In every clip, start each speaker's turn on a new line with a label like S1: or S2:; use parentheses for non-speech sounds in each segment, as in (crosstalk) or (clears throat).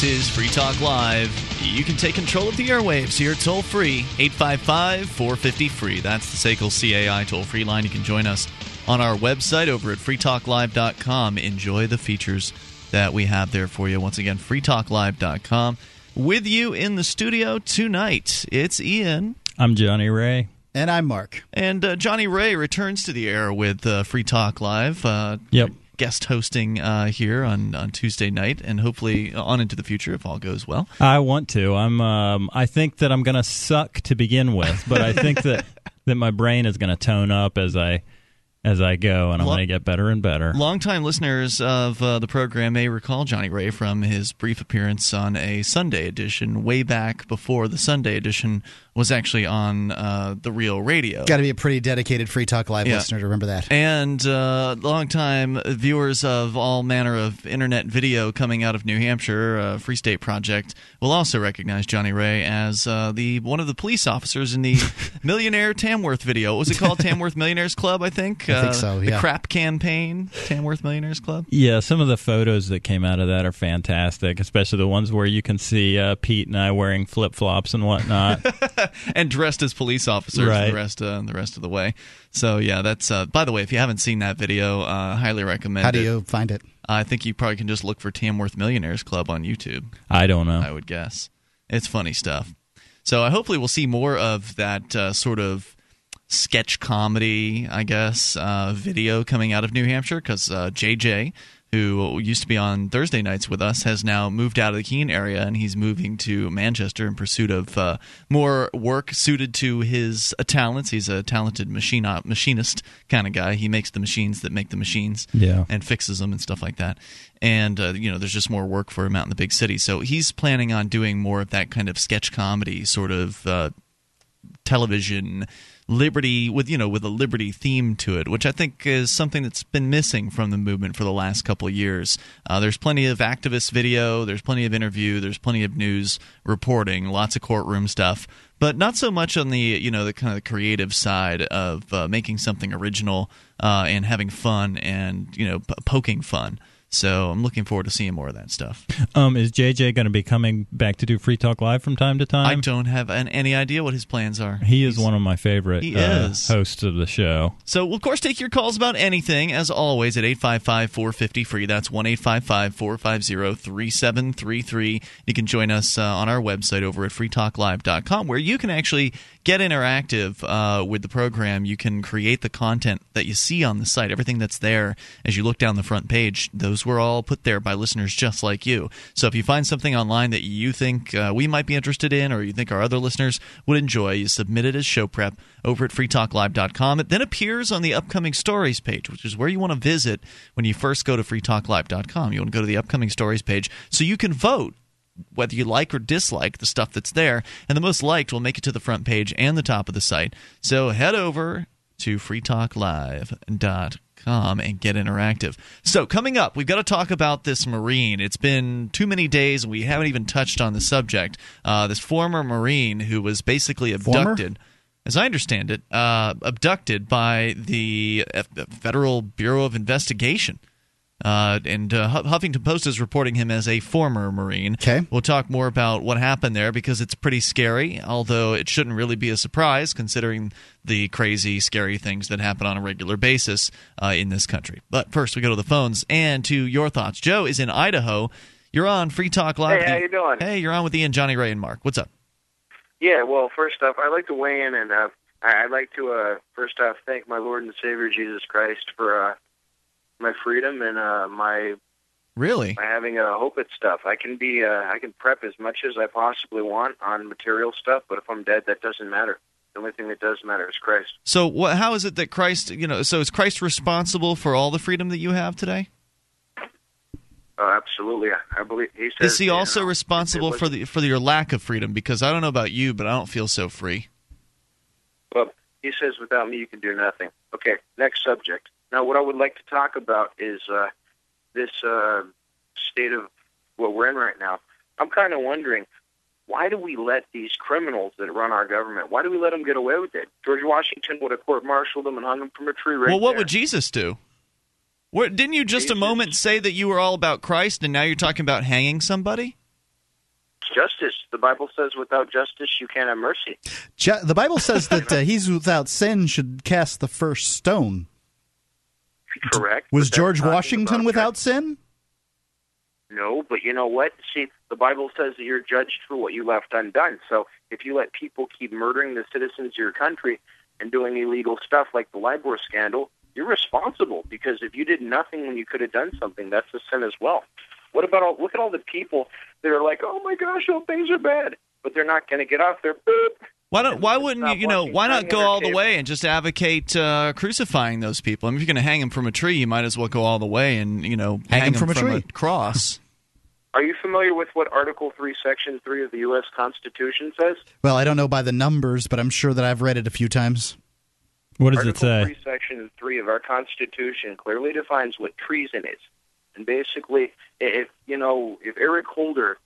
S1: This is Free Talk Live. You can take control of the airwaves here toll free 855 450 free. That's the SACL CAI toll free line. You can join us on our website over at freetalklive.com. Enjoy the features that we have there for you. Once again, freetalklive.com. With you in the studio tonight, it's Ian.
S2: I'm Johnny Ray.
S3: And I'm Mark.
S1: And uh, Johnny Ray returns to the air with uh, Free Talk Live. Uh,
S2: yep.
S1: Guest hosting uh, here on, on Tuesday night, and hopefully on into the future if all goes well.
S2: I want to. I'm. Um, I think that I'm going to suck to begin with, but I think that (laughs) that my brain is going to tone up as I as I go, and I'm going to get better and better.
S1: Longtime listeners of uh, the program may recall Johnny Ray from his brief appearance on a Sunday edition way back before the Sunday edition was actually on uh, the real radio.
S3: Got to be a pretty dedicated Free Talk Live yeah. listener to remember that.
S1: And uh, longtime viewers of all manner of internet video coming out of New Hampshire, uh, Free State Project, will also recognize Johnny Ray as uh, the one of the police officers in the (laughs) Millionaire Tamworth video. What was it called? (laughs) Tamworth Millionaires Club, I think.
S3: I think so.
S1: Yeah. The crap campaign, Tamworth Millionaires Club.
S2: Yeah, some of the photos that came out of that are fantastic, especially the ones where you can see uh, Pete and I wearing flip flops and whatnot. (laughs) (laughs)
S1: and dressed as police officers
S2: right.
S1: the rest uh, the rest of the way. So yeah, that's. Uh, by the way, if you haven't seen that video, uh, highly recommend.
S3: How do
S1: it.
S3: you find it?
S1: I think you probably can just look for Tamworth Millionaires Club on YouTube.
S2: I don't know.
S1: I would guess it's funny stuff. So uh, hopefully we'll see more of that uh, sort of sketch comedy, I guess, uh, video coming out of New Hampshire because JJ who used to be on Thursday nights with us, has now moved out of the Keene area and he's moving to Manchester in pursuit of uh, more work suited to his uh, talents. He's a talented machine uh, machinist kind of guy. He makes the machines that make the machines
S2: yeah.
S1: and fixes them and stuff like that. And uh, you know, there's just more work for him out in the big city. So he's planning on doing more of that kind of sketch comedy sort of uh, television liberty with you know with a liberty theme to it, which I think is something that's been missing from the movement for the last couple years. Uh, there's plenty of activist video, there's plenty of interview, there's plenty of news reporting, lots of courtroom stuff, but not so much on the you know the kind of the creative side of uh, making something original uh, and having fun and you know p- poking fun. So I'm looking forward to seeing more of that stuff.
S2: Um, is JJ going to be coming back to do Free Talk Live from time to time? I
S1: don't have an, any idea what his plans are.
S2: He is He's, one of my favorite
S1: he
S2: uh,
S1: is.
S2: hosts of the show.
S1: So we'll, of course, take your calls about anything, as always, at 855 450 free. That's 1 855 450 3733. You can join us uh, on our website over at freetalklive.com, where you can actually get interactive uh, with the program. You can create the content that you see on the site, everything that's there as you look down the front page. Those were all put there by listeners just like you. So if you find something online that you think uh, we might be interested in or you think our other listeners would enjoy, you submit it as show prep over at freetalklive.com. It then appears on the upcoming stories page, which is where you want to visit when you first go to freetalklive.com. You want to go to the upcoming stories page so you can vote whether you like or dislike the stuff that's there. And the most liked will make it to the front page and the top of the site. So head over to freetalklive.com and get interactive. So, coming up, we've got to talk about this Marine. It's been too many days and we haven't even touched on the subject. Uh, this former Marine who was basically abducted.
S3: Former?
S1: As I understand it, uh, abducted by the Federal Bureau of Investigation. Uh, and uh, Huffington Post is reporting him as a former Marine.
S3: Okay.
S1: We'll talk more about what happened there because it's pretty scary, although it shouldn't really be a surprise considering the crazy, scary things that happen on a regular basis uh, in this country. But first, we go to the phones and to your thoughts. Joe is in Idaho. You're on Free Talk Live.
S4: Hey, how you doing?
S1: Hey, you're on with Ian, Johnny Ray, and Mark. What's up?
S4: Yeah, well, first off, I'd like to weigh in, and uh, I'd like to uh, first off thank my Lord and Savior Jesus Christ for uh, my freedom and uh, my
S1: really
S4: my having a hope at stuff. I can be uh, I can prep as much as I possibly want on material stuff, but if I'm dead, that doesn't matter. The only thing that does matter is Christ.
S1: So, what? How is it that Christ? You know, so is Christ responsible for all the freedom that you have today?
S4: Uh, absolutely, I believe he says.
S1: Is he also know, responsible for the for your lack of freedom? Because I don't know about you, but I don't feel so free.
S4: Well, he says, "Without me, you can do nothing." Okay, next subject. Now, what I would like to talk about is uh, this uh, state of what we're in right now. I'm kind of wondering why do we let these criminals that run our government? Why do we let them get away with it? George Washington would have court-martialed them and hung them from a tree. Right
S1: well, what
S4: there.
S1: would Jesus do? What, didn't you just
S4: Jesus.
S1: a moment say that you were all about Christ, and now you're talking about hanging somebody?
S4: justice. The Bible says without justice you can't have mercy.
S3: Ju- the Bible says that (laughs) uh, he's without sin should cast the first stone.
S4: Correct.
S3: Was George Washington without sin?
S4: No, but you know what? See, the Bible says that you're judged for what you left undone. So if you let people keep murdering the citizens of your country and doing illegal stuff like the LIBOR scandal, you're responsible because if you did nothing when you could have done something, that's a sin as well. What about all, look at all the people that are like, oh my gosh, all things are bad, but they're not going to get off their boop.
S1: Why don't? Why wouldn't you? You know, why not go all the way and just advocate uh, crucifying those people? I mean, if you're going to hang them from a tree, you might as well go all the way and you know
S3: hang,
S1: hang
S3: them from,
S1: a,
S3: from
S1: a cross. (laughs)
S4: Are you familiar with what Article 3, Section 3 of the U.S. Constitution says?
S3: Well, I don't know by the numbers, but I'm sure that I've read it a few times.
S2: What does
S4: Article
S2: it
S4: say? 3, Section 3 of our Constitution clearly defines what treason is. And basically, if, you know, if Eric Holder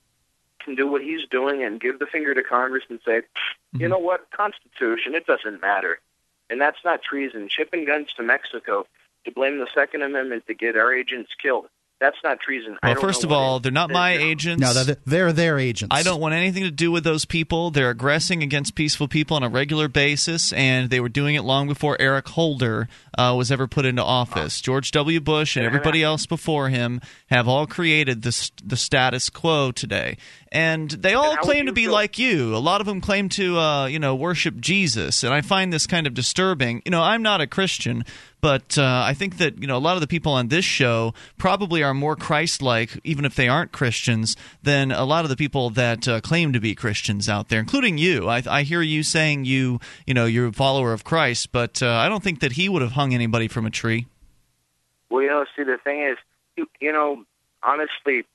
S4: can do what he's doing and give the finger to Congress and say, mm-hmm. you know what, Constitution, it doesn't matter. And that's not treason. Shipping guns to Mexico to blame the Second Amendment to get our agents killed that's not treason.
S1: Well, first of all, they're not my agents.
S3: No, they're, they're their agents.
S1: I don't want anything to do with those people. They're aggressing against peaceful people on a regular basis, and they were doing it long before Eric Holder uh, was ever put into office. George W. Bush and everybody else before him have all created the the status quo today, and they all claim to be feel? like you. A lot of them claim to, uh, you know, worship Jesus, and I find this kind of disturbing. You know, I'm not a Christian, but uh, I think that you know a lot of the people on this show probably are more Christ-like, even if they aren't Christians, than a lot of the people that uh, claim to be Christians out there, including you. I, I, hear you saying you you know you're a follower of Christ, but uh, I don't think that he would have hung anybody from a tree.
S4: Well, you know, see, the thing is, you, you know, honestly,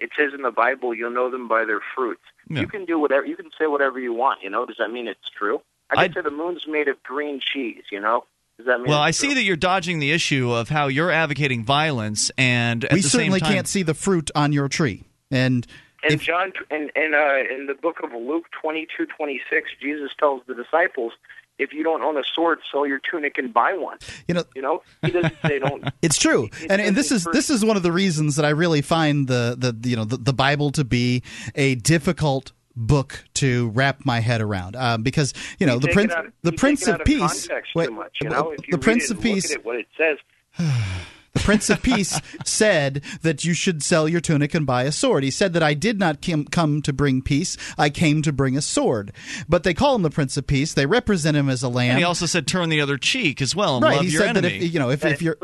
S4: it says in the Bible, you'll know them by their fruits. Yeah. You can do whatever, you can say whatever you want. You know, does that mean it's true? I could say the moon's made of green cheese. You know,
S1: well, I see that you're dodging the issue of how you're advocating violence, and
S3: we
S1: certainly
S3: time, can't see the fruit on your tree. And
S4: and if, John, in in, uh, in the book of Luke twenty two twenty six, Jesus tells the disciples, "If you don't own a sword, sell your tunic and buy one."
S3: You know,
S4: you know, he doesn't say don't. (laughs)
S3: It's true, and and this is this is one of the reasons that I really find the the you know the, the Bible to be a difficult book to wrap my head around um, because you know
S4: you
S3: the prince
S4: of,
S3: the prince of,
S4: of
S3: peace
S4: wait, much, you know?
S3: the prince of peace
S4: what it says (sighs) (sighs) (sighs)
S3: the Prince of Peace said that you should sell your tunic and buy a sword. He said that I did not come to bring peace, I came to bring a sword. But they call him the Prince of Peace. They represent him as a lamb.
S1: And he also said turn the other cheek as well and
S3: right,
S1: love
S3: he
S1: your
S3: said
S1: enemy.
S3: That if, you know, if, if, your,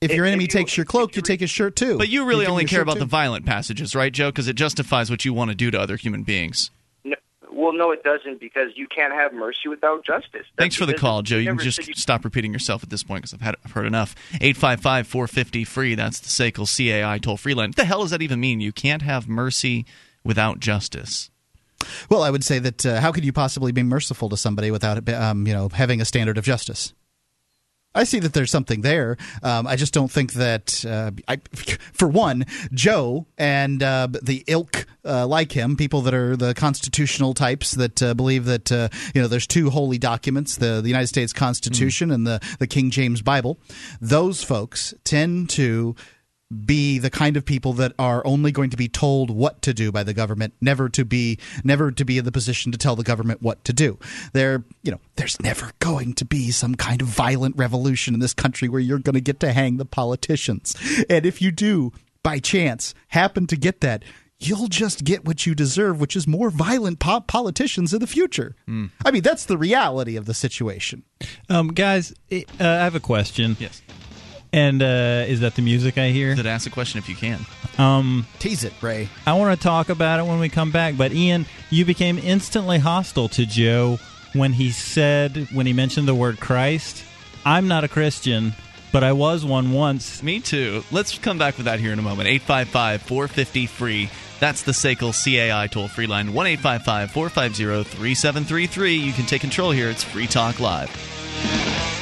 S3: if your enemy takes your cloak, you take his shirt too.
S1: But you really only care about too. the violent passages, right, Joe? Because it justifies what you want to do to other human beings.
S4: Well, no, it doesn't because you can't have mercy without justice. That's
S1: Thanks for the call, Joe. You can just you... stop repeating yourself at this point because I've, had, I've heard enough. 855 450 free. That's the SACL CAI toll free line. What the hell does that even mean? You can't have mercy without justice.
S3: Well, I would say that uh, how could you possibly be merciful to somebody without um, you know having a standard of justice? I see that there's something there. Um, I just don't think that, uh, I, (laughs) for one, Joe and uh, the ilk uh, like him, people that are the constitutional types that uh, believe that uh, you know there's two holy documents, the, the United States Constitution mm. and the the King James Bible. Those folks tend to be the kind of people that are only going to be told what to do by the government, never to be never to be in the position to tell the government what to do. There, you know, there's never going to be some kind of violent revolution in this country where you're going to get to hang the politicians. And if you do, by chance, happen to get that, you'll just get what you deserve, which is more violent po- politicians in the future. Mm. I mean, that's the reality of the situation.
S2: Um, guys, uh, I have a question.
S1: Yes.
S2: And uh, is that the music I hear?
S1: That ask a question if you can.
S2: Um,
S3: Tease it, Ray.
S2: I want to talk about it when we come back. But Ian, you became instantly hostile to Joe when he said when he mentioned the word Christ. I'm not a Christian, but I was one once.
S1: Me too. Let's come back with that here in a moment. 855 450 free. That's the SACL CAI toll free line 1 450 3733. You can take control here. It's Free Talk Live.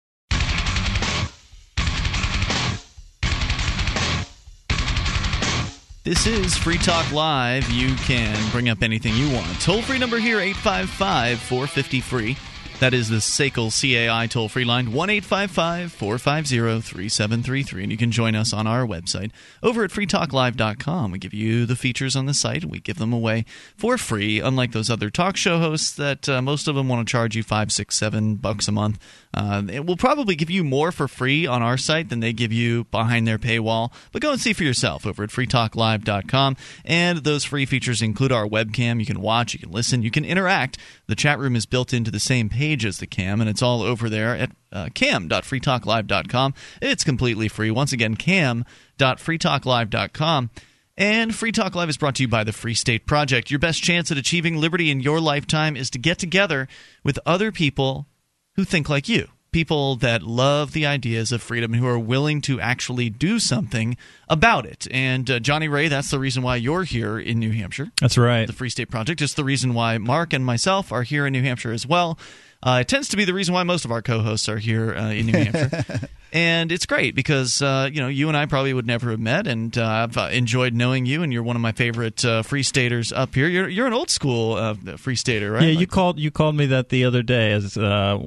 S1: This is Free Talk Live. You can bring up anything you want. Toll free number here 855 450 free. That is the SACL CAI toll free line, 1 450 3733. And you can join us on our website over at freetalklive.com. We give you the features on the site, and we give them away for free, unlike those other talk show hosts that uh, most of them want to charge you five, six, seven bucks a month. Uh, it will probably give you more for free on our site than they give you behind their paywall. But go and see for yourself over at freetalklive.com. And those free features include our webcam. You can watch, you can listen, you can interact. The chat room is built into the same page as the cam, and it's all over there at uh, cam.freetalklive.com. It's completely free. Once again, cam.freetalklive.com. And Free Talk Live is brought to you by the Free State Project. Your best chance at achieving liberty in your lifetime is to get together with other people who think like you. People that love the ideas of freedom and who are willing to actually do something about it. And uh, Johnny Ray, that's the reason why you're here in New Hampshire.
S2: That's right.
S1: The Free State Project. It's the reason why Mark and myself are here in New Hampshire as well. Uh, it tends to be the reason why most of our co-hosts are here uh, in New Hampshire, (laughs) and it's great because uh, you know you and I probably would never have met, and uh, I've uh, enjoyed knowing you, and you're one of my favorite uh, free staters up here. You're you're an old school uh, free stater, right?
S2: Yeah, you
S1: Like-
S2: called you called me that the other day as uh,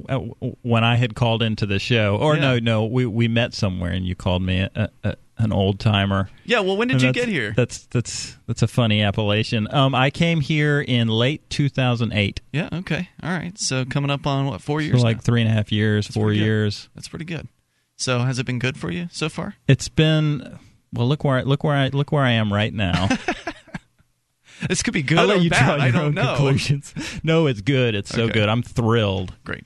S2: when I had called into the show. Or
S1: Yeah.
S2: no, no, we we met somewhere and you called me a, a, an old timer.
S1: yeah. Well, when did
S2: And
S1: you get here?
S2: That's that's that's a funny appellation. Um, I came here in late 2008,
S1: yeah. Okay. All right. So coming up on what four
S2: so
S1: years?
S2: like
S1: now?
S2: three and a half years, four
S1: pretty good.
S2: years.
S1: That's pretty good. So has it been good for you so far?
S2: It's been well. Look where I, look where I look where I am right now. (laughs)
S1: This could be good
S2: I'll
S1: or
S2: let you
S1: bad.
S2: draw
S1: I
S2: your
S1: don't
S2: own
S1: know.
S2: conclusions. No, it's good. It's so good. I'm thrilled.
S1: Great.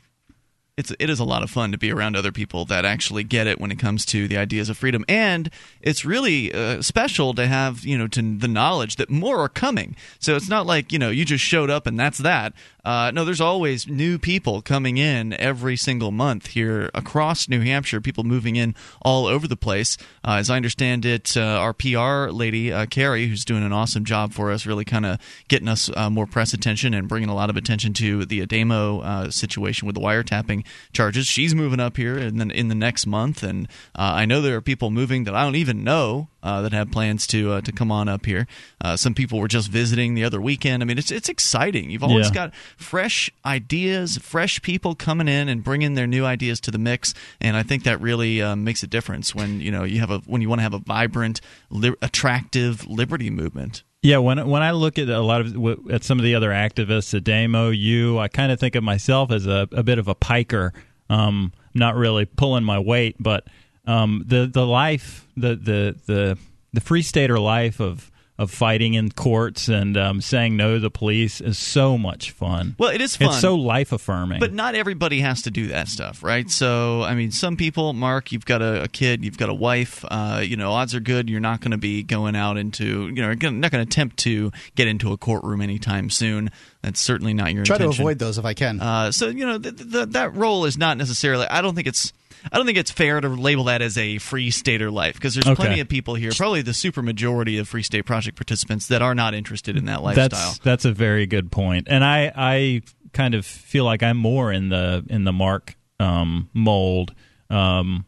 S1: It's it is a lot of fun to be around other people that actually get it when it comes to the ideas of freedom, and it's really uh, special to have you know to the knowledge that more are coming. So it's not like you know you just showed up and that's that. Uh, no, there's always new people coming in every single month here across New Hampshire. People moving in all over the place. Uh, as I understand it, uh, our PR lady uh, Carrie, who's doing an awesome job for us, really kind of getting us uh, more press attention and bringing a lot of attention to the Ademo uh, situation with the wiretapping charges. She's moving up here in the, in the next month, and uh, I know there are people moving that I don't even know uh, that have plans to uh, to come on up here. Uh, some people were just visiting the other weekend. I mean, it's it's exciting. You've always
S2: Yeah.
S1: got fresh ideas, fresh people coming in and bringing their new ideas to the mix, and I think that really uh, makes a difference when you know you have a when you want to have a vibrant, li- attractive liberty movement.
S2: Yeah, when when I look at a lot of at some of the other activists, at Ademo, you, I kind of think of myself as a, a bit of a piker. Um, not really pulling my weight, but um, the the life, the the the the free stater life of of fighting in courts and um, saying no to the police is so much fun.
S1: Well, it is fun.
S2: It's so life affirming.
S1: But not everybody has to do that stuff, right? So, I mean, some people, Mark, you've got a, a kid, you've got a wife. Uh, you know, odds are good you're not going to be going out into, you know, gonna- not going to attempt to get into a courtroom anytime soon. That's certainly not your intention.
S3: Try to avoid those if I can.
S1: Uh, so you know th- th- that role is not necessarily. I don't think it's. I don't think it's fair to label that as a free stater life because there's
S2: Okay.
S1: plenty of people here, probably the super majority of Free State Project participants that are not interested in that lifestyle.
S2: That's that's a very good point, and I I kind of feel like I'm more in the in the Mark um, mold um,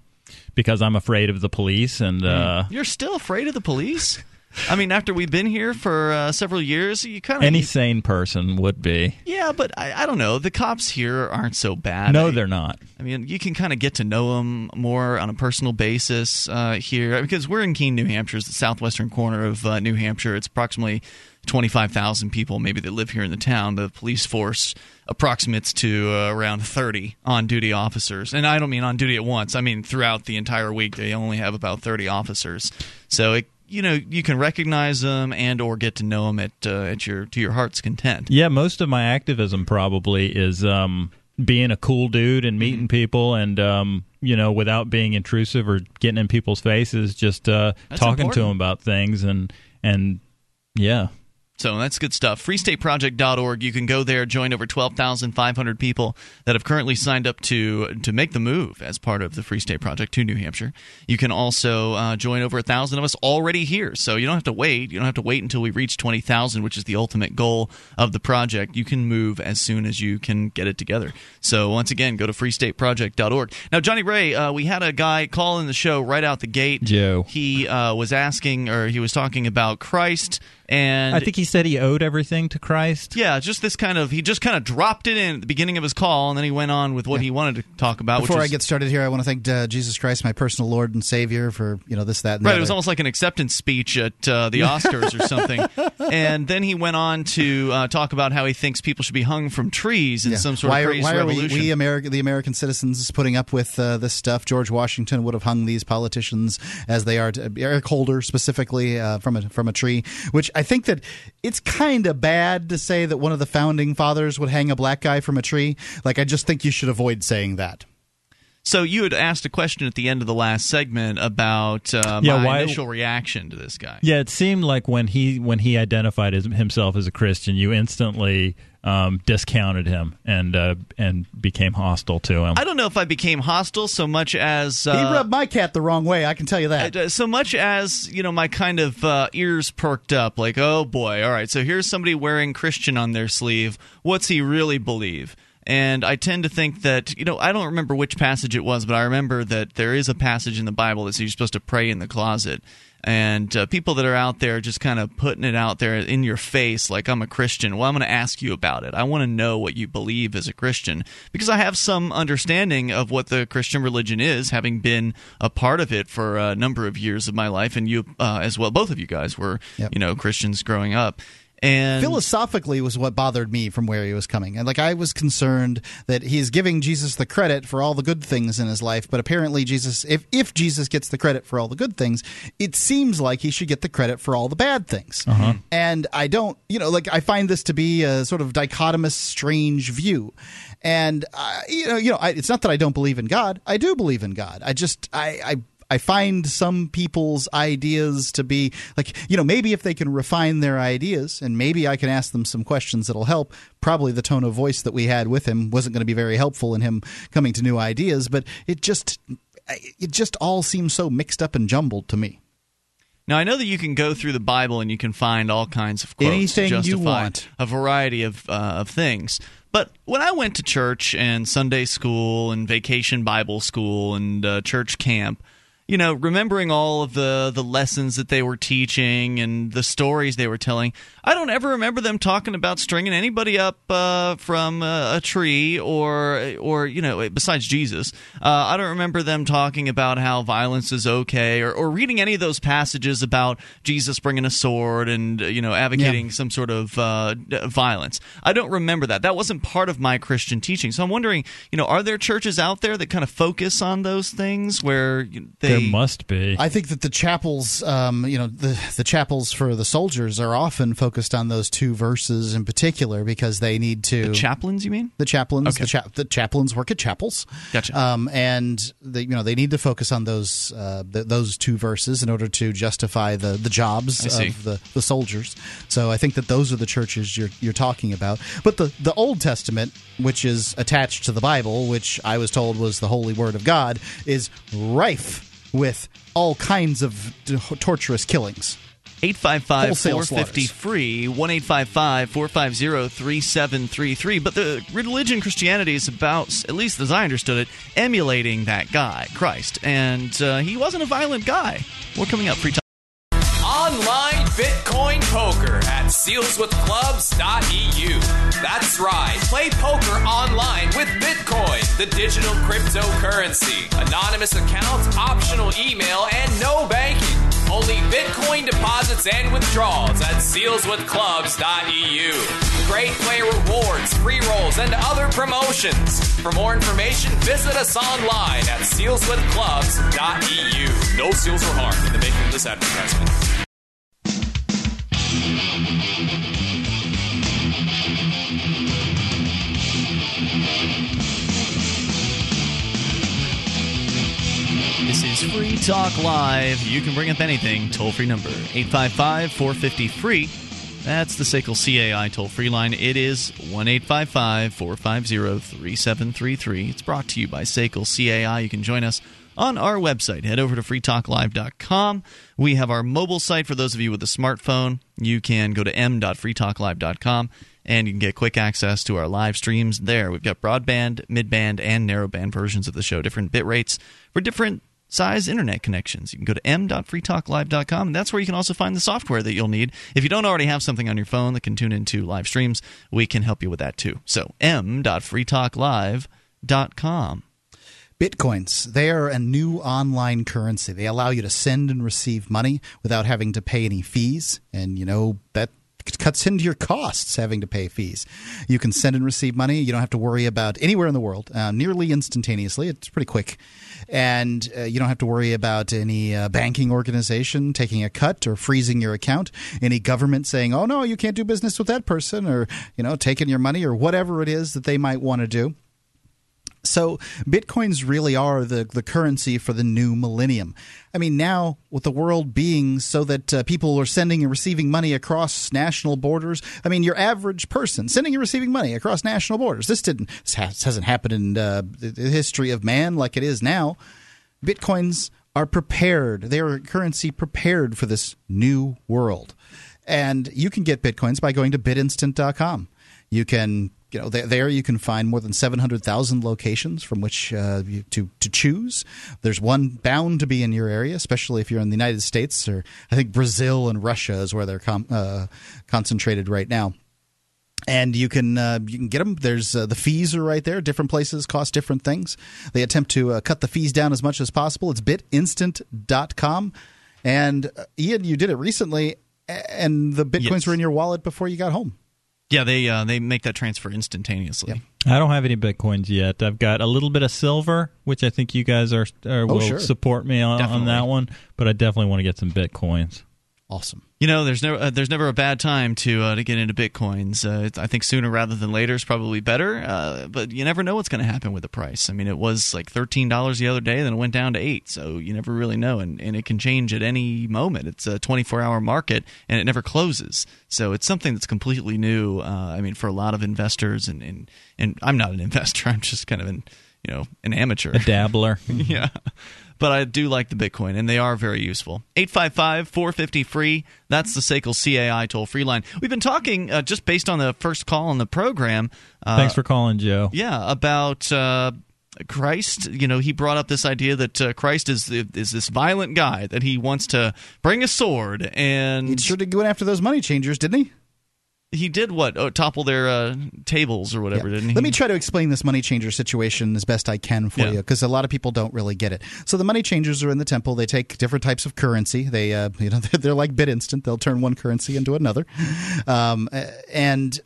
S2: because I'm afraid of the police, and uh,
S1: You're still afraid of the police? I mean, after we've been here for uh, several years, you kind of
S2: any sane person would be.
S1: yeah, but I, I don't know. The cops here aren't so bad.
S2: No,
S1: I-
S2: they're not.
S1: I mean, you can kind of get to know them more on a personal basis uh, here because we're in Keene, New Hampshire, it's the southwestern corner of uh, New Hampshire. It's approximately 25,000 people maybe that live here in the town. The police force approximates to uh, around 30 on duty officers. And I don't mean on duty at once, I mean throughout the entire week, they only have about 30 officers. So it you know you can recognize them and or get to know them at uh, at your to your heart's content.
S2: Yeah, most of my activism probably is um, being a cool dude and meeting
S1: Mm-hmm.
S2: people and um, you know without being intrusive or getting in people's faces, just uh, talking to them about things and and yeah.
S1: So that's good stuff. FreeStateProject.org. You can go there, join over 12,500 people that have currently signed up to to make the move as part of the Free State Project to New Hampshire. You can also uh, join over a thousand of us already here. So you don't have to wait. You don't have to wait until we reach 20,000, which is the ultimate goal of the project. You can move as soon as you can get it together. So once again, go to FreeStateProject.org. Now, Johnny Ray, uh, we had a guy call in the show right out the gate.
S2: Joe.
S1: He uh, was asking, or he was talking about Christ. And
S2: I think he said he owed everything to Christ.
S1: yeah, just this kind of he just kind of dropped it in at the beginning of his call, and then he went on with what he wanted to talk about.
S3: Before
S1: which
S3: I get started here, I want to thank uh, Jesus Christ, my personal Lord and Savior, for you know this, that, and the
S1: right, it was
S3: other.
S1: almost like an acceptance speech at uh, the (laughs) Oscars or something. And then he went on to uh, talk about how he thinks people should be hung from trees in
S3: Yeah.
S1: some sort
S3: why
S1: of
S3: are,
S1: crazy
S3: why are we, we American, the American citizens, putting up with uh, this stuff? George Washington would have hung these politicians as they are. To, Eric Holder specifically uh, from a from a tree, which I think that it's kind of bad to say that one of the founding fathers would hang a black guy from a tree. Like I just think you should avoid saying that.
S1: So you had asked a question at the end of the last segment about uh,
S2: Yeah,
S1: my
S2: why-
S1: initial reaction to this guy.
S2: Yeah, it seemed like when he when he identified as, himself as a Christian, you instantly um, discounted him and uh, and became hostile to him.
S1: I don't know if I became hostile so much as uh,
S3: he rubbed my cat the wrong way. I can tell you that.
S1: Uh, so much as you know my kind of uh, ears perked up like oh boy all right so here's somebody wearing christian on their sleeve what's he really believe and i tend to think that you know i don't remember which passage it was but i remember that there is a passage in the bible that says you're supposed to pray in the closet. And uh, people that are out there just kind of putting it out there in your face like i'm a christian. Well i'm going to ask you about it. I want to know what you believe as a christian. Because i have some understanding of what the christian religion is having been a part of it for a number of years of my life and you uh, as well both of you guys were
S3: Yep.
S1: you know christians growing up and
S3: philosophically was what bothered me from where he was coming. And like i was concerned that he's giving jesus the credit for all the good things in his life but apparently jesus if, if jesus gets the credit for all the good things it seems like he should get the credit for all the bad things. And i don't you know like i find this to be a sort of dichotomous strange view. And uh, you know you know I, it's not that i don't believe in god. I do believe in god. I just i i I find some people's ideas to be like, you know, maybe if they can refine their ideas and maybe I can ask them some questions that'll help. Probably the tone of voice that we had with him wasn't going to be very helpful in him coming to new ideas, but it just it just all seems so mixed up and jumbled to me.
S1: Now I know that you can go through the Bible and you can find all kinds of quotes
S3: Anything
S1: to
S3: you want.
S1: a variety of uh, of things. But when I went to church and Sunday school and vacation Bible school and uh, church camp, you know, remembering all of the the lessons that they were teaching and the stories they were telling, I don't ever remember them talking about stringing anybody up uh, from uh, a tree or or you know, besides Jesus. Uh, I don't remember them talking about how violence is okay or, or reading any of those passages about Jesus bringing a sword and you know advocating some sort of uh, violence. I don't remember that. That wasn't part of my Christian teaching. So I'm wondering, you know, are there churches out there that kind of focus on those things where they
S2: must be.
S3: I think that the chapels, um, you know, the the chapels for the soldiers are often focused on those two verses in particular because they need to the
S1: chaplains? You mean?
S3: the chaplains
S1: Okay.
S3: the, cha- the chaplains work at chapels
S1: Gotcha.
S3: um, and they, you know they need to focus on those uh, th- those two verses in order to justify the the jobs of the, the soldiers so I think that those are the churches you're you're talking about but the the Old Testament which is attached to the Bible which I was told was the holy word of God is rife with all kinds of t- torturous killings.
S1: 855
S3: Wholesale
S1: 450
S3: slaughters.
S1: free 1 450 3733 but the religion christianity is about at least as i understood it emulating that guy christ. And uh, he wasn't a violent guy. We're coming up free time
S5: Bitcoin poker at sealswithclubs.eu. That's right. Play poker online with Bitcoin, the digital cryptocurrency. Anonymous accounts, optional email, and no banking. Only Bitcoin deposits and withdrawals at sealswithclubs.eu. Great player rewards, free rolls, and other promotions. For more information, visit us online at sealswithclubs.eu. No seals were harmed in the making of this advertisement.
S1: This is Free Talk Live. You can bring up anything. Toll free number 855 450 free. That's the SACL CAI toll free line. It is 1 450 3733. It's brought to you by SACL CAI. You can join us on our website. Head over to freetalklive.com. We have our mobile site for those of you with a smartphone. You can go to m.freetalklive.com and you can get quick access to our live streams there. We've got broadband, midband, and narrowband versions of the show, different bit rates for different size internet connections. You can go to m.freetalklive.com, and that's where you can also find the software that you'll need. If you don't already have something on your phone that can tune into live streams, we can help you with that too. So, m.freetalklive.com.
S3: Bitcoins, they are a new online currency. They allow you to send and receive money without having to pay any fees. And, you know, that cuts into your costs having to pay fees. You can send and receive money. You don't have to worry about anywhere in the world uh, nearly instantaneously. It's pretty quick. And uh, you don't have to worry about any uh, banking organization taking a cut or freezing your account, any government saying, oh, no, you can't do business with that person, or, you know, taking your money or whatever it is that they might want to do. So bitcoins really are the, the currency for the new millennium. I mean, now with the world being so that uh, people are sending and receiving money across national borders, I mean, your average person sending and receiving money across national borders. This didn't this hasn't happened in uh, the history of man like it is now. Bitcoins are prepared; they are currency prepared for this new world, and you can get bitcoins by going to bitinstant.com. You can you know there you can find more than 700,000 locations from which uh, you, to to choose. There's one bound to be in your area, especially if you're in the United States or I think Brazil and Russia is where they're com- uh, concentrated right now. And you can uh, you can get them. There's uh, the fees are right there. Different places cost different things. They attempt to uh, cut the fees down as much as possible. It's bitinstant.com. And uh, Ian, you did it recently, and the bitcoins
S1: Yes.
S3: were in your wallet before you got home.
S1: Yeah, they uh, they make that transfer instantaneously.
S3: Yep.
S2: I don't have any bitcoins yet. I've got a little bit of silver, which I think you guys are, are will
S3: sure.
S2: support me on, on that one. But I definitely want to get some bitcoins.
S3: Awesome.
S1: You know, there's never uh, there's never a bad time to uh, to get into bitcoins. Uh, I think sooner rather than later is probably better. Uh, but you never know what's going to happen with the price. I mean, it was like thirteen dollars the other day, then it went down to eight. So you never really know, and, and it can change at any moment. It's a 24 hour market, and it never closes. So it's something that's completely new. Uh, I mean, for a lot of investors, and, and and I'm not an (laughs) investor. I'm just kind of an you know an amateur.
S2: A dabbler. (laughs)
S1: yeah. But I do like the Bitcoin, and they are very useful. 855 450 free. That's the SACL CAI toll free line. We've been talking, uh, just based on the first call on the program. Uh,
S2: Thanks for calling, Joe.
S1: Yeah, about. Uh, Christ, you know, he brought up this idea that uh, Christ is is this violent guy that he wants to bring a sword, and
S3: He sure did go after those money changers, didn't he?
S1: He did what? Oh, topple their uh, tables or whatever,
S3: Yeah.
S1: didn't he?
S3: Let me try to explain this money changer situation as best I can for
S1: Yeah.
S3: you, because a lot of people don't really get it. So the money changers are in the temple. They take different types of currency. They, uh, (laughs) you know, they're, they're like BitInstant. They'll turn one currency into another, um, and.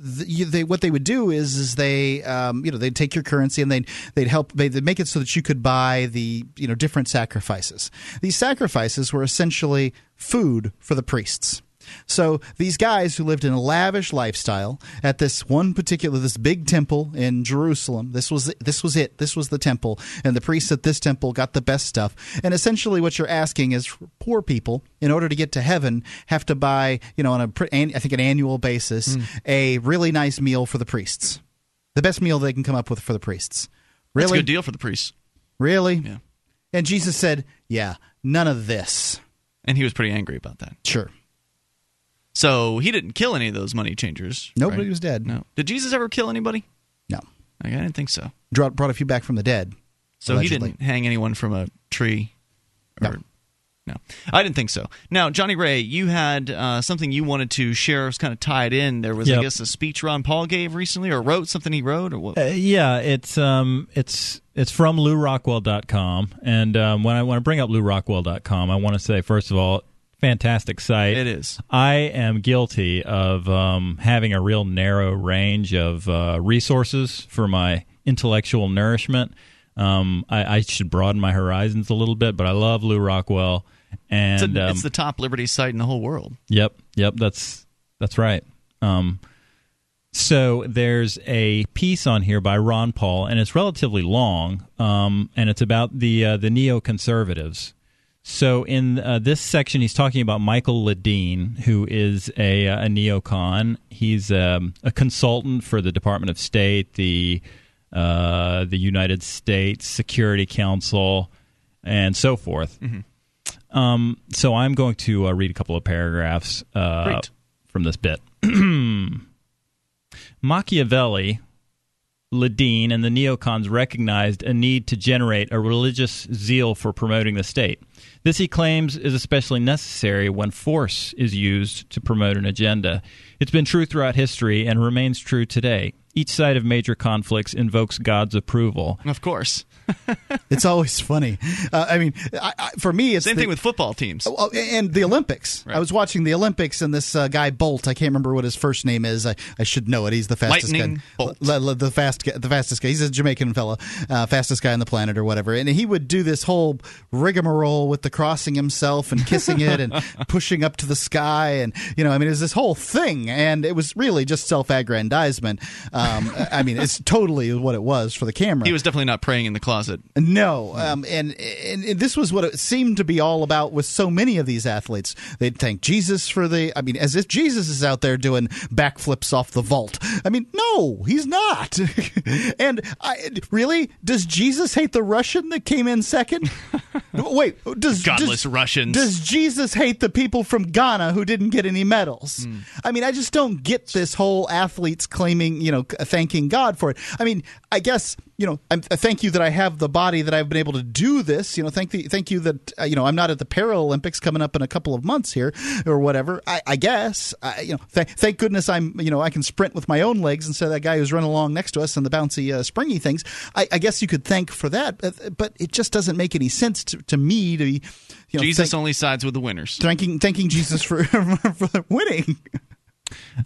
S3: The, you, they, what they would do is, is they, um, you know, they'd take your currency and they'd they'd help they'd make it so that you could buy the, you know, different sacrifices. These sacrifices were essentially food for the priests. So these guys who lived in a lavish lifestyle at this one particular this big temple in Jerusalem, this was this was it. This was the temple, and the priests at this temple got the best stuff. And essentially, what you're asking is poor people, in order to get to heaven, have to buy you know on a I think an annual basis hmm. a really nice meal for the priests, the best meal they can come up with for the priests.
S1: That's a
S3: Really,
S1: good deal for the priests.
S3: really.
S1: Yeah.
S3: And Jesus said, "Yeah, none of this."
S1: And he was pretty angry about that.
S3: Sure.
S1: So he didn't kill any of those money changers.
S3: Nobody
S1: right?
S3: was dead.
S1: No. Did Jesus ever kill anybody?
S3: No.
S1: Like, I didn't think so.
S3: Brought, brought a few back from the dead.
S1: So
S3: Allegedly.
S1: he didn't hang anyone from a tree. Or,
S3: No.
S1: no, I didn't think so. Now, Johnny Ray, you had uh, something you wanted to share. It was kind of tied in. There was, I guess, a speech Ron Paul gave recently, or wrote something he wrote, or what?
S2: Uh, yeah, it's um, it's it's from LewRockwell.com, and um, when I when I bring up LewRockwell.com, I want to say first of all, fantastic site.
S1: It is.
S2: I am guilty of um, having a real narrow range of uh, resources for my intellectual nourishment. Um, I, I should broaden my horizons a little bit, but I love Lew Rockwell, and
S1: It's, a-
S2: um,
S1: it's the top liberty site in the whole world.
S2: Yep, yep, that's that's right. Um, So there's a piece on here by Ron Paul, and it's relatively long, um, and it's about the uh, the neoconservatives. So in uh, this section, he's talking about Michael Ledeen, who is a, a neocon. He's um, a consultant for the Department of State, the uh, the United States Security Council, and so forth. Um, so I'm going to uh, read a couple of paragraphs uh, from this bit. (clears throat) Machiavelli, Ledeen, and the neocons recognized a need to generate a religious zeal for promoting the state. This, he claims, is especially necessary when force is used to promote an agenda. It's been true throughout history and remains true today. Each side of major conflicts invokes God's approval.
S1: Of course. (laughs)
S3: It's always funny. Uh, I mean, I, I, for me, it's
S1: Same
S3: the-
S1: thing with football teams.
S3: Oh, and the Olympics. I was watching the Olympics, and this uh, guy Bolt. I can't remember what his first name is. I, I should know it. He's the fastest
S1: Lightning
S3: guy.
S1: Bolt.
S3: L- l- the fast, the fastest guy. He's a Jamaican fellow, uh, fastest guy on the planet or whatever. And he would do this whole rigmarole with the crossing himself and kissing it and (laughs) pushing up to the sky, and you know, I mean, it was this whole thing, and it was really just self-aggrandizement. Um, I mean, it's totally what it was for the camera.
S1: He was definitely not praying in the closet.
S3: No, um, and, and and this was what it seemed to be all about with so many of these athletes. They'd thank Jesus for the. I mean, as if Jesus is out there doing backflips off the vault. I mean, no, he's not. (laughs) and I, really, does Jesus hate the Russian that came in second? (laughs) Wait, does
S1: Godless
S3: does,
S1: Russians.
S3: Does Jesus hate the people from Ghana who didn't get any medals?
S1: Hmm.
S3: I mean, I just don't get this whole athletes claiming, you know, thanking God for it. I mean, I guess you know, I'm, I thank you that I have the body that I've been able to do this. You know, thank the, thank you that uh, you know I'm not at the Paralympics coming up in a couple of months here or whatever. I, I guess I, you know, th- thank goodness I'm you know I can sprint with my own legs instead of that guy who's running along next to us and the bouncy uh, springy things. I, I guess you could thank for that, but, but it just doesn't make any sense to, to me to be. You know,
S1: Jesus
S3: thank-
S1: only sides with the winners.
S3: thanking thanking Jesus for (laughs) for winning.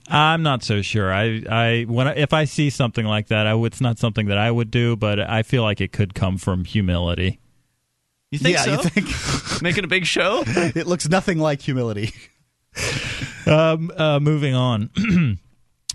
S2: I'm not so sure. I, I when I, if I see something like that, I would, it's not something that I would do, but I feel like it could come from humility.
S1: You think
S3: yeah,
S1: so?
S3: you think (laughs)
S1: Making a big show? (laughs)
S3: it looks nothing like humility. (laughs)
S2: Um, uh, moving on (clears throat)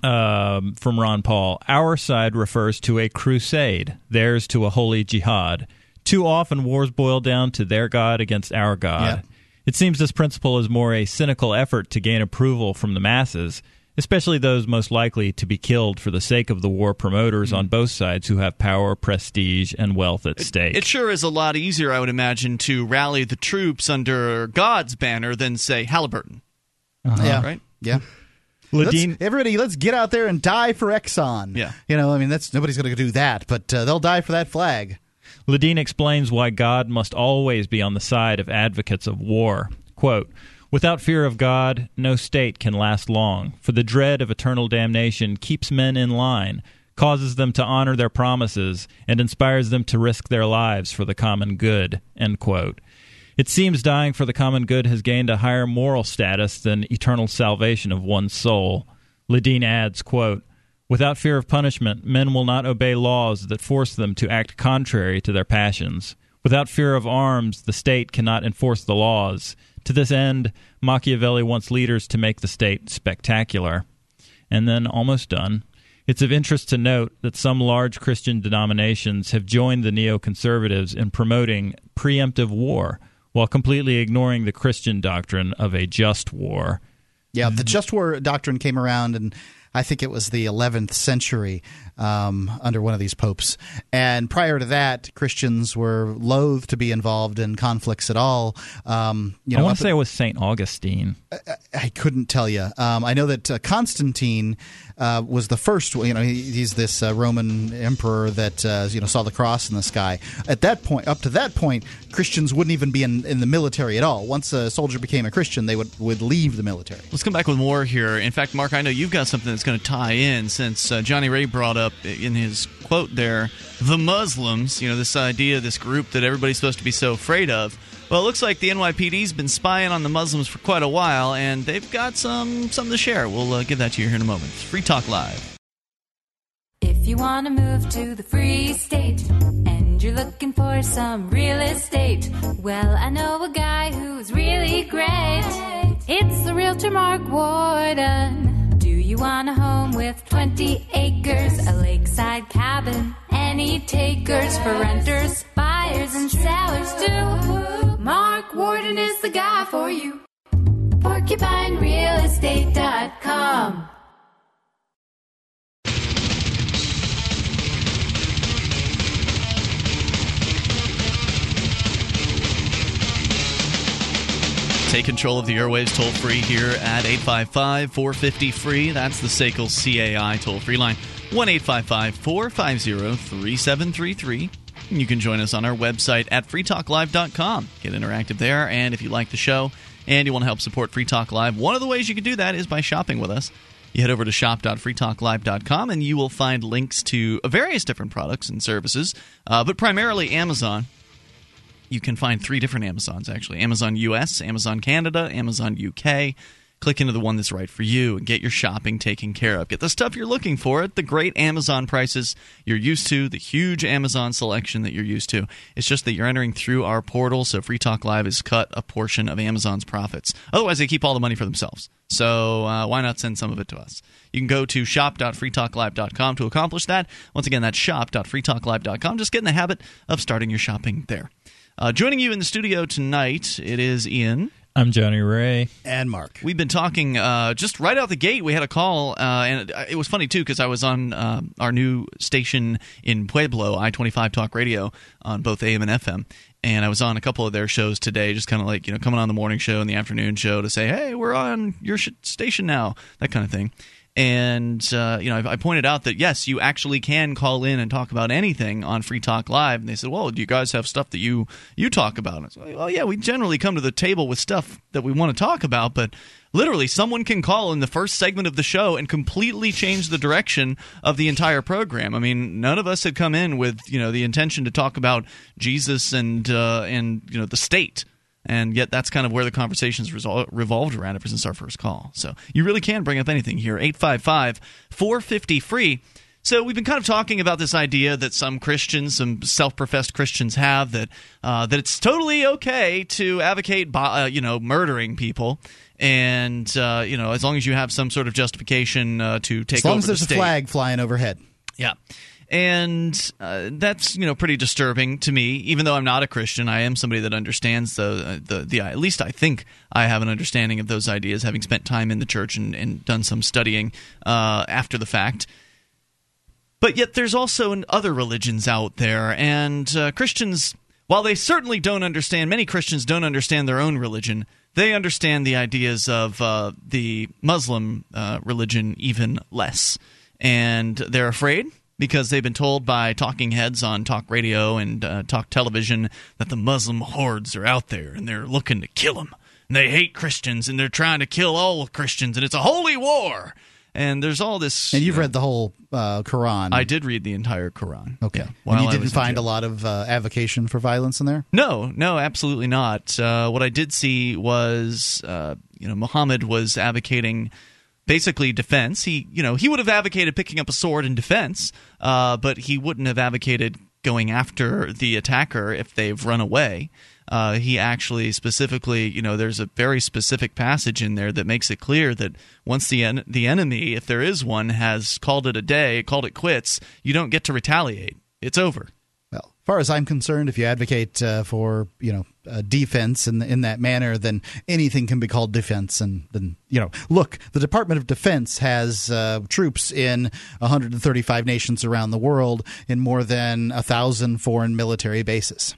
S2: um, from Ron Paul, our side refers to a crusade, theirs to a holy jihad. Too often, wars boil down to their God against our God.
S3: Yeah.
S2: It seems this principle is more a cynical effort to gain approval from the masses, especially those most likely to be killed for the sake of the war promoters on both sides who have power, prestige, and wealth at stake.
S1: It sure is a lot easier, I would imagine, to rally the troops under God's banner than, say, Halliburton.
S3: Yeah,
S1: Right?
S3: Yeah. Let's-
S2: Ledeen,
S3: everybody, let's get out there and die for Exxon.
S1: Yeah.
S3: you know, I mean, that's nobody's going to do that, but uh, they'll die for that flag.
S2: Ledeen explains why God must always be on the side of advocates of war. Quote, Without fear of God, no state can last long, for the dread of eternal damnation keeps men in line, causes them to honor their promises, and inspires them to risk their lives for the common good. It seems dying for the common good has gained a higher moral status than eternal salvation of one's soul. Ledeen adds, quote, Without fear of punishment, men will not obey laws that force them to act contrary to their passions. Without fear of arms, the state cannot enforce the laws. To this end, Machiavelli wants leaders to make the state spectacular. And then, almost done, it's of interest to note that some large Christian denominations have joined the neoconservatives in promoting preemptive war while completely ignoring the Christian doctrine of a just war.
S3: Yeah, the just war doctrine came around, and I think it was the 11th century um, under one of these popes. And prior to that, Christians were loath to be involved in conflicts at all. Um, you
S2: I want to say it was St. Augustine.
S3: I couldn't tell you. Um, I know that uh, Constantine uh, was the first. You know, he, he's this uh, Roman emperor that uh, you know saw the cross in the sky. At that point, up to that point, Christians wouldn't even be in, in the military at all. Once a soldier became a Christian, they would would leave the military.
S1: Let's come back with more here. In fact, Mark, I know you've got something that's going to tie in since uh, Johnny Ray brought up in his quote there the Muslims, you know, this idea, this group that everybody's supposed to be so afraid of. Well, it looks like the NYPD's been spying on the Muslims for quite a while, and they've got some something to share. We'll uh, give that to you here in a moment. It's Free Talk Live.
S6: If you want to move to the free state and you're looking for some real estate, well, I know a guy who's really great. It's the realtor Mark Warden. Do you want a home with 20 acres, a lakeside cabin, any takers for renters, buyers, and sellers too. Mark Warden is the guy for you. PorcupineRealEstate.com.
S1: Take control of the airwaves toll free here at 855 450 free. That's the SACL CAI toll free line 1 855 450 3733. You can join us on our website at freetalklive.com. Get interactive there. And if you like the show and you want to help support Free Talk Live, one of the ways you can do that is by shopping with us. You head over to shop.freetalklive.com and you will find links to various different products and services, uh, but primarily Amazon you can find three different Amazons actually Amazon US, Amazon Canada, Amazon UK. Click into the one that's right for you and get your shopping taken care of. Get the stuff you're looking for at the great Amazon prices you're used to, the huge Amazon selection that you're used to. It's just that you're entering through our portal, so Free Talk Live has cut a portion of Amazon's profits. Otherwise, they keep all the money for themselves. So uh, why not send some of it to us? You can go to shop.freetalklive.com to accomplish that. Once again, that's shop.freetalklive.com. Just get in the habit of starting your shopping there. Uh, joining you in the studio tonight, it is Ian.
S2: I'm Johnny Ray.
S3: And Mark.
S1: We've been talking uh, just right out the gate. We had a call, uh, and it, it was funny too because I was on uh, our new station in Pueblo, I twenty five Talk Radio, on both AM and FM, and I was on a couple of their shows today, just kind of like you know coming on the morning show and the afternoon show to say, hey, we're on your sh- station now, that kind of thing. And uh, you know, I, I pointed out that yes, you actually can call in and talk about anything on Free Talk Live. And they said, "Well, do you guys have stuff that you you talk about?" And I said, "Well, yeah, we generally come to the table with stuff that we want to talk about, but." Literally, someone can call in the first segment of the show and completely change the direction of the entire program. I mean, none of us had come in with you know the intention to talk about Jesus and uh, and you know the state and yet that's kind of where the conversations resol- revolved around ever since our first call. So you really can bring up anything here. 855 450 free. So we've been kind of talking about this idea that some Christians, some self-professed Christians, have that uh, that it's totally okay to advocate, uh, you know, murdering people, and uh, you know, as long as you have some sort of justification uh, to take
S3: as long as there's
S1: the
S3: a flag flying overhead.
S1: Yeah. And uh, that's you know pretty disturbing to me. Even though I'm not a Christian, I am somebody that understands the the, the at least I think I have an understanding of those ideas, having spent time in the church and, and done some studying uh, after the fact. But yet, there's also other religions out there, and uh, Christians, while they certainly don't understand, many Christians don't understand their own religion. They understand the ideas of uh, the Muslim uh, religion even less, and they're afraid because they've been told by talking heads on talk radio and uh, talk television that the Muslim hordes are out there and they're looking to kill them. And they hate Christians and they're trying to kill all Christians, and it's a holy war. And there's all this.
S3: And you've
S1: you know,
S3: read the whole uh, Quran.
S1: I did read the entire Quran.
S3: Okay.
S1: Yeah,
S3: and you didn't find a lot of uh, avocation for violence in there?
S1: No, no, absolutely not. Uh, what I did see was, uh, you know, Muhammad was advocating basically defense. He, you know, he would have advocated picking up a sword in defense, uh, but he wouldn't have advocated going after the attacker if they've run away. Uh, he actually specifically, you know, there's a very specific passage in there that makes it clear that once the en- the enemy, if there is one, has called it a day, called it quits, you don't get to retaliate. It's over.
S3: Well, as far as I'm concerned, if you advocate uh, for you know uh, defense in in that manner, then anything can be called defense. And then you know, look, the Department of Defense has uh, troops in 135 nations around the world in more than a thousand foreign military bases.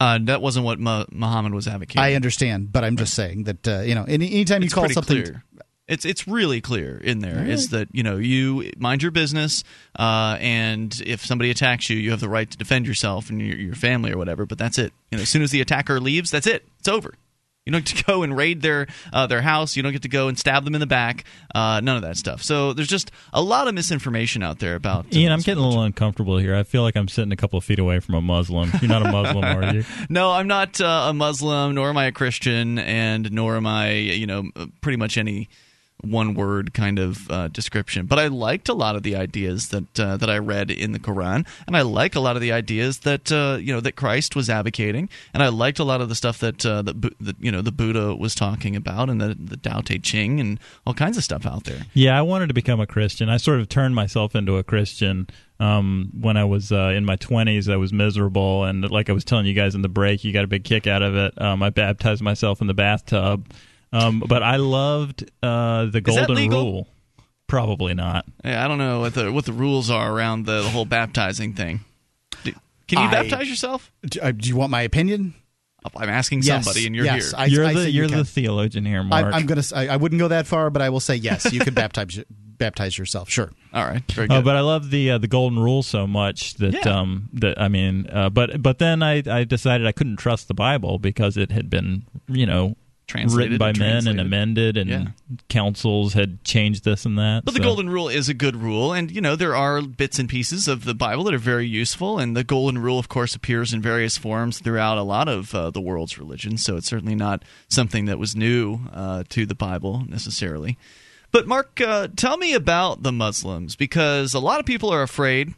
S1: Uh, that wasn't what Mu- Muhammad was advocating.
S3: I understand, but I'm just saying that uh, you know, any, anytime you
S1: it's
S3: call something.
S1: clear. It's it's really clear in there is that you know you mind your business, uh, and if somebody attacks you, you have the right to defend yourself and your, your family or whatever. But that's it. You know, as soon as the attacker leaves, that's it. It's over. You don't get to (laughs) go and raid their uh, their house. You don't get to go and stab them in the back. Uh, none of that stuff. So there's just a lot of misinformation out there about. uh,
S2: Ian, I'm getting a little uncomfortable here. I feel like I'm sitting a couple of feet away from a Muslim. You're not a Muslim, are you? (laughs)
S1: No, I'm not uh, a Muslim, nor am I a Christian, and nor am I, you know, pretty much any. One word kind of uh, description. But I liked a lot of the ideas that uh, that I read in the Quran, and I like a lot of the ideas that uh, you know that Christ was advocating, and I liked a lot of the stuff that uh, that, that you know the Buddha was talking about, and the the Tao Te Ching, and all kinds of stuff out there.
S2: Yeah, I wanted to become a Christian. I sort of turned myself into a Christian um, when I was uh, in my 20s. I was miserable, and like I was telling you guys in the break, you got a big kick out of it. Um, I baptized myself in the bathtub, um, but I loved uh, the
S1: that
S2: golden
S1: legal?
S2: rule. Probably not.
S1: Yeah, I don't know what the what the rules are around the, the whole baptizing thing. Do- Can you
S3: I-
S1: baptize yourself?
S3: Do, uh, do you want my opinion?
S1: I'm asking
S3: Yes,
S1: somebody, and you're
S3: yes,
S1: here.
S3: I,
S2: you're
S3: I
S2: the
S3: say you
S2: you're
S3: can.
S2: the theologian here, Mark.
S3: I'm gonna. s- I, I wouldn't go that far, but I will say yes. You could baptize baptize yourself. Sure. (laughs)
S1: all right, very good.
S2: Oh, but I love the uh, the golden rule so much that
S1: Yeah.
S2: um that I mean, uh, but but then I I decided I couldn't trust the Bible because it had been you know
S1: Translated
S2: written by
S1: and
S2: men and amended, and
S1: Yeah.
S2: councils had changed this and that.
S1: But the golden rule is a good rule, and you know there are bits and pieces of the Bible that are very useful. And the golden rule, of course, appears in various forms throughout a lot of uh, the world's religions. So it's certainly not something that was new uh, to the Bible necessarily. But Mark, uh, tell me about the Muslims because a lot of people are afraid.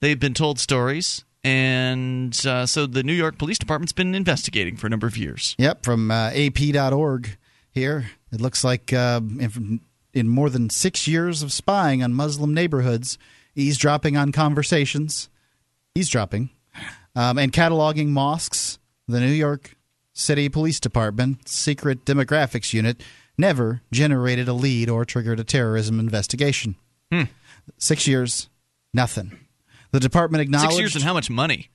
S1: They've been told stories, and uh, so the New York Police Department's been investigating for a number of years.
S3: Yep, from uh, AP.org here. It looks like uh, in, in more than six years of spying on Muslim neighborhoods, eavesdropping on conversations, eavesdropping, um, and cataloging mosques, the New York City Police Department secret demographics unit never generated a lead or triggered a terrorism investigation. Six years, nothing. The department acknowledged
S1: Six years and how much money?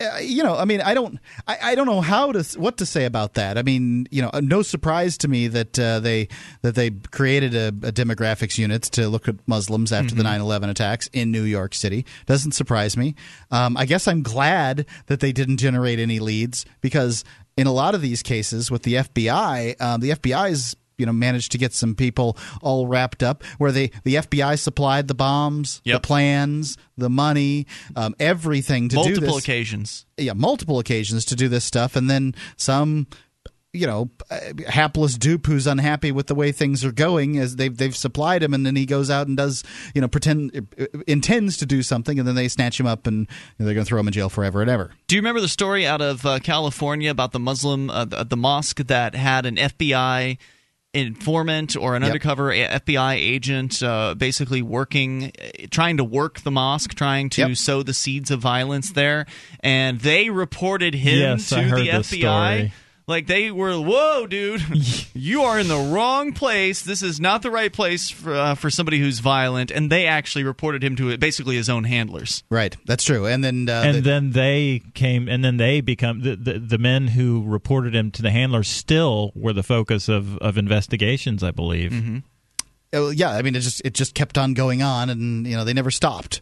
S3: uh, you know, I mean, I don't, I, I don't know how to, what to say about that. I mean, you know, uh, no surprise to me that uh, they that they created a, a demographics unit to look at Muslims after the 9/11 attacks in New York City. Doesn't surprise me. Um, I guess I'm glad that they didn't generate any leads because in a lot of these cases with the FBI, um, the FBI's you know managed to get some people all wrapped up where they the FBI supplied the bombs,
S1: Yep.
S3: the plans, the money, um, everything to do
S1: Multiple occasions.
S3: yeah, multiple occasions to do this stuff, and then some, you know, hapless dupe who's unhappy with the way things are going, as they've they've supplied him, and then he goes out and does, you know, pretend uh, intends to do something, and then they snatch him up, and they're going to throw him in jail forever and ever.
S1: Do you remember the story out of uh, California about the Muslim, uh, the, the mosque that had an FBI informant or an
S3: Yep.
S1: undercover FBI agent uh, basically working, uh, trying to work the mosque, trying to
S3: Yep.
S1: sow the seeds of violence there? And they reported him
S2: Yes,
S1: to
S2: I heard
S1: the FBI.
S2: story.
S1: Like they were, whoa, dude, (laughs) you are in the wrong place. This is not the right place for uh, for somebody who's violent. And they actually reported him to basically his own handlers.
S3: Right, that's true. And then uh,
S2: and
S3: the-
S2: then they came, and then they become the, the the men who reported him to the handlers. Still were the focus of of investigations, I believe.
S3: Oh, yeah, I mean, it just it just kept on going on, and you know they never stopped.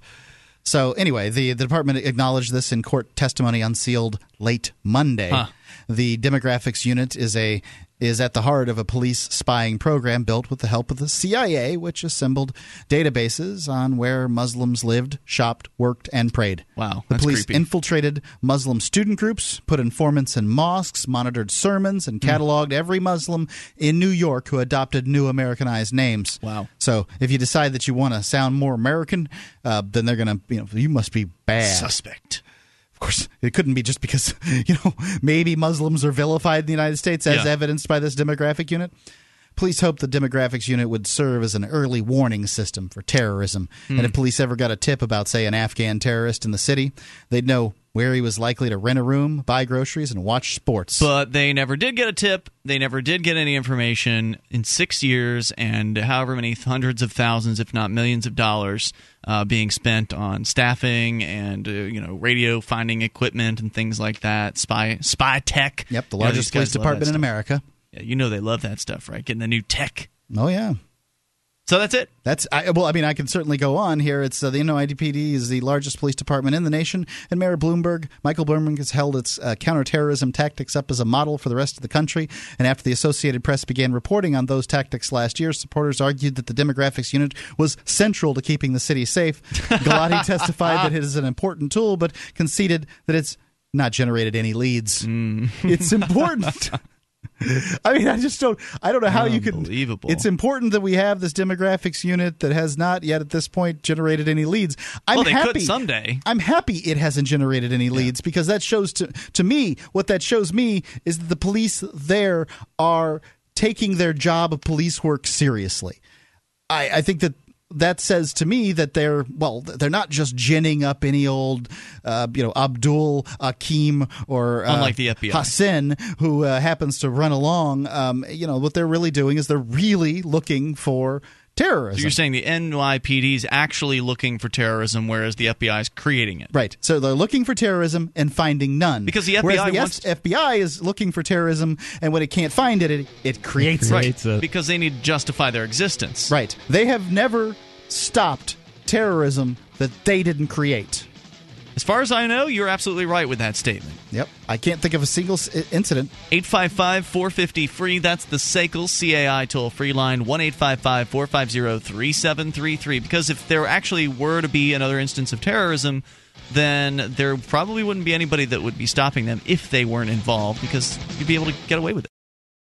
S3: So anyway, the, the department acknowledged this in court testimony unsealed late Monday.
S1: Huh.
S3: The demographics unit is a is at the heart of a police spying program built with the help of the CIA, which assembled databases on where Muslims lived, shopped, worked, and prayed.
S1: Wow,
S3: The police
S1: creepy.
S3: infiltrated Muslim student groups, put informants in mosques, monitored sermons, and cataloged every Muslim in New York who adopted new Americanized names.
S1: Wow.
S3: So if you decide that you want to sound more American, uh, then they're going to, you know, you must be bad.
S1: Suspect.
S3: Course, it couldn't be just because, (laughs) you know, maybe Muslims are vilified in the United States as
S1: Yeah.
S3: evidenced by this demographic unit. Police hope the demographics unit would serve as an early warning system for terrorism. And hmm. if police ever got a tip about, say, an Afghan terrorist in the city, they'd know where he was likely to rent a room, buy groceries, and watch sports.
S1: But they never did get a tip. They never did get any information in six years, and however many hundreds of thousands, if not millions of dollars, uh, being spent on staffing and uh, you know radio finding equipment and things like that. Spy spy tech.
S3: yep, the
S1: You know,
S3: largest police department in. America.
S1: Yeah, you know they love that stuff, right? Getting the new tech.
S3: Oh, yeah.
S1: So that's it.
S3: That's I, well. I mean, I can certainly go on here. It's uh, the NYPD is the largest police department in the nation, and Mayor Bloomberg, Michael Bloomberg, has held its uh, counterterrorism tactics up as a model for the rest of the country. And after the Associated Press began reporting on those tactics last year, supporters argued that the demographics unit was central to keeping the city safe. (laughs) Galati testified that it is an important tool, but conceded that it's not generated any leads. It's important. (laughs) (laughs) I mean, I just don't. I don't know how you could.
S1: Unbelievable.
S3: It's important that we have this demographics unit that has not yet at this point generated any leads. I'm
S1: well, they
S3: happy
S1: could someday.
S3: I'm happy it hasn't generated any leads because that shows to to me what that shows me is that the police there are taking their job of police work seriously. I, I think that that says to me that they're well they're not just ginning up any old uh, you know Abdul Akim or uh,
S1: Unlike the FBI.
S3: Hassan who uh, happens to run along. Um, you know what they're really doing is they're really looking for terrorism.
S1: So you're saying the NYPD is actually looking for terrorism, whereas the FBI is creating it.
S3: Right. So they're looking for terrorism and finding none.
S1: Because the
S3: Whereas
S1: FBI
S3: the
S1: wants-
S3: FBI is looking for terrorism, and when it can't find it, it, it creates
S1: Right.
S2: Creates a-
S1: Because they need to justify their existence.
S3: Right. They have never stopped terrorism that they didn't create.
S1: As far as I know, you're absolutely right with that statement.
S3: Yep. I can't think of a single s- incident.
S1: 855 450 free. That's the SACL CAI toll free line 1 855 450 3733. Because if there actually were to be another instance of terrorism, then there probably wouldn't be anybody that would be stopping them if they weren't involved because you'd be able to get away with it.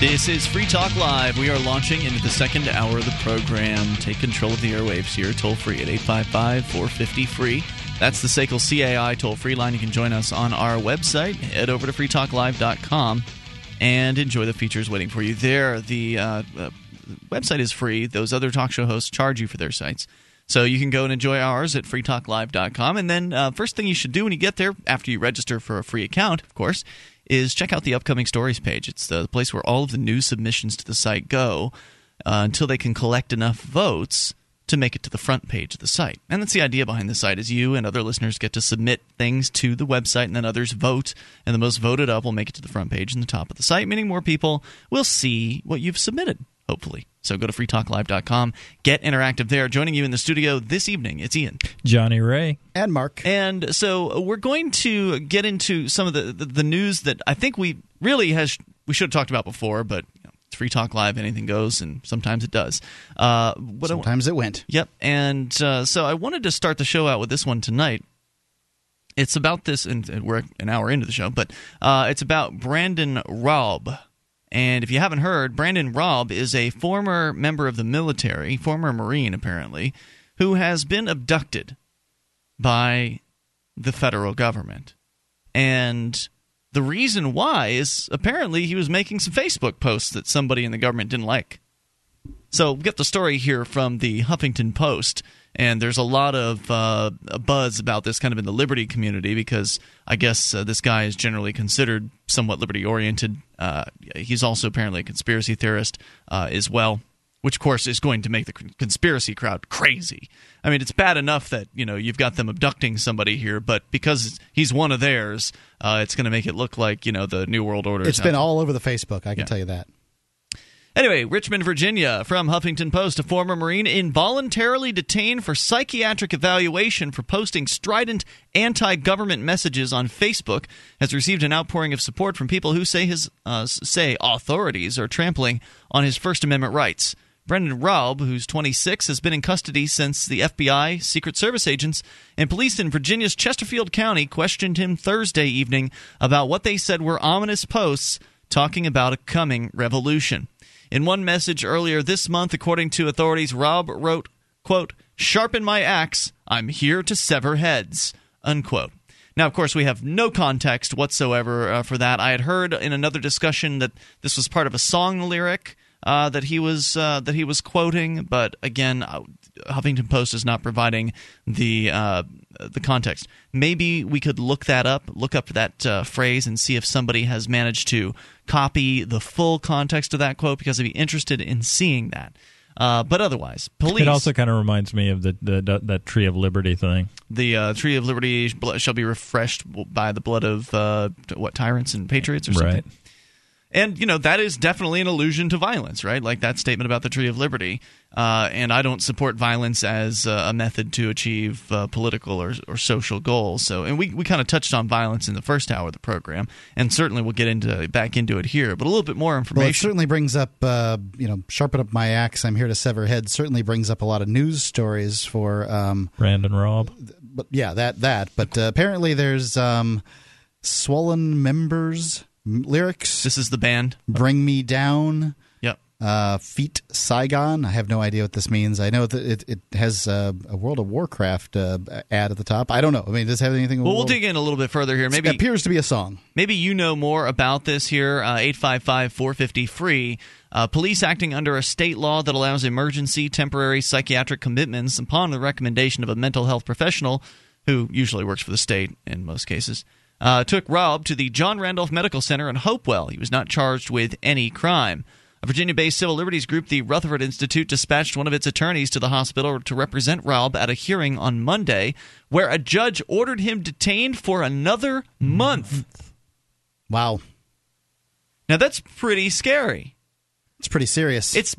S1: This is Free Talk Live. We are launching into the second hour of the program. Take control of the airwaves here, toll free at 855 450 free. That's the SACL CAI toll free line. You can join us on our website. Head over to freetalklive.com and enjoy the features waiting for you there. The uh, uh, website is free. Those other talk show hosts charge you for their sites. So you can go and enjoy ours at freetalklive.com. And then, uh, first thing you should do when you get there, after you register for a free account, of course, is check out the upcoming stories page. It's the place where all of the new submissions to the site go uh, until they can collect enough votes to make it to the front page of the site. And that's the idea behind the site is you and other listeners get to submit things to the website and then others vote and the most voted up will make it to the front page and the top of the site, meaning more people will see what you've submitted, hopefully. So go to freetalklive.com, get interactive there. Joining you in the studio this evening, it's Ian.
S2: Johnny Ray.
S3: And Mark.
S1: And so we're going to get into some of the, the, the news that I think we really has we should have talked about before, but you know, it's Free Talk Live, anything goes, and sometimes it does. Uh, what I-
S3: Sometimes it went.
S1: Yep. And uh, so I wanted to start the show out with this one tonight. It's about this, and we're an hour into the show, but uh, it's about Brandon Raub. And if you haven't heard, Brandon Raub is a former member of the military, former Marine apparently, who has been abducted by the federal government. And the reason why is apparently he was making some Facebook posts that somebody in the government didn't like. So we get the story here from the Huffington Post, and there's a lot of uh, buzz about this kind of in the liberty community because I guess uh, this guy is generally considered somewhat liberty oriented. Uh, he's also apparently a conspiracy theorist uh, as well, which of course is going to make the conspiracy crowd crazy. I mean, it's bad enough that you know you've got them abducting somebody here, but because he's one of theirs, uh, it's going to make it look like you know the New World Order.
S3: It's been all over the Facebook. I can
S1: Yeah.
S3: tell you that.
S1: Anyway, Richmond, Virginia, from Huffington Post, a former Marine involuntarily detained for psychiatric evaluation for posting strident anti government messages on Facebook has received an outpouring of support from people who say his uh, say authorities are trampling on his First Amendment rights. Brandon Raub, who's 26, has been in custody since the FBI, Secret Service agents, and police in Virginia's Chesterfield County questioned him Thursday evening about what they said were ominous posts talking about a coming revolution. In one message earlier this month, according to authorities, Raub wrote, quote, Sharpen my axe. I'm here to sever heads, unquote. Now, of course, we have no context whatsoever uh, for that. I had heard in another discussion that this was part of a song lyric uh, that he was uh, that he was quoting, but again, uh, Huffington Post is not providing the uh, the context. Maybe we could look that up, look up that uh, phrase, and see if somebody has managed to copy the full context of that quote, because I'd be interested in seeing that. Uh, but otherwise, police.
S2: It also kind of reminds me of the, the, that Tree of Liberty thing.
S1: the uh, tree of liberty shall be refreshed by the blood of uh, what tyrants and patriots or something.
S2: Right.
S1: And you know that is definitely an allusion to violence, right? Like that statement about the Tree of Liberty. Uh, and I don't support violence as uh, a method to achieve uh, political or, or social goals. So, and we, we kind of touched on violence in the first hour of the program, and certainly we'll get into back into it here. But a little bit more
S3: Well, it
S1: information.
S3: certainly brings up, uh, you know, sharpen up my axe. I'm here to sever heads. Certainly brings up a lot of news stories for, um,
S2: Brandon Raub.
S3: but yeah, that that. But uh, apparently, there's um, swollen members m- lyrics.
S1: this is the band.
S3: Bring me down.
S1: Yep.
S3: Uh, Feet Saigon. I have no idea what this means. I know that it, it has uh, a World of Warcraft uh, ad at the top. I don't know. I mean, does it have anything?
S1: Well, we'll dig in a little bit further here. Maybe It
S3: appears to be a song.
S1: Maybe you know more about this here. Uh, 855 450 free. Uh, police acting under a state law that allows emergency temporary psychiatric commitments upon the recommendation of a mental health professional, who usually works for the state in most cases, uh, took Raub to the John Randolph Medical Center in Hopewell. He was not charged with any crime. A Virginia based civil liberties group, the Rutherford Institute, dispatched one of its attorneys to the hospital to represent Raub at a hearing on Monday, where a judge ordered him detained for another month.
S3: Wow,
S1: Now that's pretty scary.
S3: it's pretty serious.
S1: It's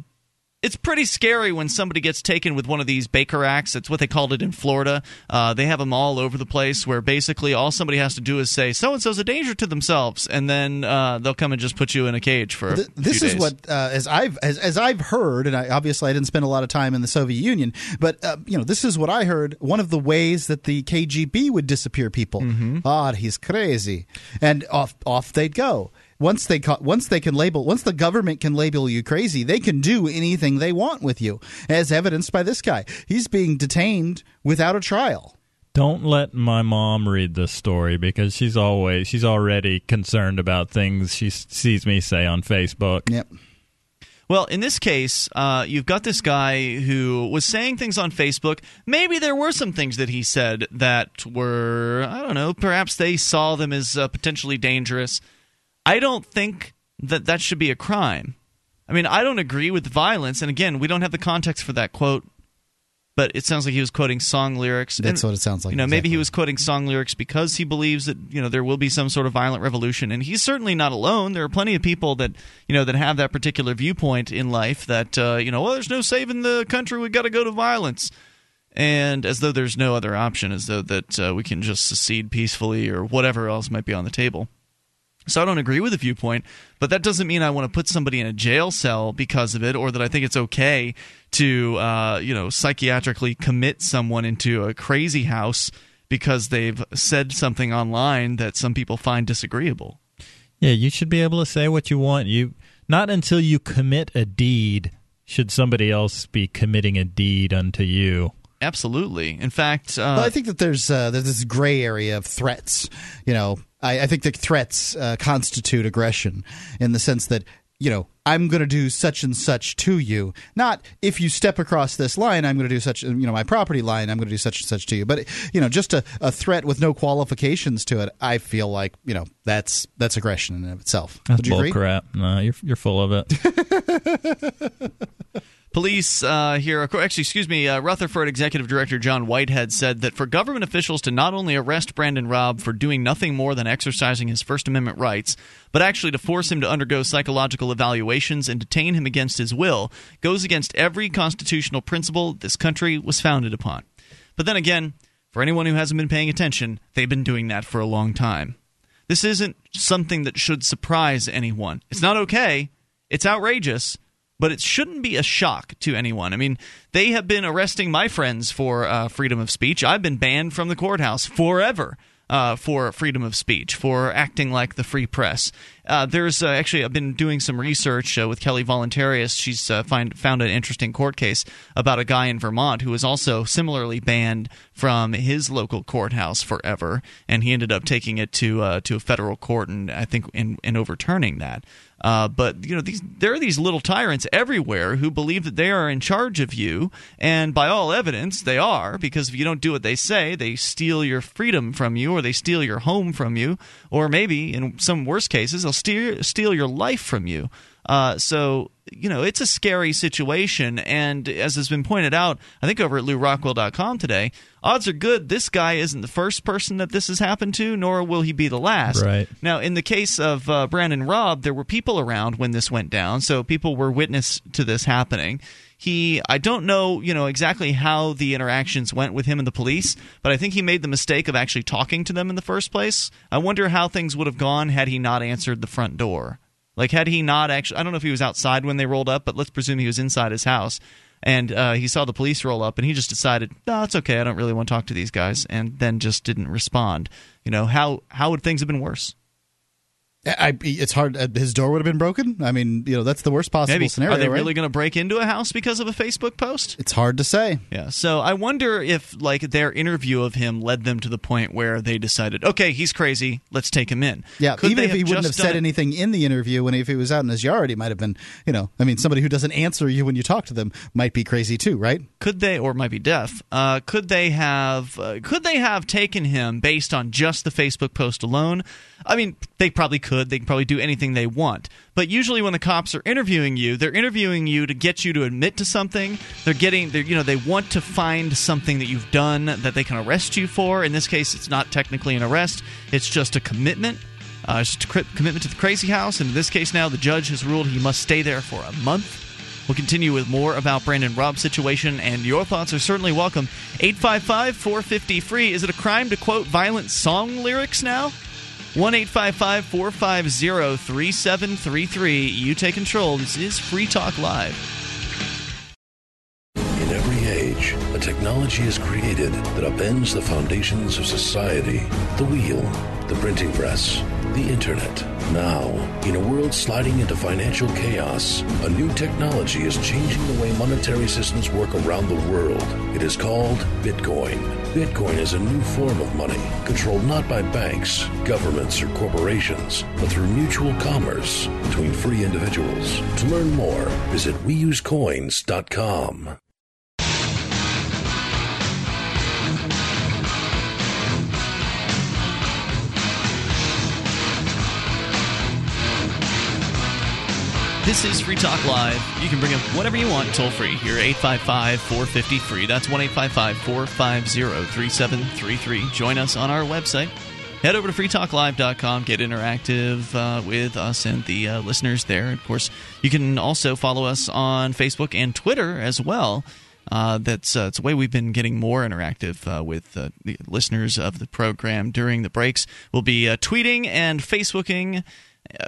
S1: it's pretty scary when somebody gets taken with one of these Baker Acts. That's what they called it in Florida. Uh, they have them all over the place, where basically all somebody has to do is say so and so's a danger to themselves, and then uh, they'll come and just put you in a cage for.
S3: Th- this is
S1: days.
S3: what uh, as I've as, as I've heard, and I, obviously I didn't spend a lot of time in the Soviet Union, but uh, you know this is what I heard. One of the ways that the KGB would disappear people.
S1: Mm-hmm.
S3: Ah, he's crazy, and off off they'd go. Once they ca- once they can label once the government can label you crazy, they can do anything they want with you, as evidenced by this guy. He's being detained without a trial.
S2: Don't let my mom read this story because she's always she's already concerned about things she sees me say on Facebook.
S3: Yep.
S1: Well, in this case, uh, you've got this guy who was saying things on Facebook. Maybe there were some things that he said that were, I don't know, perhaps they saw them as uh, potentially dangerous. I don't think that that should be a crime. I mean, I don't agree with violence. And again, we don't have the context for that quote, but it sounds like he was quoting song lyrics.
S3: That's
S1: And,
S3: what it sounds like,
S1: You know, maybe he was quoting song lyrics because he believes that you know there will be some sort of violent revolution, and he's certainly not alone. There are plenty of people that you know that have that particular viewpoint in life. That uh, you know, well, there's no saving the country. We've got to go to violence, and as though there's no other option, as though that uh, we can just secede peacefully or whatever else might be on the table. So I don't agree with the viewpoint, but that doesn't mean I want to put somebody in a jail cell because of it, or that I think it's okay to, uh, you know, psychiatrically commit someone into a crazy house because they've said something online that some people find disagreeable.
S2: Yeah, you should be able to say what you want. You not until you commit a deed should somebody else be committing a deed unto you.
S1: Absolutely. In fact, uh,
S3: Well, I think that there's uh, there's this gray area of threats. You know, I, I think that threats uh, constitute aggression in the sense that you know I'm going to do such and such to you. Not if you step across this line, I'm going to do such. You know, my property line, I'm going to do such and such to you. But you know, just a, a threat with no qualifications to it. I feel like you know that's that's aggression in and of itself.
S2: That's
S3: agree?
S2: bullcrap. No, you're you're full of it. (laughs)
S1: Police uh, here, actually, excuse me, uh, Rutherford Executive Director John Whitehead said that for government officials to not only arrest Brandon Raub for doing nothing more than exercising his First Amendment rights, but actually to force him to undergo psychological evaluations and detain him against his will goes against every constitutional principle this country was founded upon. But then again, for anyone who hasn't been paying attention, they've been doing that for a long time. This isn't something that should surprise anyone. It's not okay. It's outrageous but it shouldn't be a shock to anyone. I mean, they have been arresting my friends for uh, freedom of speech. I've been banned from the courthouse forever uh, for freedom of speech, for acting like the free press. Uh, there's uh, actually I've been doing some research uh, with Kelly Voluntarius. She's uh, find, found an interesting court case about a guy in Vermont who was also similarly banned from his local courthouse forever, and he ended up taking it to uh, to a federal court, and I think in, in overturning that. Uh, but you know, these there are these little tyrants everywhere who believe that they are in charge of you, and by all evidence, they are. Because if you don't do what they say, they steal your freedom from you, or they steal your home from you, or maybe in some worst cases, they'll steal steal your life from you. Uh, so you know it's a scary situation, and as has been pointed out, I think over at LewRockwell.com today, odds are good this guy isn't the first person that this has happened to, nor will he be the last.
S2: Right.
S1: Now, in the case of uh, Brandon Raub, there were people around when this went down, so people were witness to this happening. He, I don't know, you know exactly how the interactions went with him and the police, but I think he made the mistake of actually talking to them in the first place. I wonder how things would have gone had he not answered the front door. Like, had he not actually, I don't know if he was outside when they rolled up, but let's presume he was inside his house. And uh, he saw the police roll up, and he just decided, no, it's okay. I don't really want to talk to these guys, and then just didn't respond. You know, how how would things have been worse?
S3: I, it's hard. uh, His door would have been broken. I mean, you know, that's the worst possible
S1: Maybe.
S3: scenario.
S1: Are they
S3: right?
S1: really going to break into a house because of a Facebook post?
S3: It's hard to say.
S1: Yeah. So I wonder if like their interview of him led them to the point where they decided, okay, he's crazy, let's take him in.
S3: Yeah,
S1: Could
S3: even if he wouldn't have said anything in the interview, when if he was out in his yard, he might have been, you know, I mean, somebody who doesn't answer you when you talk to them might be crazy too, right?
S1: could they or might be deaf uh, could they have uh, could they have taken him based on just the facebook post alone i mean they probably could they can probably do anything they want. But usually when the cops are interviewing you they're interviewing you to get you to admit to something. They're getting they're you know they want to find something that you've done that they can arrest you for. In this case it's not technically an arrest. It's just a commitment uh, it's just a commitment to the crazy house. And in this case now the judge has ruled he must stay there for a month. We'll continue with more about Brandon Raub's situation, and your thoughts are certainly welcome. 855 450 free. Is it a crime to quote violent song lyrics now? 1 855 450 3733. You take control. This is Free Talk Live.
S7: In every age, a technology is created that upends the foundations of society the wheel, the printing press, the internet. Now, in a world sliding into financial chaos, a new technology is changing the way monetary systems work around the world. It is called Bitcoin. Bitcoin is a new form of money controlled not by banks, governments, or corporations, but through mutual commerce between free individuals. To learn more, visit weusecoins.com.
S1: This is Free Talk Live. You can bring up whatever you want toll free here, 855 450 free. That's 1 855 450 3733. Join us on our website. Head over to freetalklive.com, get interactive uh, with us and the uh, listeners there. Of course, you can also follow us on Facebook and Twitter as well. Uh, that's uh, it's a way we've been getting more interactive uh, with uh, the listeners of the program during the breaks. We'll be uh, tweeting and Facebooking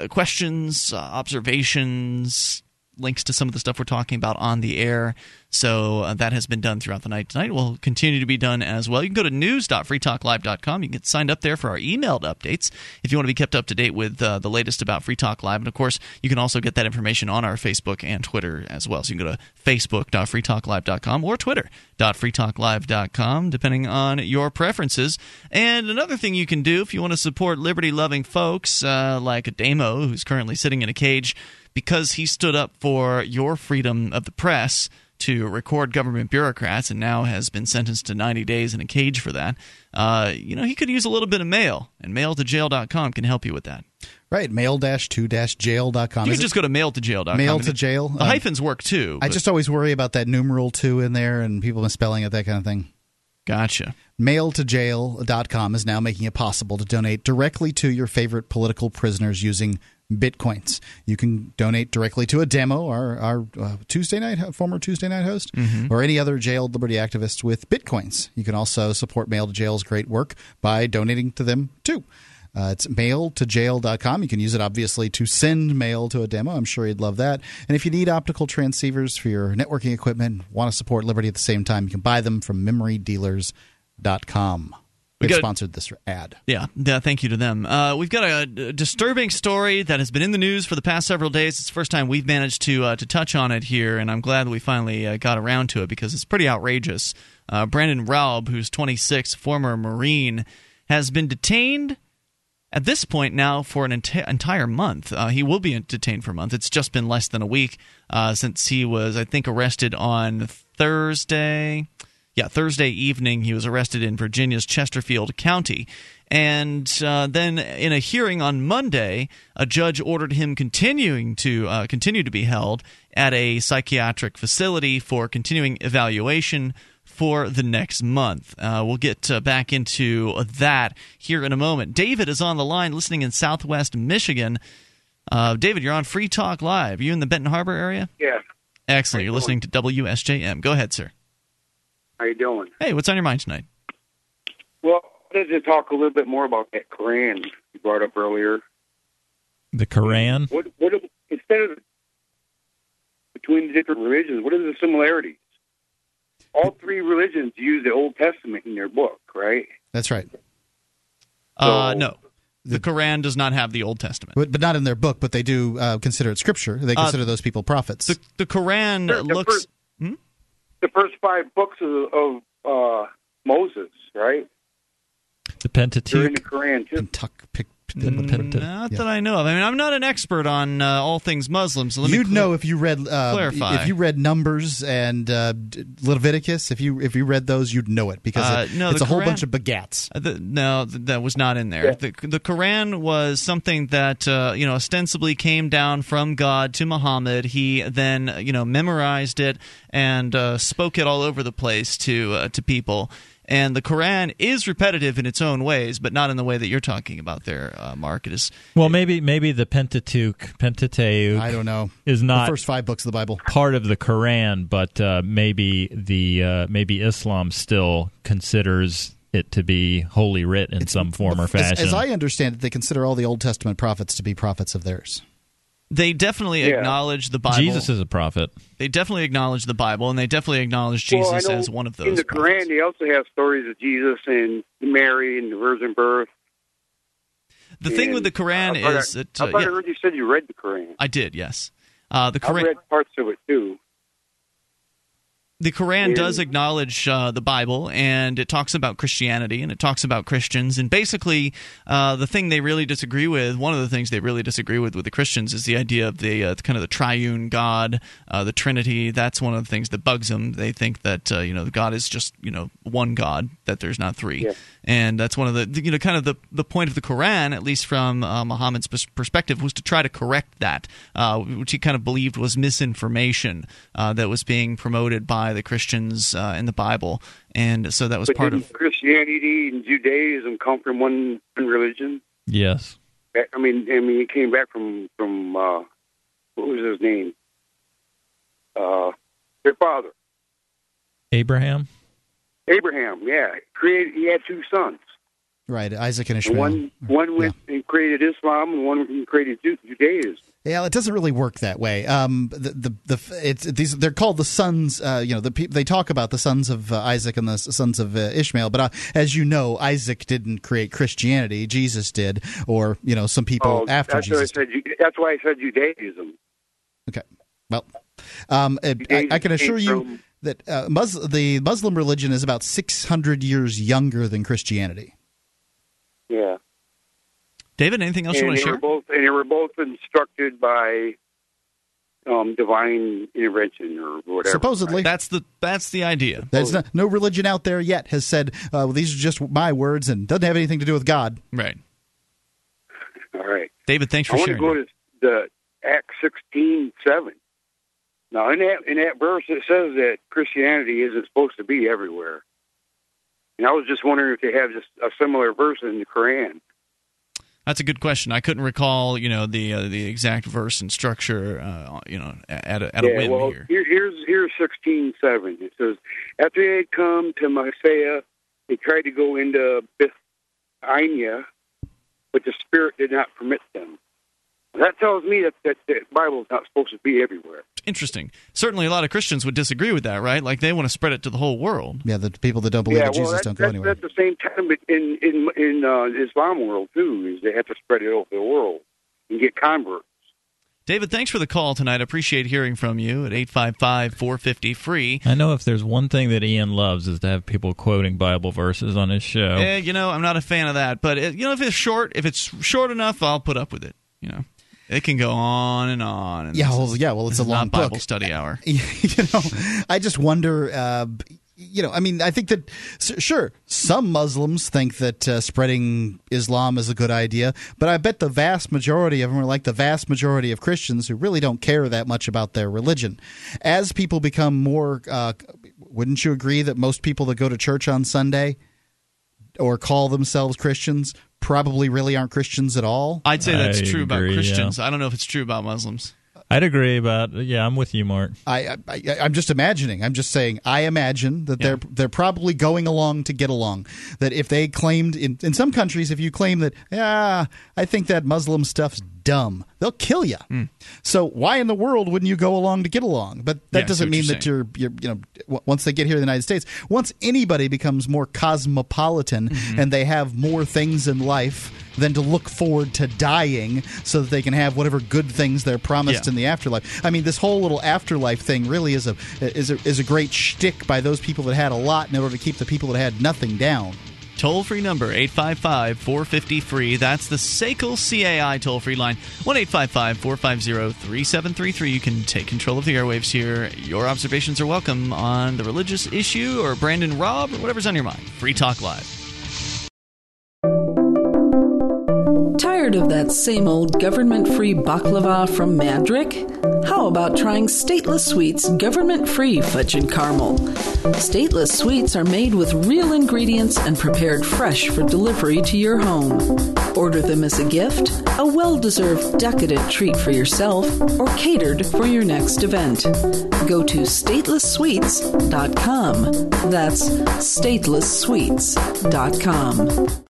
S1: questions, uh, observations, links to some of the stuff we're talking about on the air. So uh, that has been done throughout the night tonight. Will continue to be done as well. You can go to news.freetalklive.com. You can get signed up there for our emailed updates if you want to be kept up to date with uh, the latest about Free Talk Live. And of course, you can also get that information on our Facebook and Twitter as well. So you can go to facebook.freetalklive.com or twitter.freetalklive.com, depending on your preferences. And another thing you can do if you want to support liberty loving folks uh, like Ademo, who's currently sitting in a cage because he stood up for your freedom of the press to record government bureaucrats and now has been sentenced to 90 days in a cage for that. Uh, you know, he could use a little bit of mail, and mailtojail.com can help you with that.
S3: Right. Mail two jail.com.
S1: You
S3: Is
S1: can just go to mailtojail.com.
S3: Mail to jail.
S1: The
S3: Um,
S1: hyphens work too.
S3: I just always worry about that numeral two in there and people misspelling it, that kind of thing.
S1: Gotcha.
S3: Mailtojail.com is now making it possible to donate directly to your favorite political prisoners using bitcoins. You can donate directly to Ademo, our, our uh, Tuesday night, former Tuesday night host, or any other jailed liberty activists with bitcoins. You can also support Mail to Jail's great work by donating to them too. Uh, it's mailtojail.com. You can use it obviously to send mail to Ademo. I'm sure you'd love that. And if you need optical transceivers for your networking equipment, want to support Liberty at the same time, you can buy them from memorydealers.com. They
S1: got-
S3: sponsored this ad.
S1: Yeah, yeah, thank you to them. Uh, we've got a disturbing story that has been in the news for the past several days. It's the first time we've managed to uh, to touch on it here, and I'm glad that we finally uh, got around to it because it's pretty outrageous. Uh, Brandon Raub, who's 26, former Marine, has been detained at this point now for an enti- entire month. Uh, he will be detained for a month. It's just been less than a week uh, since he was, I think, arrested on Thursday. Yeah, Thursday evening, he was arrested in Virginia's Chesterfield County. And uh, then, in a hearing on Monday, a judge ordered him continuing to uh, continue to be held at a psychiatric facility for continuing evaluation for the next month. Uh, we'll get uh, back into that here in a moment. David is on the line, listening in Southwest Michigan. Uh, David, you're on Free Talk Live. Are you in the Benton Harbor area?
S8: Yeah.
S1: Excellent. You're listening to WSJM. Go ahead, sir.
S8: How you doing?
S1: Hey, what's on your mind tonight?
S8: Well, I wanted to talk a little bit more about that Quran you brought up earlier.
S2: The Quran.
S8: What what instead of between the different religions, what are the similarities? All three religions use the Old Testament in their book, right?
S3: That's right.
S1: Uh, no. The Quran does not have the Old Testament.
S3: But, but not in their book, but they do uh, consider it scripture. They
S1: Uh,
S3: consider those people prophets.
S1: The, the Quran
S8: Sure, the
S1: looks.
S8: first- The first five books of, of uh, Moses, right?
S2: The Pentateuch.
S8: the Quran too.
S1: Not that I know of. I mean, I'm not an expert on uh, all things Muslim, so let
S3: You'd
S1: cl-
S3: know if you read uh,
S1: clarify.
S3: if you read Numbers and uh, Leviticus. If you if you read those, you'd know it because
S1: Uh,
S3: it-
S1: no,
S3: it's
S1: the
S3: a whole bunch of begats.
S1: Uh, the, no, that was not in there. The, the Quran was something that uh, you know ostensibly came down from God to Muhammad. He then you know memorized it and uh, spoke it all over the place to uh, to people. And the Quran is repetitive in its own ways, but not in the way that you're talking about there, uh, Mark. It is
S2: Well, maybe maybe the Pentateuch, Pentateuch.
S3: I don't know.
S2: Is not
S3: the first five books of the Bible.
S2: part of the Quran, but uh, maybe the uh, maybe Islam still considers it to be holy writ in some form or
S3: As,
S2: fashion.
S3: as I understand it, they consider all the Old Testament prophets to be prophets of theirs.
S1: They definitely
S8: Yeah.
S1: acknowledge the Bible.
S2: Jesus is a prophet.
S1: they definitely acknowledge the Bible, and they definitely acknowledge Jesus
S8: I know
S1: as one of those.
S8: In the
S1: prophets.
S8: Quran, they also have stories of Jesus and Mary and the virgin birth.
S1: The thing with the Quran
S8: I
S1: is
S8: I,
S1: that
S8: I
S1: uh,
S8: thought
S1: yeah,
S8: I heard you said you read the Quran.
S1: I did, yes. Uh, the
S8: I
S1: Quran,
S8: read parts of it too.
S1: The Quran does acknowledge uh, the Bible, and it talks about Christianity, and it talks about Christians, and basically, uh, the thing they really disagree with, one of the things they really disagree with with the Christians, is the idea of the uh, kind of the triune God, uh, the Trinity. That's one of the things that bugs them. They think that uh, you know God is just you know one God, that there's not three,
S8: Yeah.
S1: And that's one of the you know kind of the the point of the Quran, at least from uh, Muhammad's pers- perspective, was to try to correct that, uh, which he kind of believed was misinformation uh, that was being promoted by the Christians uh, in the Bible, and so that was
S8: But
S1: part
S8: didn't
S1: of.
S8: Christianity and Judaism come from one, one religion?
S2: Yes.
S8: I mean, I mean, he came back from from uh, what was his name? Uh, their father,
S2: Abraham.
S8: Abraham. Yeah, created. He had two sons.
S3: Right, Isaac and Ishmael.
S8: one one went and created Islam, and one created Judaism.
S3: Yeah, it doesn't really work that way. Um, the the, the it's these they're called the sons. Uh, you know, the peop they talk about the sons of uh, Isaac and the sons of uh, Ishmael. But uh, as you know, Isaac didn't create Christianity. Jesus did, or you know, some people
S8: Oh,
S3: after
S8: that's
S3: Jesus.
S8: Why I said, that's why I said Judaism.
S3: Okay. Well, um, uh, I, I can assure you
S8: from-
S3: that uh, Mus- the Muslim religion is about 600 years younger than Christianity.
S8: Yeah.
S1: David, anything else you want to
S8: were
S1: share?
S8: both and they were both instructed by um, divine intervention or whatever.
S3: Supposedly.
S1: That's the that's the idea.
S3: There's no, no religion out there yet has said, uh, well, these are just my words and doesn't have anything to do with God.
S1: Right.
S8: All right.
S1: David, thanks for
S8: I want to go to the Acts sixteen seven. Now, in that in that verse, it says that Christianity isn't supposed to be everywhere. And I was just wondering if they have just a similar verse in the Quran.
S1: That's a good question. I couldn't recall, you know, the uh, the exact verse and structure, uh, you know, at a, at a
S8: yeah,
S1: whim
S8: well,
S1: here.
S8: here- here's here's sixteen seven. It says after they had come to Mysia, they tried to go into Bithynia, but the Spirit did not permit them. That tells me that, that the Bible is not supposed to be everywhere.
S1: Interesting. Certainly, a lot of Christians would disagree with that, right? Like they want to spread it to the whole world.
S3: Yeah, the people that don't believe
S8: yeah,
S3: that
S8: well,
S3: Jesus
S8: that's,
S3: don't go
S8: that's,
S3: anywhere.
S8: At the same time in in in uh, Islam world too. Is they have to spread it over the world and get converts.
S1: David, thanks for the call tonight. I appreciate hearing from you at 855 450 free.
S2: I know if there's one thing that Ian loves is to have people quoting Bible verses on his show.
S1: Eh, you know, I'm not a fan of that, but it, you know, if it's short, if it's short enough, I'll put up with it. You know, it can go on and on. And
S3: Yeah, well, yeah, well, it's a long
S1: Bible
S3: book.
S1: study hour. (laughs)
S3: you know, I just wonder. Uh, you know, I mean, I think that sure, some Muslims think that uh, spreading Islam is a good idea, but I bet the vast majority of them are like the vast majority of Christians who really don't care that much about their religion. As people become more, uh, wouldn't you agree that most people that go to church on Sunday or call themselves Christians probably really aren't Christians at all?
S1: I'd say that's
S2: I
S1: true about
S2: agree,
S1: Christians. I don't know if it's true about Muslims.
S2: I'd agree about yeah, I'm with you, Mark.
S3: I, I I'm just imagining. I'm just saying. I imagine that they're they're probably going along to get along. That if they claimed in in some countries, if you claim that, yeah, I think that Muslim stuff's dumb, they'll kill you.
S1: Hmm.
S3: So why in the world wouldn't you go along to get along? But that
S1: Yeah,
S3: doesn't mean
S1: you're
S3: that you're you're you know once they get here in the United States, once anybody becomes more cosmopolitan
S1: Mm-hmm.
S3: and they have more things in life than to look forward to dying so that they can have whatever good things they're promised
S1: Yeah.
S3: in the afterlife. I mean, this whole little afterlife thing really is a is a, is a great shtick by those people that had a lot in order to keep the people that had nothing down.
S1: Toll free number 855 450 free. That's the SACL CAI toll free line 1 855 450 3733. You can take control of the airwaves here. Your observations are welcome on the religious issue or Brandon Raub or whatever's on your mind. Free Talk Live.
S9: Tired of that same old government free baklava from Mandrick? How about trying Stateless Sweets government free fudge and caramel? Stateless Sweets are made with real ingredients and prepared fresh for delivery to your home. Order them as a gift, a well deserved decadent treat for yourself, or catered for your next event. Go to statelesssweets.com. That's statelesssweets.com.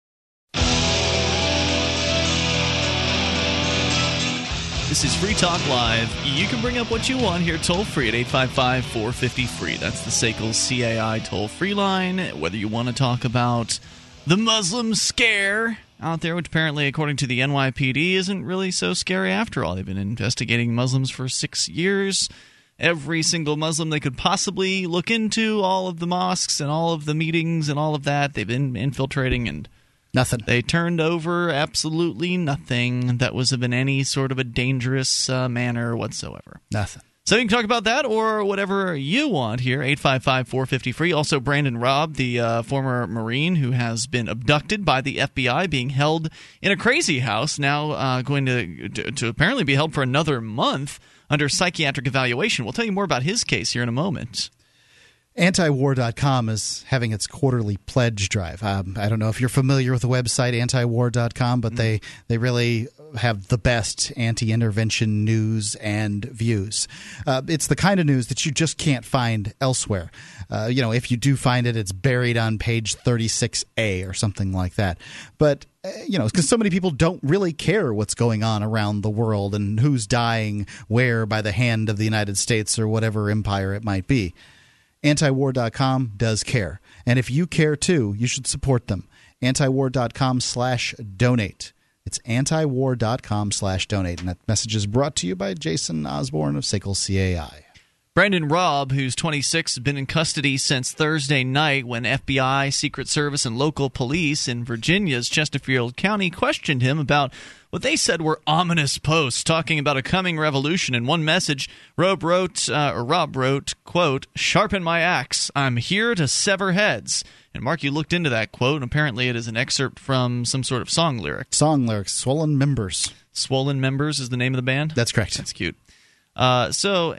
S1: This is Free Talk Live. You can bring up what you want here toll free at 855 450 free. That's the SACL CAI toll free line. Whether you want to talk about the Muslim scare out there, which apparently, according to the NYPD, isn't really so scary after all. They've been investigating Muslims for six years. Every single Muslim they could possibly look into, all of the mosques and all of the meetings and all of that, they've been infiltrating and
S3: Nothing.
S1: they turned over absolutely nothing that was of in any sort of a dangerous uh, manner whatsoever.
S3: Nothing.
S1: So you can talk about that or whatever you want here. 855 450 free. Also, Brandon Raub, the uh, former Marine who has been abducted by the FBI, being held in a crazy house, now uh, going to, to, to apparently be held for another month under psychiatric evaluation. We'll tell you more about his case here in a moment.
S3: Antiwar.com is having its quarterly pledge drive. Um, I don't know if you're familiar with the website antiwar.com, but they, they really have the best anti intervention news and views. Uh, it's the kind of news that you just can't find elsewhere. Uh, you know, if you do find it, it's buried on page 36A or something like that. But uh, you know, because so many people don't really care what's going on around the world and who's dying where by the hand of the United States or whatever empire it might be. Antiwar.com does care. And if you care too, you should support them. Antiwar.com slash donate. It's antiwar.com slash donate. And that message is brought to you by Jason Osborne of Sickle CAI.
S1: Brandon Raub, who's 26, has been in custody since Thursday night when FBI, Secret Service, and local police in Virginia's Chesterfield County questioned him about what they said were ominous posts talking about a coming revolution. In one message, Raub wrote, uh, or Raub wrote, "quote Sharpen my axe. I'm here to sever heads." And Mark, you looked into that quote, and apparently it is an excerpt from some sort of song lyric.
S3: Song lyrics, Swollen Members.
S1: Swollen Members is the name of the band.
S3: That's correct.
S1: That's cute. Uh, so,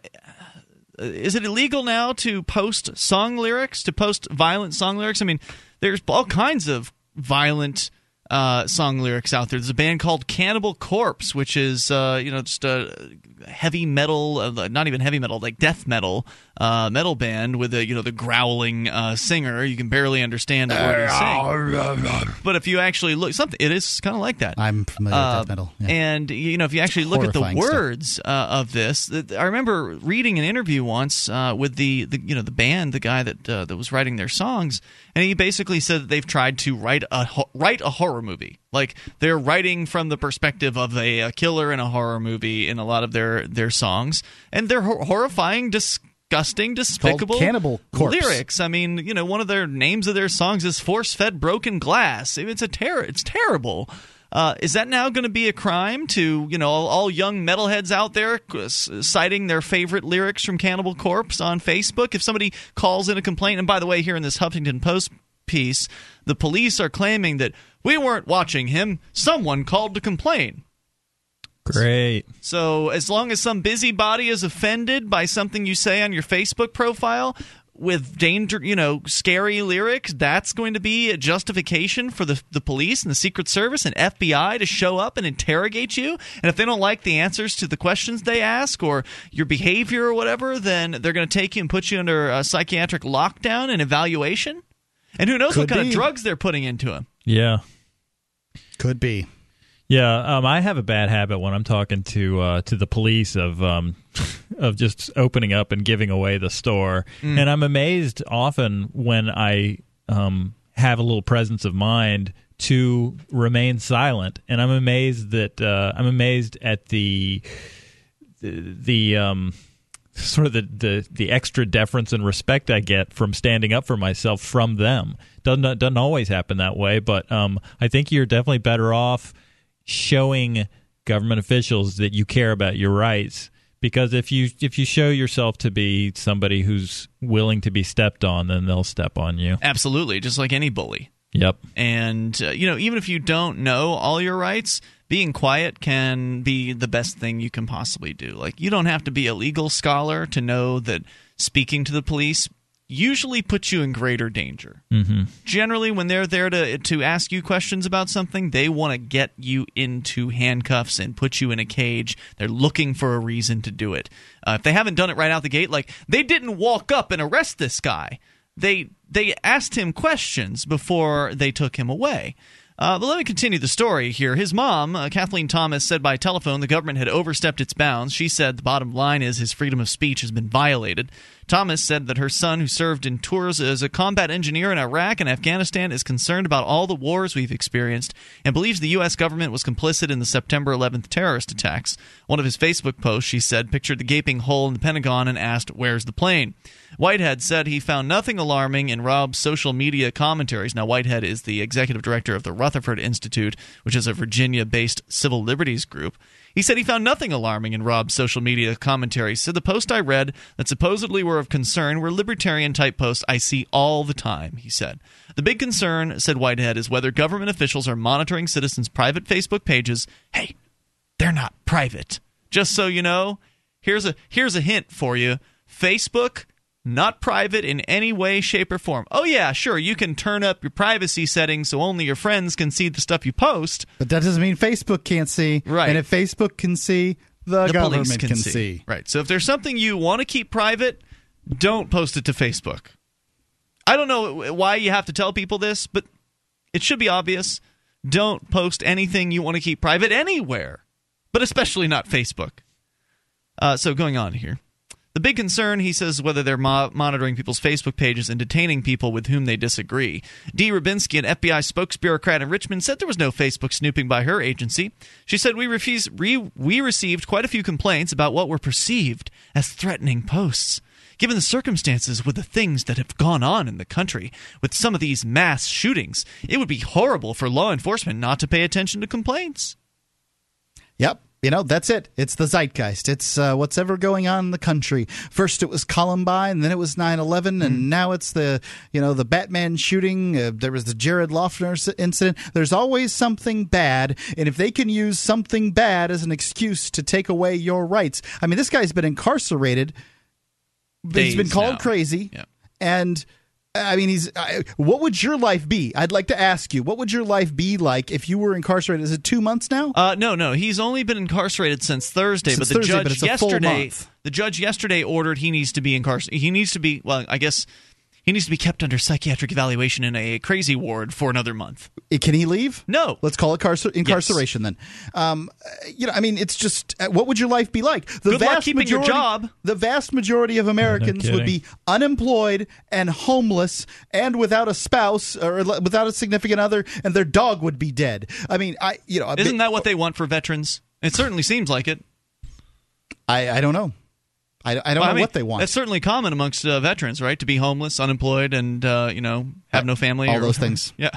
S1: is it illegal now to post song lyrics, to post violent song lyrics? I mean, there's all kinds of violent uh, song lyrics out there. There's a band called Cannibal Corpse, which is uh, you know just uh, heavy metal, uh, not even heavy metal, like death metal uh, metal band with the you know the growling uh, singer. You can barely understand what he's saying. But if you actually look, something it is kind of like that.
S3: I'm familiar with death metal. Yeah.
S1: And you know, if you actually look at the words uh, of this, I remember reading an interview once uh, with the, the you know the band, the guy that uh, that was writing their songs, and he basically said that they've tried to write a write a horror movie. Like they're writing from the perspective of a, a killer in a horror movie in a lot of their their songs, and they're hor- horrifying, disgusting, despicable
S3: Cannibal Corpse.
S1: lyrics. I mean, you know, one of their names of their songs is "Force Fed Broken Glass." It's a terror. It's terrible. Uh, is that now going to be a crime to you know all, all young metalheads out there uh, s- citing their favorite lyrics from Cannibal Corpse on Facebook? If somebody calls in a complaint, and by the way, here in this Huffington Post piece, the police are claiming that we weren't watching him. Someone called to complain.
S2: Great.
S1: So as long as some busybody is offended by something you say on your Facebook profile with danger, you know, scary lyrics, that's going to be a justification for the the police and the Secret Service and FBI to show up and interrogate you. And if they don't like the answers to the questions they ask or your behavior or whatever, then they're going to take you and put you under a psychiatric lockdown and evaluation. And who knows what kind
S3: be.
S1: of drugs they're putting into him.
S2: Yeah.
S3: Could be.
S2: Yeah, um, I have a bad habit when I'm talking to uh, to the police of um, (laughs) of just opening up and giving away the store,
S1: Mm.
S2: and I'm amazed often when I um, have a little presence of mind to remain silent, and I'm amazed that uh, I'm amazed at the the, the um, sort of the, the the extra deference and respect I get from standing up for myself from them. Doesn't doesn't always happen that way, but um, I think you're definitely better off showing government officials that you care about your rights. Because if you if you show yourself to be somebody who's willing to be stepped on, then they'll step on you.
S1: Absolutely, just like any bully.
S2: Yep.
S1: And, uh, you know, even if you don't know all your rights, being quiet can be the best thing you can possibly do. Like, you don't have to be a legal scholar to know that speaking to the police usually puts you in greater danger.
S2: Mm-hmm.
S1: Generally, when they're there to, to ask you questions about something, they want to get you into handcuffs and put you in a cage. They're looking for a reason to do it. Uh, if they haven't done it right out the gate, like they didn't walk up and arrest this guy they they asked him questions before they took him away. Uh, but let me continue the story here. His mom, uh, Kathleen Thomas, said by telephone the government had overstepped its bounds. She said the bottom line is his freedom of speech has been violated. Thomas said that her son, who served in tours as a combat engineer in Iraq and Afghanistan, is concerned about all the wars we've experienced and believes the U.S. government was complicit in the September 11th terrorist attacks. One of his Facebook posts, she said, pictured the gaping hole in the Pentagon and asked, Where's the plane? Whitehead said he found nothing alarming in Raub's social media commentaries. Now, Whitehead is the executive director of the Rutherford Institute, which is a Virginia based civil liberties group. He said he found nothing alarming in Raub's social media commentary. Said the post I read that supposedly were of concern were libertarian type posts I see all the time, he said. The big concern, said Whitehead, is whether government officials are monitoring citizens' private Facebook pages. Hey, they're not private. Just so you know, here's a here's a hint for you. Facebook not private in any way shape or form. Oh yeah, sure, you can turn up your privacy settings so only your friends can see the stuff you post.
S3: But that doesn't mean Facebook can't see.
S1: Right.
S3: And if Facebook can see, the,
S1: the
S3: government
S1: police can, see. Right. So if there's something you want to keep private, don't post it to Facebook. I don't know why you have to tell people this, but it should be obvious. Don't post anything you want to keep private anywhere, but especially not Facebook. Uh, so going on here. The big concern, he says, whether they're mo- monitoring people's Facebook pages and detaining people with whom they disagree. Dee Rybiski, an FBI spokesbureaucrat in Richmond, said there was no Facebook snooping by her agency. She said we re- we received quite a few complaints about what were perceived as threatening posts. Given the circumstances with the things that have gone on in the country with some of these mass shootings, it would be horrible for law enforcement not to pay attention to complaints.
S3: Yep. You know, that's it. It's the zeitgeist. It's uh, what's ever going on in the country. First it was Columbine, then it was 9/11, and now it's the, you know, the Batman shooting, uh, there was the Jared Loughner s- incident. There's always something bad, and if they can use something bad as an excuse to take away your rights. I mean, this guy's been incarcerated. He's been called
S1: now.
S3: crazy.
S1: Yeah.
S3: And I mean, he's. I, what would your life be? I'd like to ask you. What would your life be like if you were incarcerated? Is it two months now?
S1: Uh, no, no, he's only been incarcerated since Thursday.
S3: Since
S1: but the
S3: Thursday,
S1: judge
S3: but it's a full
S1: yesterday,
S3: month.
S1: the judge yesterday ordered he needs to be incarcerated. He needs to be. Well, I guess he needs to be kept under psychiatric evaluation in a crazy ward for another month.
S3: Can he leave?
S1: No.
S3: Let's call it carcer- incarceration then. Um, you know, I mean, it's just uh, what would your life be like? The
S1: Good luck keeping your
S3: majority,
S1: job.
S3: The vast majority of Americans would be unemployed and homeless and without a spouse or without a significant other, and their dog would be dead. I mean, I you know,
S1: Isn't
S3: bit-
S1: that what they want for veterans? It certainly seems like it.
S3: I I don't know. I, I don't
S1: Well,
S3: know
S1: I mean,
S3: what they want.
S1: That's certainly common amongst uh, veterans, right? To be homeless, unemployed, and uh, you know have no family.
S3: all
S1: or-
S3: those things. (laughs)
S1: Yeah.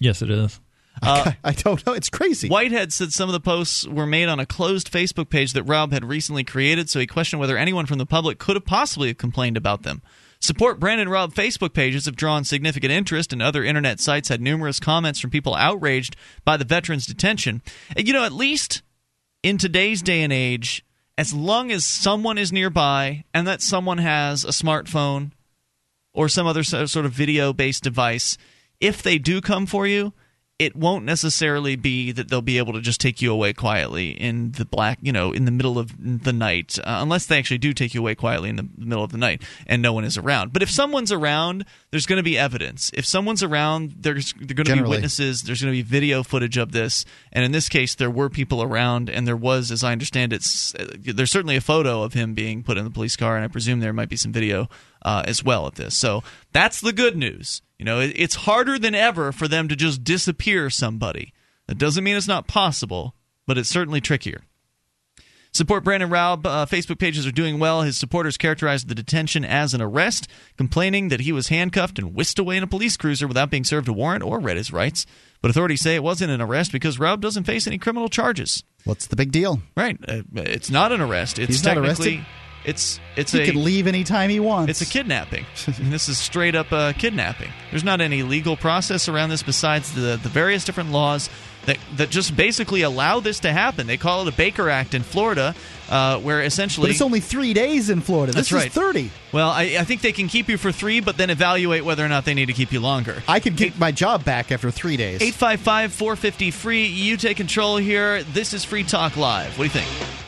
S2: Yes, it is.
S1: Uh,
S3: I don't know. It's crazy.
S1: Whitehead said some of the posts were made on a closed Facebook page that Raub had recently created, so he questioned whether anyone from the public could have possibly complained about them. Support Brandon Raub Facebook pages have drawn significant interest, and other internet sites had numerous comments from people outraged by the veteran's detention. And, you know, at least in today's day and age, as long as someone is nearby and that someone has a smartphone or some other sort of video based device, if they do come for you, it won't necessarily be that they'll be able to just take you away quietly in the black, you know, in the middle of the night, uh, unless they actually do take you away quietly in the middle of the night and no one is around. But if someone's around, there's going to be evidence. If someone's around, there's there going to be witnesses. There's going to be video footage of this. And in this case, there were people around, and there was, as I understand it, uh, there's certainly a photo of him being put in the police car, and I presume there might be some video uh, as well at this. So that's the good news. You know, it, it's harder than ever for them to just disappear somebody. That doesn't mean it's not possible, but it's certainly trickier. Support Brandon Raub. Uh, Facebook pages are doing well. His supporters characterized the detention as an arrest, complaining that he was handcuffed and whisked away in a police cruiser without being served a warrant or read his rights. But authorities say it wasn't an arrest because Raub doesn't face any criminal charges.
S3: What's the big deal?
S1: Right? Uh, it's not an arrest. It's
S3: He's not
S1: technically
S3: arrested?
S1: It's it's
S3: He
S1: a
S3: can leave anytime he wants.
S1: it's a kidnapping. This is straight up uh, kidnapping. There's not any legal process around this besides the the various different laws that that just basically allow this to happen. They call it a Baker Act in Florida, uh, where essentially
S3: But it's only three days in Florida.
S1: That's
S3: this
S1: right.
S3: is thirty.
S1: well, I, I think they can keep you for three, but then evaluate whether or not they need to keep you longer.
S3: I could get my job back after three days.
S1: 855 450 free. You take control here. This is Free Talk Live. What do you think?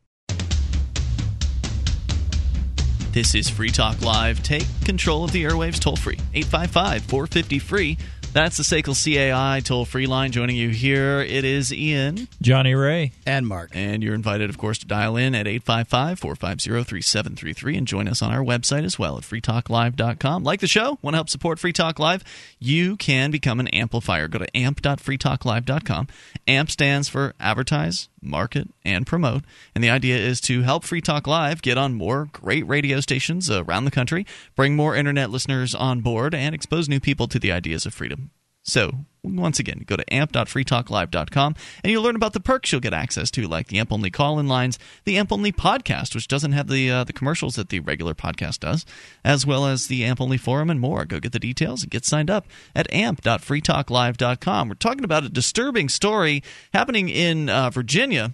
S1: This is Free Talk Live. Take control of the airwaves toll free. 855 450 free. That's the SACL CAI toll free line. Joining you here, it is Ian.
S2: Johnny Ray.
S3: And Mark.
S1: And you're invited, of course, to dial in at 855 450 3733 and join us on our website as well at freetalklive.com. Like the show, want to help support Free Talk Live? You can become an amplifier. Go to amp.freetalklive.com. AMP stands for advertise, market, and promote. And the idea is to help Free Talk Live get on more great radio stations around the country, bring more internet listeners on board, and expose new people to the ideas of freedom. So, once again, go to amp.freetalklive.com and you'll learn about the perks you'll get access to, like the AMP only call in lines, the AMP only podcast, which doesn't have the uh, the commercials that the regular podcast does, as well as the AMP only forum and more. Go get the details and get signed up at amp.freetalklive.com. We're talking about a disturbing story happening in uh, Virginia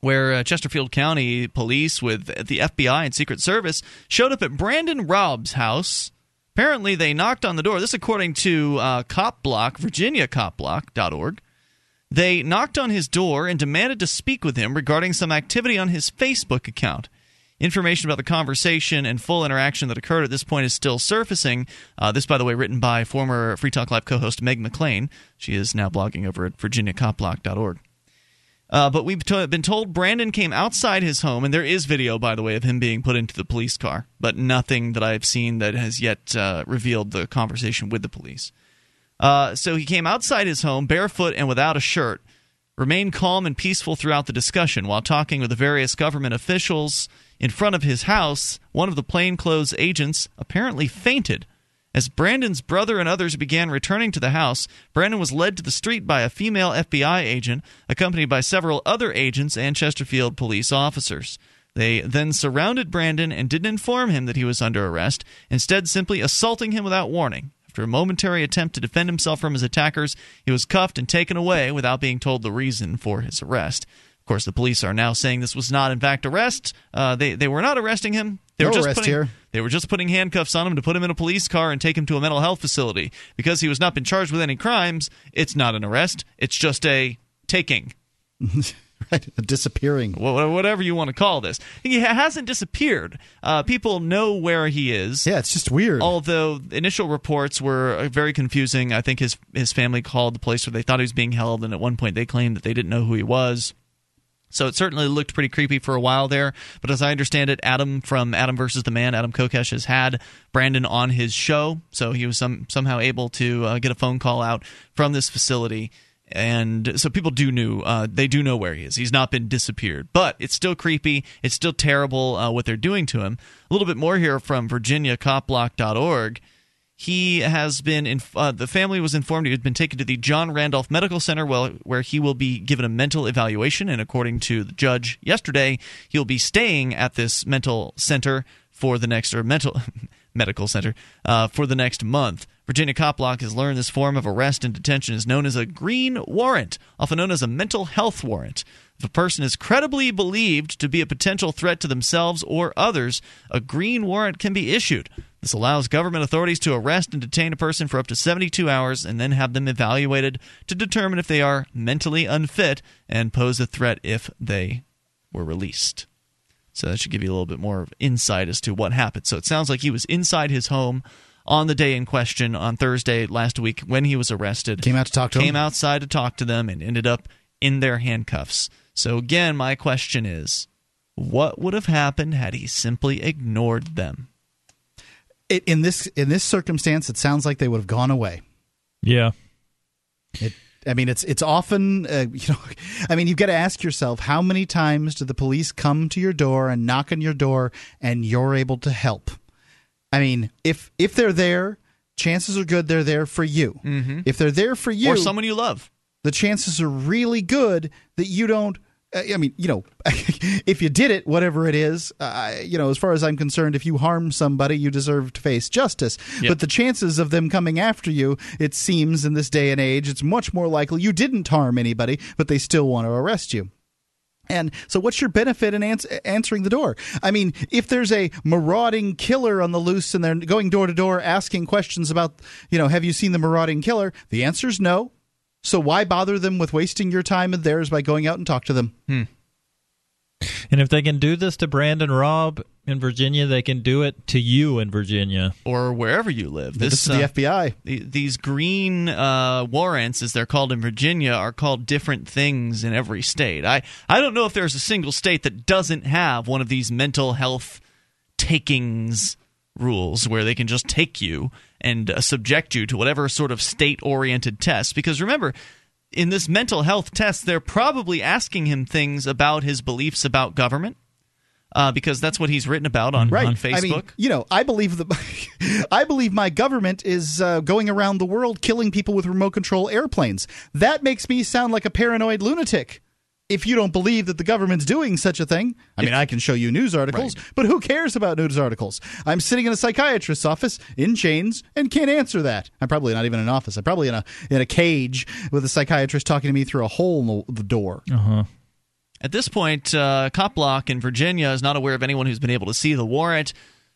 S1: where uh, Chesterfield County police with the FBI and Secret Service showed up at Brandon Raub's house. Apparently, they knocked on the door. This, according to uh, Cop Block, VirginiaCopBlock.org. They knocked on his door and demanded to speak with him regarding some activity on his Facebook account. Information about the conversation and full interaction that occurred at this point is still surfacing. Uh, this, by the way, written by former Free Talk Live co host Meg McLain. She is now blogging over at VirginiaCopBlock.org. Uh, but we've been told Brandon came outside his home, and there is video, by the way, of him being put into the police car, but nothing that I've seen that has yet uh, revealed the conversation with the police. Uh, so he came outside his home, barefoot and without a shirt, remained calm and peaceful throughout the discussion while talking with the various government officials in front of his house. One of the plainclothes agents apparently fainted As Brandon's brother and others began returning to the house, Brandon was led to the street by a female FBI agent, accompanied by several other agents and Chesterfield police officers. They then surrounded Brandon and didn't inform him that he was under arrest, instead, simply assaulting him without warning. After a momentary attempt to defend himself from his attackers, he was cuffed and taken away without being told the reason for his arrest. Of course, the police are now saying this was not, in fact, arrest. Uh, they they were not arresting him. They
S3: No
S1: were just
S3: arrest
S1: putting,
S3: here.
S1: They were just putting handcuffs on him to put him in a police car and take him to a mental health facility because he was not been charged with any crimes. It's not an arrest. It's just a taking. (laughs)
S3: right, disappearing.
S1: Whatever you want to call this, he hasn't disappeared. Uh, people know where he is.
S3: Yeah, it's just weird.
S1: Although initial reports were uh, very confusing. I think his his family called the place where they thought he was being held, and at one point they claimed that they didn't know who he was. So it certainly looked pretty creepy for a while there. But as I understand it, Adam from Adam versus the Man, Adam Kokesh has had Brandon on his show, so he was some somehow able to uh, get a phone call out from this facility. And so people do knew uh, they do know where he is. He's not been disappeared, but it's still creepy. It's still terrible uh, what they're doing to him. A little bit more here from VirginiaCopBlock.org he has been in, uh, the family was informed he had been taken to the John Randolph Medical Center where, where he will be given a mental evaluation. And according to the judge yesterday he'll be staying at this mental center for the next or mental (laughs) medical center uh, for the next month. Virginia Cop Block has learned this form of arrest and detention is known as a green warrant often known as a mental health warrant. If a person is credibly believed to be a potential threat to themselves or others, a green warrant can be issued. This allows government authorities to arrest and detain a person for up to 72 hours and then have them evaluated to determine if they are mentally unfit and pose a threat if they were released. So that should give you a little bit more of insight as to what happened. So it sounds like he was inside his home on the day in question on Thursday last week when he was arrested.
S3: Came out to talk to
S1: Came
S3: him?
S1: outside to talk to them and ended up in their handcuffs. So again, my question is what would have happened had he simply ignored them?
S3: It, in this in this circumstance, it sounds like they would have gone away.
S2: Yeah.
S3: It, I mean, it's it's often uh, (laughs) you know, I mean, you've got to ask yourself how many times do the police come to your door and knock on your door, and you're able to help. I mean, if if they're there, chances are good they're there for you.
S1: Mm-hmm.
S3: If they're there for you,
S1: Or someone you love.
S3: the chances are really good that you don't. Uh, I mean, you know, (laughs) if you did it, whatever it is, uh, you know, as far as I'm concerned, if you harm somebody, you deserve to face justice.
S1: Yep.
S3: But the chances of them coming after you, it seems in this day and age, it's much more likely you didn't harm anybody, but they still want to arrest you. And so, what's your benefit in ans- answering the door? I mean, if there's a marauding killer on the loose and they're going door to door asking questions about, you know, have you seen the marauding killer? The answer is no. So why bother them with wasting your time and theirs by going out and talk to them?
S2: And if they can do this to Brandon Raub in Virginia, they can do it to you in Virginia.
S1: Or wherever you live.
S3: This, is the
S1: uh,
S3: FBI.
S1: the- these green uh, warrants, as they're called in Virginia, are called different things in every state. I, I don't know if there's a single state that doesn't have one of these mental health takings rules where they can just take you and uh, subject you to whatever sort of state oriented test. Because remember, in this mental health test, they're probably asking him things about his beliefs about government. Uh, because that's what he's written about on,
S3: Right.
S1: on Facebook.
S3: I mean, you know, I believe the, (laughs) I believe my government is uh, going around the world killing people with remote control airplanes. That makes me sound like a paranoid lunatic. If you don't believe that the government's doing such a thing, I mean, I can show you news articles, but who cares about news articles? I'm sitting in a psychiatrist's office in chains and can't answer that. I'm probably not even in an office. I'm probably in a in a cage with a psychiatrist talking to me through a hole in the, the door.
S2: Uh huh.
S1: At this point, uh, Cop Block in Virginia is not aware of anyone who's been able to see the warrant,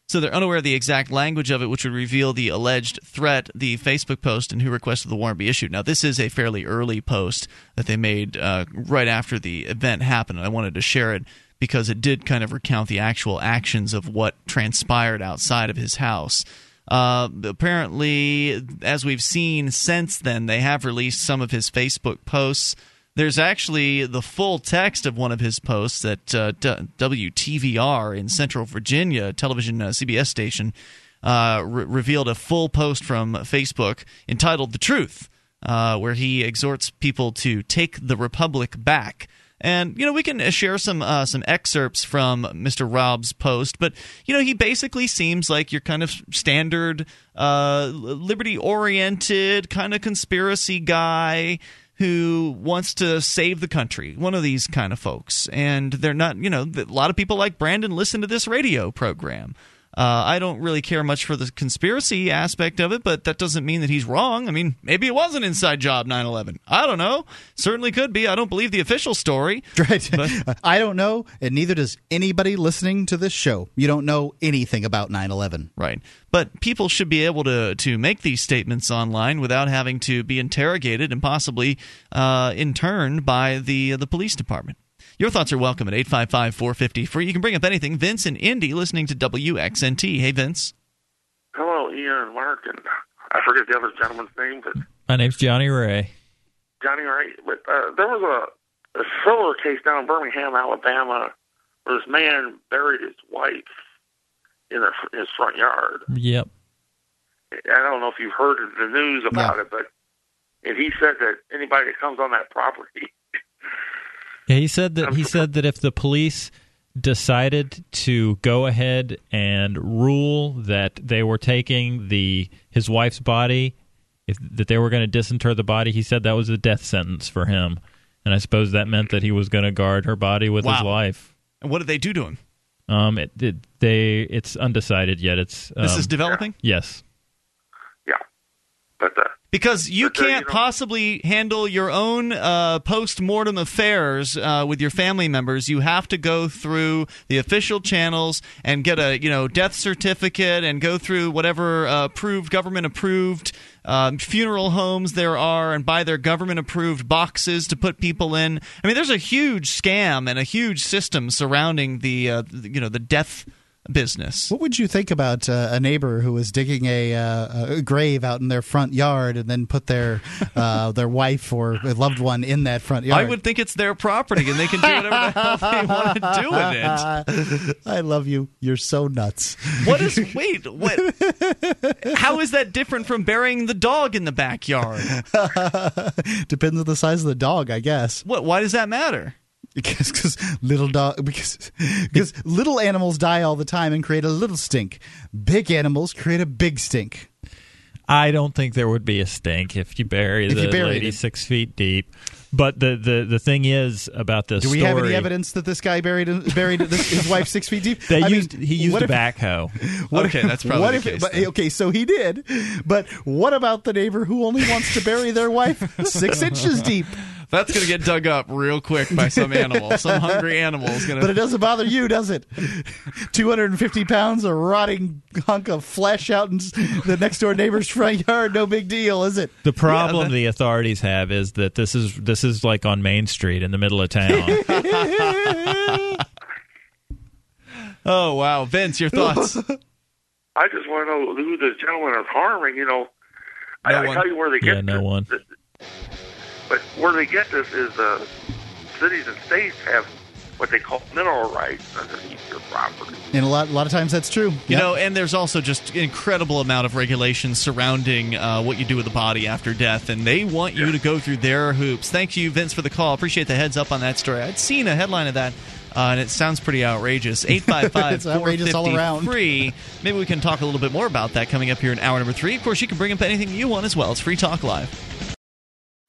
S1: so they're unaware of the exact language of it, which would reveal the alleged threat, the Facebook post, and who requested the warrant be issued. Now, this is a fairly early post that they made uh, right after the event happened, and I wanted to share it because it did kind of recount the actual actions of what transpired outside of his house. Uh, apparently, as we've seen since then, they have released some of his Facebook posts. There's actually the full text of one of his posts that uh, WTVR in Central Virginia, television uh, CBS station, uh, re- revealed a full post from Facebook entitled "The Truth," uh, where he exhorts people to take the republic back. And you know we can uh, share some uh, some excerpts from Mr. Raub's post, but you know he basically seems like your kind of standard uh, liberty oriented kind of conspiracy guy who wants to save the country. One of these kind of folks, and they're not. You know, a lot of people like Brandon listen to this radio program. Uh, I don't really care much for the conspiracy aspect of it, but that doesn't mean that he's wrong. I mean, maybe it was an inside job, 9 11. I don't know. Certainly could be. I don't believe the official story. (laughs)
S3: Right. (laughs) I don't know, and neither does anybody listening to this show. You don't know anything about 9 11.
S1: Right. But people should be able to, to make these statements online without having to be interrogated and possibly uh, interned by the, the police department. Your thoughts are welcome at 855 450 free. You can bring up anything. Vince and Indy listening to WXNT. Hey, Vince.
S10: Hello, Ian and Mark, and I forget the other gentleman's name, but
S2: My name's Johnny Ray.
S10: Johnny Ray. But uh, there was a, a similar case down in Birmingham, Alabama, where this man buried his wife in, their, in his front yard.
S2: Yep.
S10: I don't know if you've heard the news about it, but and he said that anybody that comes on that property
S2: Yeah, he said that he said that if the police decided to go ahead and rule that they were taking the his wife's body, if that they were going to disinter the body, he said that was a death sentence for him. And I suppose that meant that he was going to guard her body with his
S1: Wow.
S2: life.
S1: And what did they do to him?
S2: Um, it, it they it's undecided yet. It's
S1: This
S2: um,
S1: is developing?
S2: Yes.
S10: But uh,
S1: Because you
S10: But, uh,
S1: can't
S10: know-
S1: possibly handle your own uh, post mortem affairs uh, with your family members. You have to go through the official channels and get a you know death certificate and go through whatever uh, approved government approved um, funeral homes there are and buy their government approved boxes to put people in. I mean, there's a huge scam and a huge system surrounding the uh, you know the death business.
S3: What would you think about uh, a neighbor who was digging a, uh, a grave out in their front yard and then put their uh, (laughs) their wife or a loved one in that front yard?
S1: I would think it's their property and they can do whatever the hell they want to do with it. (laughs)
S3: I love you. You're so nuts.
S1: What is (laughs) wait? What? How is that different from burying the dog in the backyard?
S3: Depends on the size of the dog, I guess.
S1: What? Why does that matter?
S3: Because cause little dog (laughs) because because little animals die all the time and create a little stink. Big animals create a big stink.
S2: I don't think there would be a stink if you bury
S3: If
S2: the
S3: you buried
S2: lady
S3: it.
S2: six feet deep. But the, the, the thing is about this
S3: Do we
S2: story.
S3: have any evidence that this guy buried buried this, his (laughs) wife six feet deep?
S2: They
S3: I mean,
S2: he used
S3: what
S2: a
S3: if-
S2: backhoe. (laughs)
S3: What
S1: Okay,
S3: if-
S1: that's probably
S3: what
S1: the
S3: if,
S1: case
S3: but, okay, so he did. But what about the neighbor who only wants to bury their wife six inches deep?
S1: That's gonna get dug up real quick by some animal. Some hungry animal is gonna.
S3: But it doesn't bother you, does it? 250 pounds of rotting hunk of flesh out in the next door neighbor's front yard. No big deal, is it?
S2: The problem
S1: that-
S2: the authorities have is that this is this is like on Main Street in the middle of town. (laughs)
S1: oh wow, Vince, your thoughts?
S10: I just want to know who the gentlemen are harming. You know, I,
S1: No
S10: I
S1: one.
S10: tell you where they get
S2: yeah, no
S10: this,
S2: one.
S10: But where they get this is uh, cities and states have what they call mineral rights underneath your property.
S3: And a lot, a lot of times that's true.
S1: You know, and there's also just an incredible amount of regulations surrounding uh, what you do with the body after death, and they want you to go through their hoops. Thank you, Vince, for the call. Appreciate the heads up on that story. I'd seen a headline of that. Uh, and it sounds pretty outrageous. (laughs) 855
S3: It's outrageous all around.
S1: free. Maybe we can talk a little bit more about that coming up here in hour number three. Of course, you can bring up anything you want as well. It's Free Talk Live.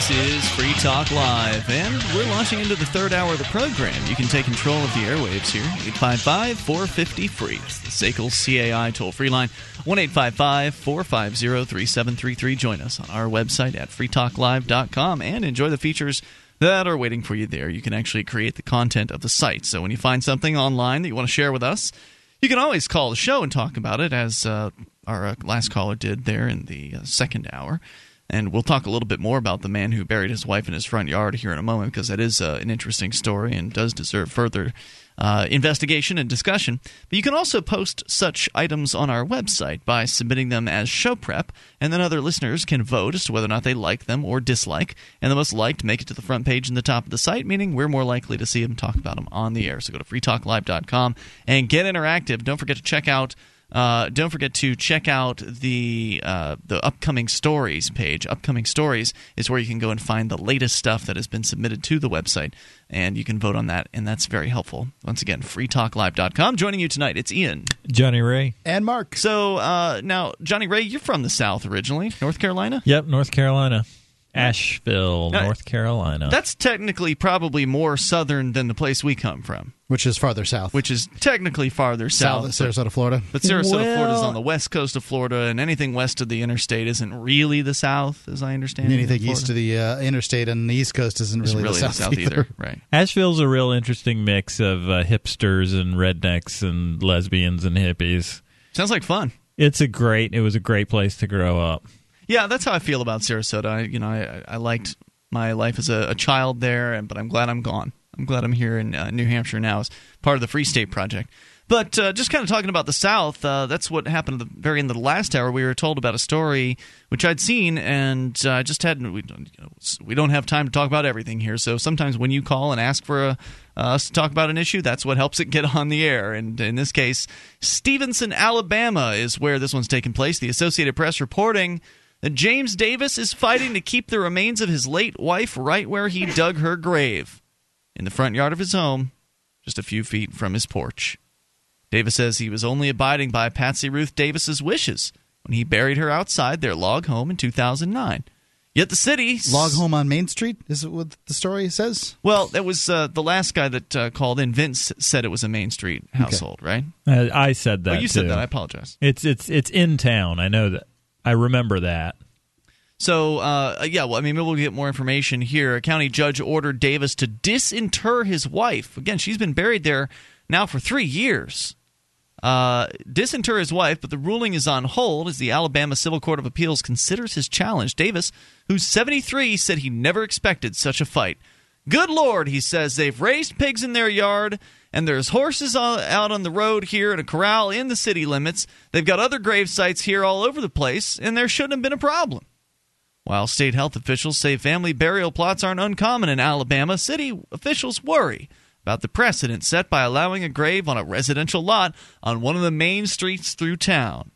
S1: This is Free Talk Live, and we're launching into the third hour of the program. You can take control of the airwaves here. 855 450 free. The SACL CAI toll free line. 1 450 3733. Join us on our website at freetalklive.com and enjoy the features that are waiting for you there. You can actually create the content of the site. So when you find something online that you want to share with us, you can always call the show and talk about it, as uh, our uh, last caller did there in the uh, second hour. And we'll talk a little bit more about the man who buried his wife in his front yard here in a moment because that is uh, an interesting story and does deserve further uh, investigation and discussion. But you can also post such items on our website by submitting them as show prep, and then other listeners can vote as to whether or not they like them or dislike. And the most liked make it to the front page in the top of the site, meaning we're more likely to see them talk about them on the air. So go to freetalklive.com and get interactive. Don't forget to check out uh, don't forget to check out the uh, the upcoming stories page. Upcoming stories is where you can go and find the latest stuff that has been submitted to the website, and you can vote on that, and that's very helpful. Once again, freetalklive.com. Joining you tonight, it's Ian.
S2: Johnny Ray.
S3: And Mark.
S1: So uh, now, Johnny Ray, you're from the South originally, North Carolina.
S2: Yep, North Carolina. Asheville,
S1: Now-
S2: North Carolina.
S1: That's technically probably more southern than the place we come from,
S3: Which is farther south.
S1: which is technically farther south.
S3: South, Sarasota, Florida.
S1: But Sarasota,
S2: Well-
S1: Florida is on the west coast of Florida, and anything west of the interstate isn't really the South, as I understand. it, in
S3: Anything
S1: Florida.
S3: east of the uh, interstate and the east coast isn't
S1: Isn't
S3: really,
S1: really
S3: the south,
S1: either. Right. (laughs)
S2: Asheville's a real interesting mix of uh, hipsters and rednecks and lesbians and hippies.
S1: Sounds like fun.
S2: It's a great. It was a great place to grow up.
S1: Yeah, that's how I feel about Sarasota. I, you know, I, I liked my life as a, a child there, and but I'm glad I'm gone. I'm glad I'm here in uh, New Hampshire now as part of the Free State Project. But uh, just kind of talking about the South, uh, that's what happened at the very end of the last hour. We were told about a story which I'd seen, and uh, I just hadn't. We, don't- you know, we don't have time to talk about everything here. So sometimes when you call and ask for a, uh, us to talk about an issue, that's what helps it get on the air. And in this case, Stevenson, Alabama, is where this one's taking place. The Associated Press reporting James Davis is fighting to keep the remains of his late wife right where he dug her grave, in the front yard of his home, just a few feet from his porch. Davis says he was only abiding by Patsy Ruth Davis's wishes when he buried her outside their log home in 2009. Yet the city
S3: Log home on Main Street is it what the story says.
S1: Well, that was uh, the last guy that uh, called in. Vince said it was a Main Street household, right?
S2: Uh, I said that.
S1: Oh, you
S2: too.
S1: said that. I apologize.
S2: It's it's it's in town. I know that. I remember that.
S1: So, uh, yeah, well, I mean, maybe we'll get more information here. A county judge ordered Davis to disinter his wife. Again, she's been buried there now for three years. Uh, disinter his wife, but the ruling is on hold as the Alabama Civil Court of Appeals considers his challenge. Davis, who's 73, said he never expected such a fight. Good Lord, he says they've raised pigs in their yard, and there's horses out on the road here and a corral in the city limits. They've got other grave sites here all over the place, and there shouldn't have been a problem. While state health officials say family burial plots aren't uncommon in Alabama, city officials worry about the precedent set by allowing a grave on a residential lot on one of the main streets through town.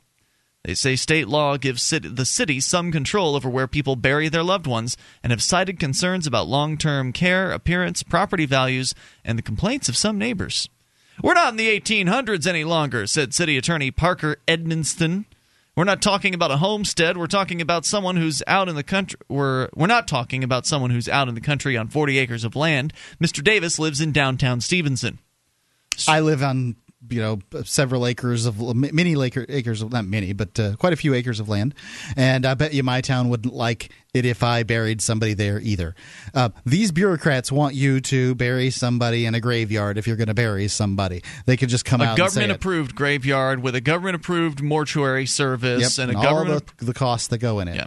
S1: They say state law gives city, the city some control over where people bury their loved ones and have cited concerns about long term care, appearance, property values, and the complaints of some neighbors. We're not in the 1800s any longer, said City Attorney Parker Edmonston. We're not talking about a homestead. We're talking about someone who's out in the country. We're we're not talking about someone who's out in the country on 40 acres of land. Mr. Davis lives in downtown Stevenson.
S3: I live on you know several acres of many acre, acres of not many but uh, quite a few acres of land and i bet you my town wouldn't like it if i buried somebody there either uh, these bureaucrats want you to bury somebody in a graveyard if you're going to bury somebody they could just come
S1: a
S3: out and say
S1: government approved graveyard with a government approved mortuary service
S3: Yep,
S1: and a
S3: all
S1: government.
S3: the, the costs that go in it
S1: Yeah.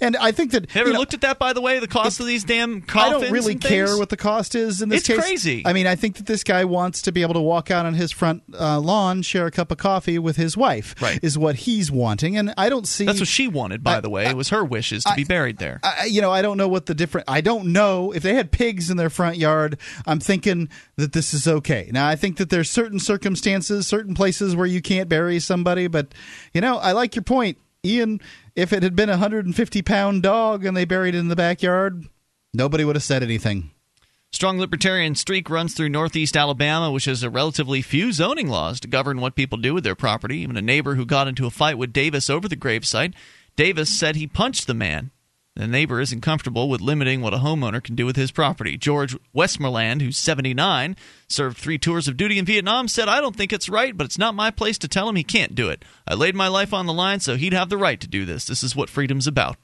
S3: And i think that
S1: Have you ever
S3: know,
S1: looked at that, by the way? The cost of these damn coffins.
S3: I don't really care what the cost is in this
S1: It's
S3: case.
S1: It's crazy.
S3: I mean, I think that this guy wants to be able to walk out on his front uh, lawn, share a cup of coffee with his wife.
S1: Right.
S3: is what he's wanting, and I don't see.
S1: That's what she wanted, by
S3: I-
S1: the way. It was her wishes to be buried there.
S3: I, you know, I don't know what the different. I don't know if they had pigs in their front yard. I'm thinking that this is okay. Now, I think that there's certain circumstances, certain places where you can't bury somebody, but you know, I like your point, Ian. If it had been a 150 pound dog and they buried it in the backyard, nobody would have said anything.
S1: Strong libertarian streak runs through northeast Alabama, which has a relatively few zoning laws to govern what people do with their property. Even a neighbor who got into a fight with Davis over the gravesite, Davis said he punched the man. The neighbor isn't comfortable with limiting what a homeowner can do with his property. George Westmoreland, who's 79, served three tours of duty in Vietnam, said, I don't think it's right, but it's not my place to tell him he can't do it. I laid my life on the line, so he'd have the right to do this. This is what freedom's about.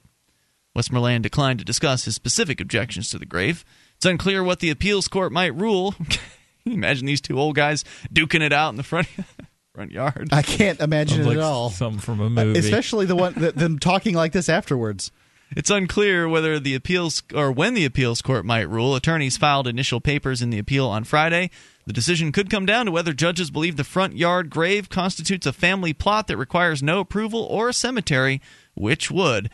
S1: Westmoreland declined to discuss his specific objections to the grave. It's unclear what the appeals court might rule. (laughs) Imagine these two old guys duking it out in the front (laughs) front yard.
S3: I can't imagine
S2: Sounds
S3: it
S2: like
S3: at all.
S2: Something from a movie.
S3: Especially the one th- them talking like this afterwards.
S1: It's unclear whether the appeals or when the appeals court might rule. Attorneys filed initial papers in the appeal on Friday. The decision could come down to whether judges believe the front yard grave constitutes a family plot that requires no approval or a cemetery, which would.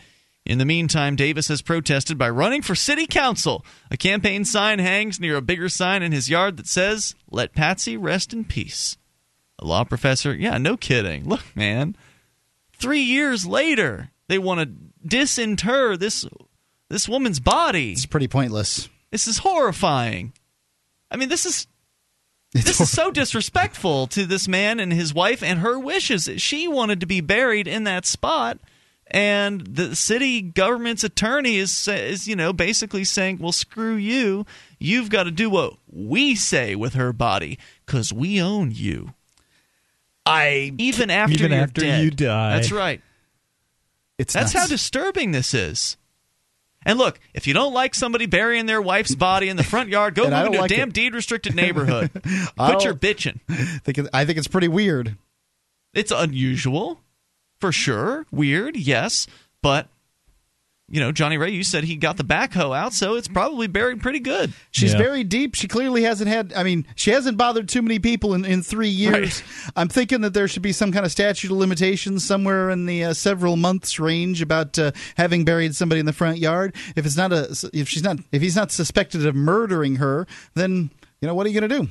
S1: In the meantime, Davis has protested by running for city council. A campaign sign hangs near a bigger sign in his yard that says, Let Patsy rest in peace. A law professor, yeah, no kidding. Look, man, three years later, they want to disinter this this woman's body.
S3: It's pretty pointless.
S1: This is horrifying. I mean, this is this is so disrespectful to this man and his wife and her wishes. She wanted to be buried in that spot, and the city government's attorney is is you know basically saying, "Well, screw you. You've got to do what we say with her body because we own you."
S3: I
S1: even after
S2: Even
S1: you're
S2: after
S1: dead.
S2: you die.
S1: That's right.
S3: It's
S1: That's
S3: nuts.
S1: how disturbing this is. And look, if you don't like somebody burying their wife's body in the front yard, go (laughs) move into
S3: like
S1: a damn
S3: it.
S1: deed restricted neighborhood. (laughs) Quit your bitching.
S3: think it- I think it's pretty weird.
S1: It's unusual, for sure. Weird, yes. But, you know, Johnny Ray, you said he got the backhoe out, so it's probably buried pretty good.
S3: She's
S2: Yeah.
S3: very deep. She clearly hasn't had. I mean, she hasn't bothered too many people in, in three years. I'm thinking that there should be some kind of statute of limitations somewhere in the uh, several months range about uh, having buried somebody in the front yard. If it's not a, if she's not, if he's not suspected of murdering her, then you know what are you going to do?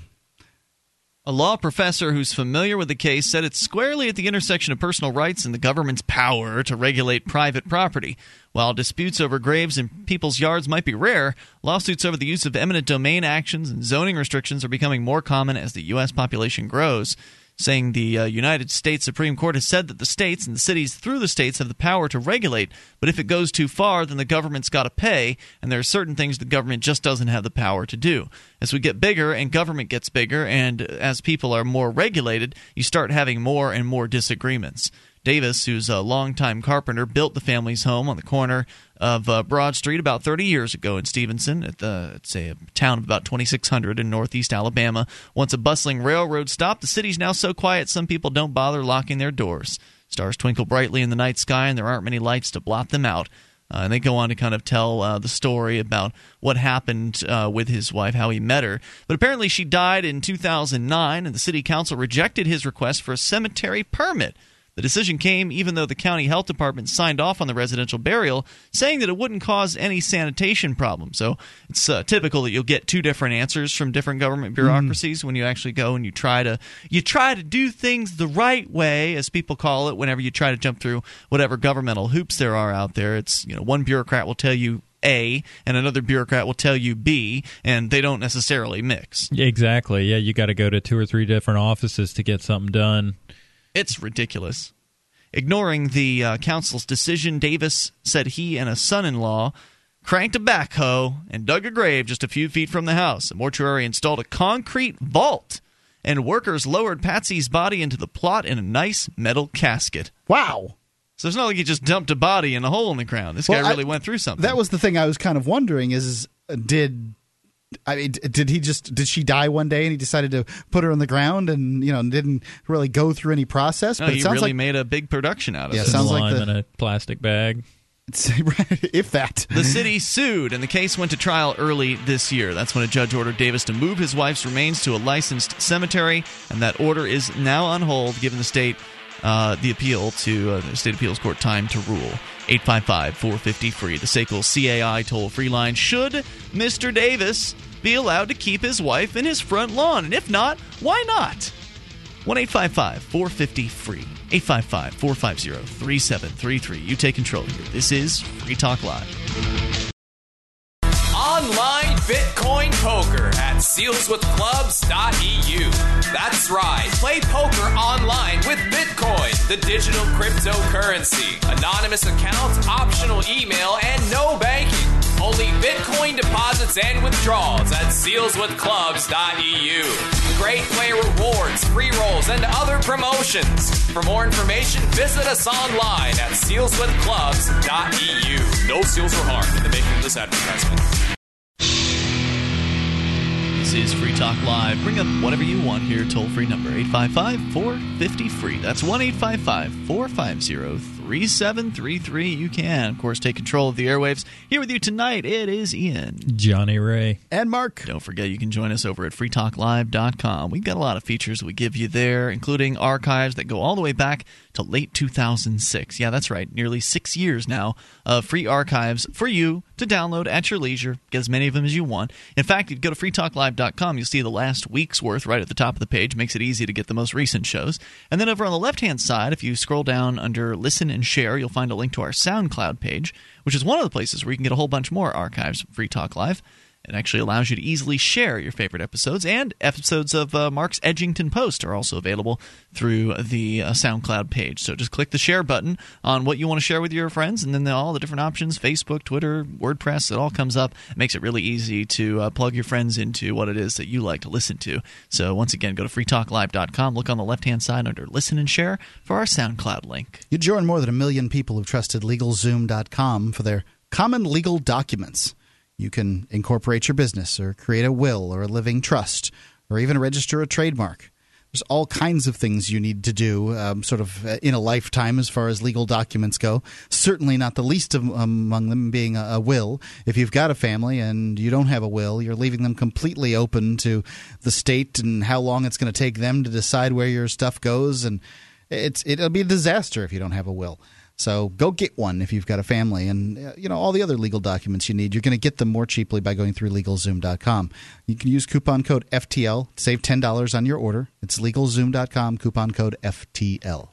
S1: A law professor who's familiar with the case said it's squarely at the intersection of personal rights and the government's power to regulate private property. While disputes over graves in people's yards might be rare, lawsuits over the use of eminent domain actions and zoning restrictions are becoming more common as the U.S. population grows. Saying the uh, United States Supreme Court has said that the states and the cities through the states have the power to regulate, but if it goes too far, then the government's got to pay, and there are certain things the government just doesn't have the power to do. As we get bigger and government gets bigger, and as people are more regulated, you start having more and more disagreements. Davis, who's a longtime carpenter, built the family's home on the corner of uh, Broad Street about 30 years ago in Stevenson, at the it's a town of about 2,600 in northeast Alabama. Once a bustling railroad stop, the city's now so quiet some people don't bother locking their doors. Stars twinkle brightly in the night sky, and there aren't many lights to blot them out. Uh, and they go on to kind of tell uh, the story about what happened uh, with his wife, how he met her. But apparently, she died in 2009, and the city council rejected his request for a cemetery permit. The decision came even though the county health department signed off on the residential burial, saying that it wouldn't cause any sanitation problems. So it's uh, typical that you'll get two different answers from different government bureaucracies when you actually go and you try to you try to do things the right way, as people call it. Whenever you try to jump through whatever governmental hoops there are out there, it's you know one bureaucrat will tell you A and another bureaucrat will tell you B, and they don't necessarily mix.
S2: Exactly. Yeah, you got to go to two or three different offices to get something done.
S1: It's ridiculous. Ignoring the uh, council's decision, Davis said he and a son in law cranked a backhoe and dug a grave just a few feet from the house. A mortuary installed a concrete vault, and workers lowered Patsy's body into the plot in a nice metal casket.
S3: Wow.
S1: So it's not like he just dumped a body in a hole in the ground. This
S3: Well,
S1: guy
S3: I-
S1: really went through something.
S3: That was the thing I was kind of wondering is uh, did I mean did he just did she die one day and he decided to put her on the ground and you know didn't really go through any process
S1: no,
S3: but it
S1: he
S3: sounds
S1: really
S3: like
S1: made a big production out of
S3: Yeah,
S1: it.
S3: sounds like the-
S2: in a plastic bag. (laughs)
S3: if that
S1: The city sued, and the case went to trial early this year. That's when a judge ordered Davis to move his wife's remains to a licensed cemetery, and that order is now on hold, giving the state uh, the appeal to uh, the state appeals court time to rule. 855 450 free. The SACL CAI toll free line. Should Mr. Davis be allowed to keep his wife in his front lawn? And if not, why not? 1 450 free. 855 450 3733. You take control here. This is Free Talk Live.
S5: Online Bitcoin poker at sealswithclubs.eu. That's right. Play poker online with Bitcoin, the digital cryptocurrency. Anonymous accounts, optional email, and no banking. Only Bitcoin deposits and withdrawals at sealswithclubs.eu. Great player rewards, free rolls, and other promotions. For more information, visit us online at sealswithclubs.eu. No seals were harmed in the making of this advertisement.
S1: This is Free Talk Live. Bring up whatever you want here. Toll free number 855 450 free. That's 1 855 450 3733. You can, of course, take control of the airwaves. Here with you tonight, it is Ian.
S2: Johnny Ray.
S3: And Mark.
S1: Don't forget, you can join us over at freetalklive.com. We've got a lot of features we give you there, including archives that go all the way back to late 2006. Yeah, that's right. Nearly six years now of free archives for you to download at your leisure. Get as many of them as you want. In fact, if you go to freetalklive.com, you'll see the last week's worth right at the top of the page. Makes it easy to get the most recent shows. And then over on the left hand side, if you scroll down under Listen and Share, you'll find a link to our SoundCloud page, which is one of the places where you can get a whole bunch more archives from Free Talk Live. It actually allows you to easily share your favorite episodes, and episodes of uh, Mark's Edgington Post are also available through the uh, SoundCloud page. So just click the share button on what you want to share with your friends, and then all the different options Facebook, Twitter, WordPress it all comes up. It makes it really easy to uh, plug your friends into what it is that you like to listen to. So once again, go to freetalklive.com, look on the left hand side under Listen and Share for our SoundCloud link.
S3: You join more than a million people who've trusted LegalZoom.com for their common legal documents. You can incorporate your business or create a will or a living trust or even register a trademark. There's all kinds of things you need to do, um, sort of uh, in a lifetime, as far as legal documents go. Certainly not the least of, among them being a, a will. If you've got a family and you don't have a will, you're leaving them completely open to the state and how long it's going to take them to decide where your stuff goes, and it's it'll be a disaster if you don't have a will. So go get one if you've got a family, and uh, you know all the other legal documents you need. You're going to get them more cheaply by going through LegalZoom.com. You can use coupon code FTL save ten dollars on your order. It's LegalZoom.com coupon code FTL.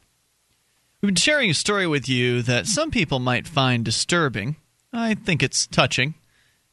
S1: We've been sharing a story with you that some people might find disturbing. I think it's touching.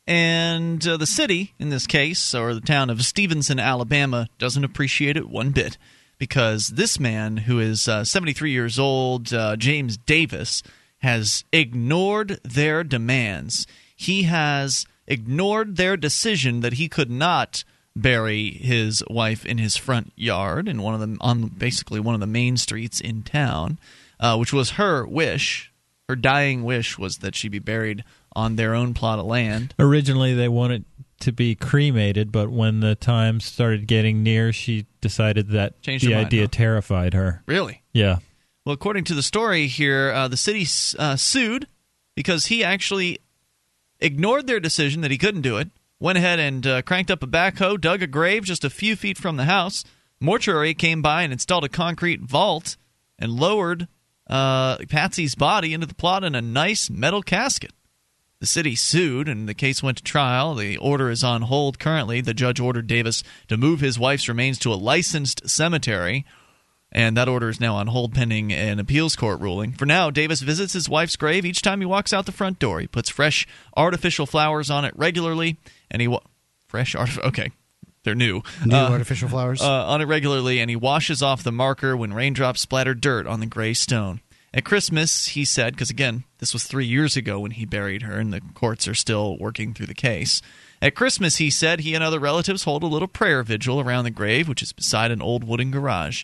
S1: And uh, the city, in this case, or the town of Stevenson, Alabama, doesn't appreciate it one bit because this man, who is uh, 73 years old, uh, James Davis, has ignored their demands. He has ignored their decision that he could not bury his wife in his front yard in one of the on basically one of the main streets in town, uh, which was her wish. Her dying wish was that she be buried on their own plot of land.
S2: Originally, they wanted to be cremated, but when the time started getting near, she decided that
S1: Changed
S2: the
S1: her mind,
S2: idea
S1: huh?
S2: terrified her.
S1: Really?
S2: Yeah.
S1: Well, according to the story here, uh, the city uh, sued because he actually ignored their decision that he couldn't do it. Went ahead and uh, cranked up a backhoe, dug a grave just a few feet from the house. Mortuary came by and installed a concrete vault and lowered uh, Patsy's body into the plot in a nice metal casket. The city sued, and the case went to trial. The order is on hold currently. The judge ordered Davis to move his wife's remains to a licensed cemetery, and that order is now on hold pending an appeals court ruling. For now, Davis visits his wife's grave each time he walks out the front door. He puts fresh artificial flowers on it regularly, and he wa- fresh art. (laughs) Okay, they're new.
S3: New
S1: Uh,
S3: artificial flowers. (laughs)
S1: uh, on it regularly, and he washes off the marker when raindrops splatter dirt on the gray stone. At Christmas, he said, because again, this was three years ago when he buried her, and the courts are still working through the case. At Christmas, he said he and other relatives hold a little prayer vigil around the grave, which is beside an old wooden garage.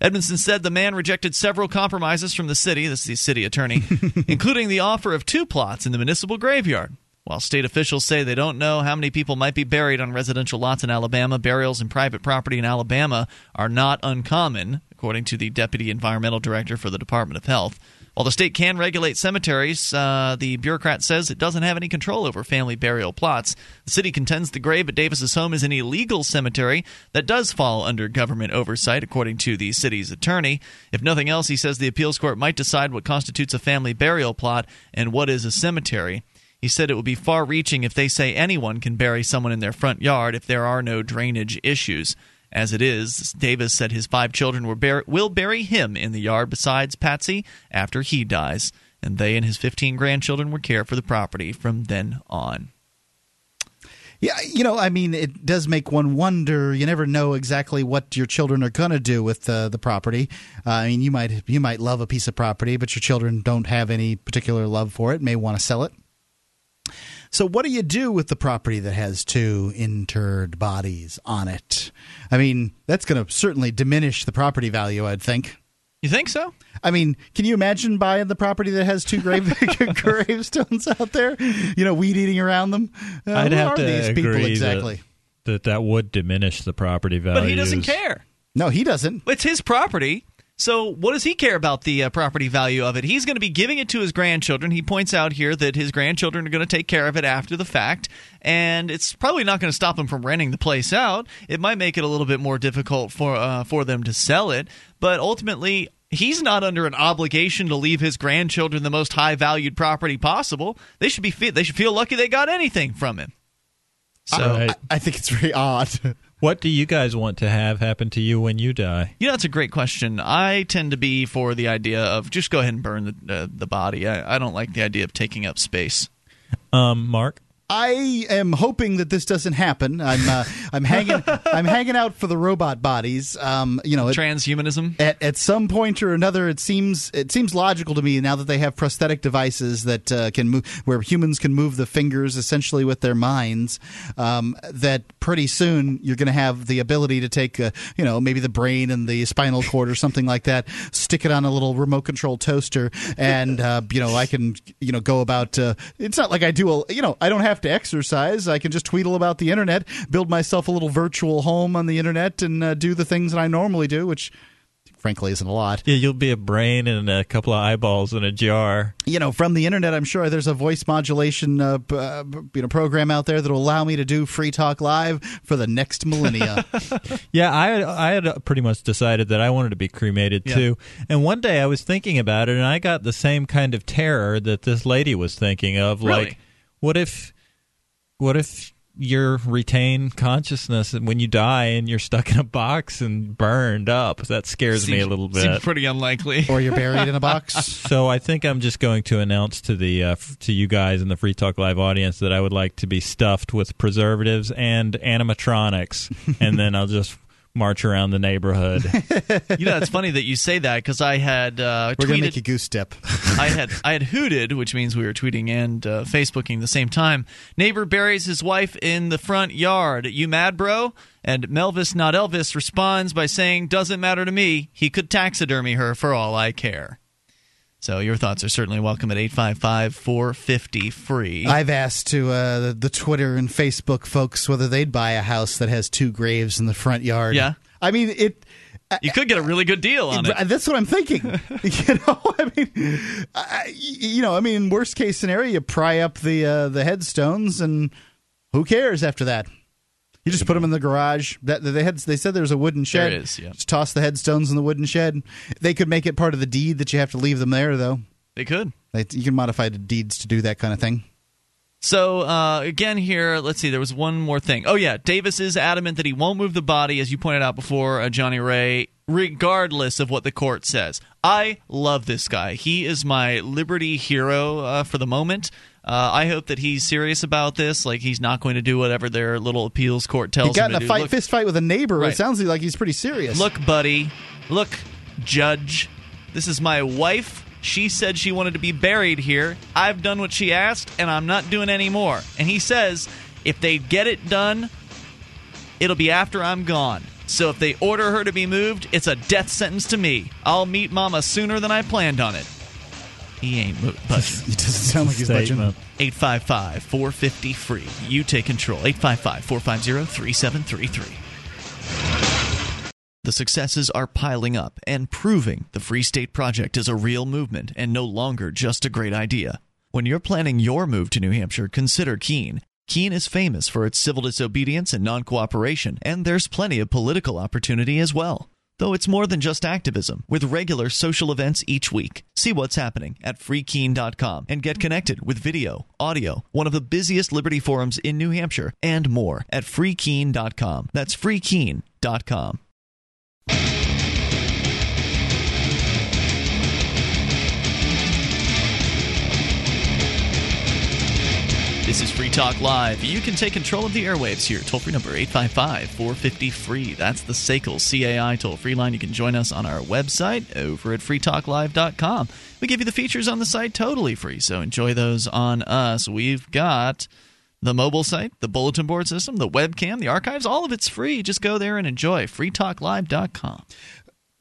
S1: Edmondson said the man rejected several compromises from the city, this is the city attorney, (laughs) including the offer of two plots in the municipal graveyard. While state officials say they don't know how many people might be buried on residential lots in Alabama, burials in private property in Alabama are not uncommon, according to the deputy environmental director for the Department of Health. While the state can regulate cemeteries, uh, the bureaucrat says it doesn't have any control over family burial plots. The city contends the grave at Davis's home is an illegal cemetery that does fall under government oversight, according to the city's attorney. If nothing else, he says the appeals court might decide what constitutes a family burial plot and what is a cemetery. He said it would be far reaching if they say anyone can bury someone in their front yard if there are no drainage issues. As it is, Davis said his five children will, bur- will bury him in the yard besides Patsy after he dies, and they and his 15 grandchildren will care for the property from then on.
S3: Yeah, you know, I mean, it does make one wonder. You never know exactly what your children are going to do with uh, the property. Uh, I mean, you might you might love a piece of property, but your children don't have any particular love for it. May want to sell it. So, what do you do with the property that has two interred bodies on it? I mean, that's going to certainly diminish the property value. I'd think.
S1: You think so?
S3: I mean, can you imagine buying the property that has two grave (laughs) gravestones out there? You know, weed eating around them. Uh,
S2: I'd
S3: who
S2: have
S3: are
S2: to
S3: these people
S2: agree that-
S3: exactly?
S2: that that would diminish the property value.
S1: But he doesn't care.
S3: No, he doesn't.
S1: It's his property. So, what does he care about the uh, property value of it? He's going to be giving it to his grandchildren. He points out here that his grandchildren are going to take care of it after the fact, and it's probably not going to stop him from renting the place out. It might make it a little bit more difficult for uh, for them to sell it, but ultimately, he's not under an obligation to leave his grandchildren the most high valued property possible. They should be fe- they should feel lucky they got anything from him. So
S2: Right.
S3: I, I think it's very odd. (laughs)
S2: What do you guys want to have happen to you when you die?
S1: You know, that's a great question. I tend to be for the idea of just go ahead and burn the uh, the body. I, I don't like the idea of taking up space.
S2: Um, Mark?
S3: I am hoping that this doesn't happen. I'm uh, (laughs) I'm hanging I'm hanging out for the robot bodies. Um, you know,
S1: Transhumanism.
S3: at at some point or another, it seems it seems logical to me now that they have prosthetic devices that uh, can move, where humans can move the fingers essentially with their minds. Um, that pretty soon you're going to have the ability to take, uh, you know, maybe the brain and the spinal cord or something like that, stick it on a little remote control toaster, and uh, you know I can you know go about. Uh, it's not like I do a you know I don't have to exercise. I can just tweetle about the internet, build myself a little virtual home on the internet, and uh, do the things that I normally do, which frankly isn't a lot.
S2: Yeah, you'll be a brain and a couple of eyeballs in a jar.
S3: You know, from the internet, I'm sure there's a voice modulation uh, uh, you know program out there that will allow me to do Free Talk Live for the next millennia. (laughs) (laughs)
S2: Yeah, I I had pretty much decided that I wanted to be cremated
S3: Yeah.
S2: too. And one day I was thinking about it, and I got the same kind of terror that this lady was thinking of.
S1: Really?
S2: Like, what if, what if your retained consciousness and when you die and you're stuck in a box and burned up? That scares me a
S1: Seems-
S2: little
S1: Seems
S2: bit.
S1: pretty unlikely.
S3: or you're buried in a box. (laughs)
S2: So I think I'm just going to announce to the uh, f- to you guys in the Free Talk Live audience that I would like to be stuffed with preservatives and animatronics, (laughs) and then I'll just march around the neighborhood. (laughs)
S1: you know, it's funny that you say that because I had uh,
S3: We're gonna make you goose step. (laughs)
S1: I had I had hooted, which means we were tweeting and uh, Facebooking the same time. Neighbor buries his wife in the front yard. You mad, bro? And Melvis, not Elvis, responds by saying, "Doesn't matter to me. He could taxidermy her for all I care." So your thoughts are certainly welcome at 855-450-FREE.
S3: I've asked to uh, the, the Twitter and Facebook folks whether they'd buy a house that has two graves in the front yard.
S1: Yeah.
S3: I mean it.
S1: you could get a really good deal on it.
S3: That's what I'm thinking. (laughs) you know, (laughs) I mean, I, you know, I mean, worst case scenario, you pry up the uh, the headstones, and who cares after that? You just put them in the garage. That they had, they said there's a wooden shed.
S1: There is, yeah.
S3: Just toss the headstones in the wooden shed. They could make it part of the deed that you have to leave them there, though.
S1: They could.
S3: They, you can modify the deeds to do that kind of thing.
S1: So uh, again, here, let's see. There was one more thing. Oh yeah, Davis is adamant that he won't move the body, as you pointed out before, uh, Johnny Ray, regardless of what the court says. I love this guy. He is my liberty hero uh, for the moment. Uh, I hope that he's serious about this. Like he's not going to do whatever their little appeals court tells him.
S3: He got
S1: him
S3: in a fight,
S1: Look-
S3: fist fight with a neighbor.
S1: Right.
S3: It sounds like he's pretty serious.
S1: Look, buddy. Look, judge. This is my wife. She said she wanted to be buried here. I've done what she asked, and I'm not doing any more. And he says if they get it done, it'll be after I'm gone. So if they order her to be moved, it's a death sentence to me. I'll meet Mama sooner than I planned on it. He ain't mo- (laughs) budging.
S3: it doesn't sound like he's budging.
S2: Statement.
S1: 855 450 free. You take control. 855 450 3733. The successes are piling up and proving the Free State Project is a real movement and no longer just a great idea. When you're planning your move to New Hampshire, consider Keene. Keene is famous for its civil disobedience and non cooperation, and there's plenty of political opportunity as well. Though it's more than just activism, with regular social events each week. See what's happening at freekeene.com and get connected with video, audio, one of the busiest Liberty forums in New Hampshire, and more at freekeene.com. That's freekeene.com. This is Free Talk Live. You can take control of the airwaves here. Toll free number 855 450 free. That's the SACL CAI toll free line. You can join us on our website over at freetalklive.com. We give you the features on the site totally free, so enjoy those on us. We've got the mobile site, the bulletin board system, the webcam, the archives, all of it's free. Just go there and enjoy freetalklive.com.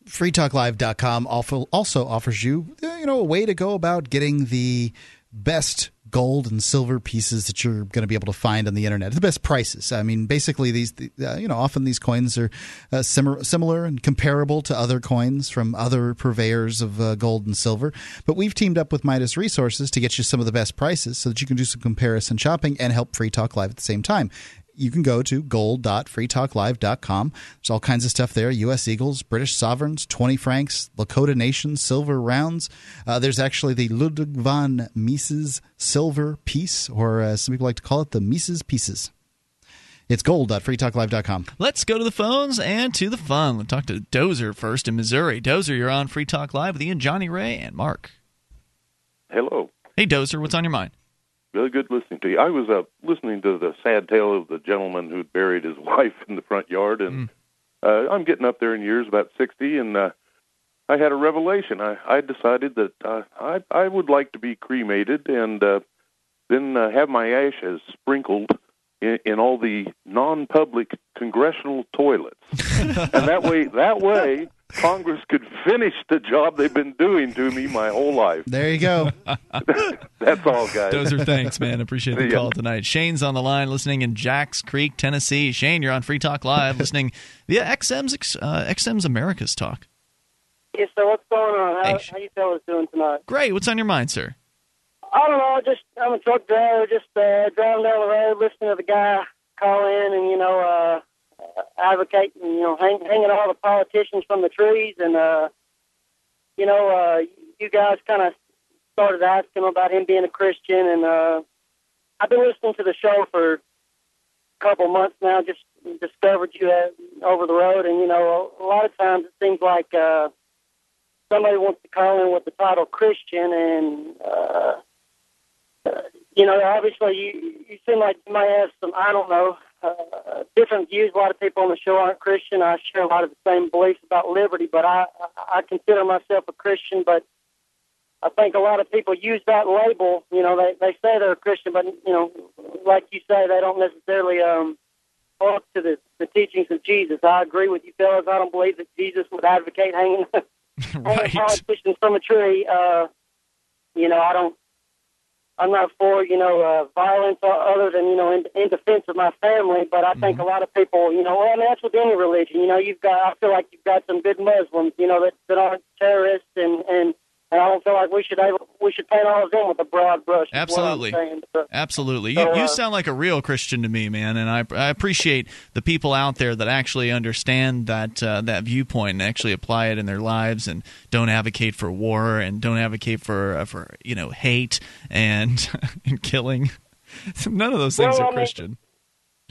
S3: freetalklive.com also offers you you know a way to go about getting the best gold and silver pieces that you're going to be able to find on the internet. The best prices. I mean, basically, these uh, you know often these coins are uh, sim- similar and comparable to other coins from other purveyors of uh, gold and silver. But we've teamed up with Midas Resources to get you some of the best prices so that you can do some comparison shopping and help Free Talk Live at the same time you can go to gold.freetalklive.com. There's all kinds of stuff there U.S. Eagles, British Sovereigns, 20 francs, Lakota Nation, silver rounds. Uh, there's actually the Ludwig von Mises silver piece, or uh, some people like to call it the Mises pieces. It's gold.freetalklive.com.
S1: Let's go to the phones and to the fun. We'll talk to Dozer first in Missouri. Dozer, you're on Free Talk Live with Ian, Johnny Ray, and Mark.
S11: Hello.
S1: Hey, Dozer, what's on your mind?
S11: Really good listening to you. I was uh, listening to the sad tale of the gentleman who'd buried his (laughs) wife in the front yard, and mm. uh, I'm getting up there in years, about 60, and uh, I had a revelation. I, I decided that uh, I, I would like to be cremated and uh, then uh, have my ashes sprinkled in, in all the non-public congressional toilets, (laughs) and that way, that way, Congress could finish the job they've been doing to me my whole life.
S3: There you go. (laughs)
S11: That's all, guys.
S1: Those are thanks, man. Appreciate the call tonight. Shane's on the line, listening in Jacks Creek, Tennessee. Shane, you're on Free Talk Live, listening via XM's uh, XM's America's Talk.
S12: Yes, sir. What's going on? How, how you fellas doing tonight?
S1: Great. What's on your mind, sir?
S12: I don't know. Just I'm a truck driver, just uh, driving down the road, listening to the guy call in, and you know, uh, advocating, you know, hang, hanging all the politicians from the trees, and uh, you know, uh, you guys kind of started asking about him being a Christian, and uh, I've been listening to the show for a couple months now. Just discovered you at, over the road, and you know, a lot of times it seems like uh, somebody wants to call in with the title Christian, and uh, you know, obviously you, you seem like you might have some, I don't know, uh, different views. A lot of people on the show aren't Christian. I share a lot of the same beliefs about liberty, but I, I consider myself a Christian, but I think a lot of people use that label. You know, they, they say they're a Christian, but, you know, like you say, they don't necessarily, um, up to the, the teachings of Jesus. I agree with you fellas. I don't believe that Jesus would advocate hanging, (laughs) (laughs)
S1: right.
S12: hanging politicians from a tree. Uh, you know, I don't, I'm not for you know uh, violence other than you know in, in defense of my family. But I think mm-hmm. a lot of people, you know, well, I mean that's with any religion. You know, you've got I feel like you've got some good Muslims, you know, that that aren't terrorists and and and I don't feel like we should able, we should paint all of them with a broad brush.
S1: Absolutely,
S12: so,
S1: absolutely.
S12: So,
S1: you, you
S12: uh,
S1: sound like a real Christian to me, man, and I, I appreciate the people out there that actually understand that uh, that viewpoint and actually apply it in their lives and don't advocate for war and don't advocate for uh, for you know hate and (laughs) and killing. (laughs) None of those things
S12: well,
S1: are
S12: I mean,
S1: Christian.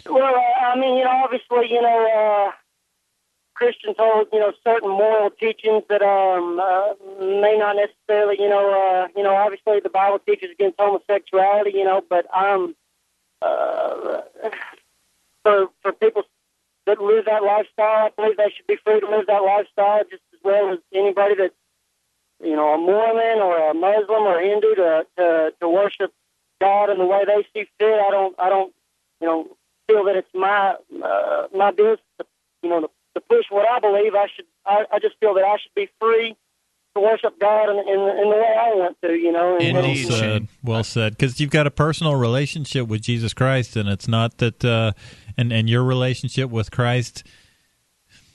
S12: Well, I mean, you know, obviously, you know. Christians hold, you know, certain moral teachings that um uh, may not necessarily, you know, uh, you know, obviously the Bible teaches against homosexuality, you know, but um, uh, for for people that live that lifestyle, I believe they should be free to live that lifestyle just as well as anybody that, you know, a Mormon or a Muslim or Hindu to to to worship God in the way they see fit. I don't, I don't, you know, feel that it's my uh, my business, you know, to to push what I believe. I should. I, I just feel that I should be free to worship God in, in, in the way I want to. You know. And,
S2: well said. Well said. Because you've got a personal relationship with Jesus Christ, and it's not that. Uh, and and your relationship with Christ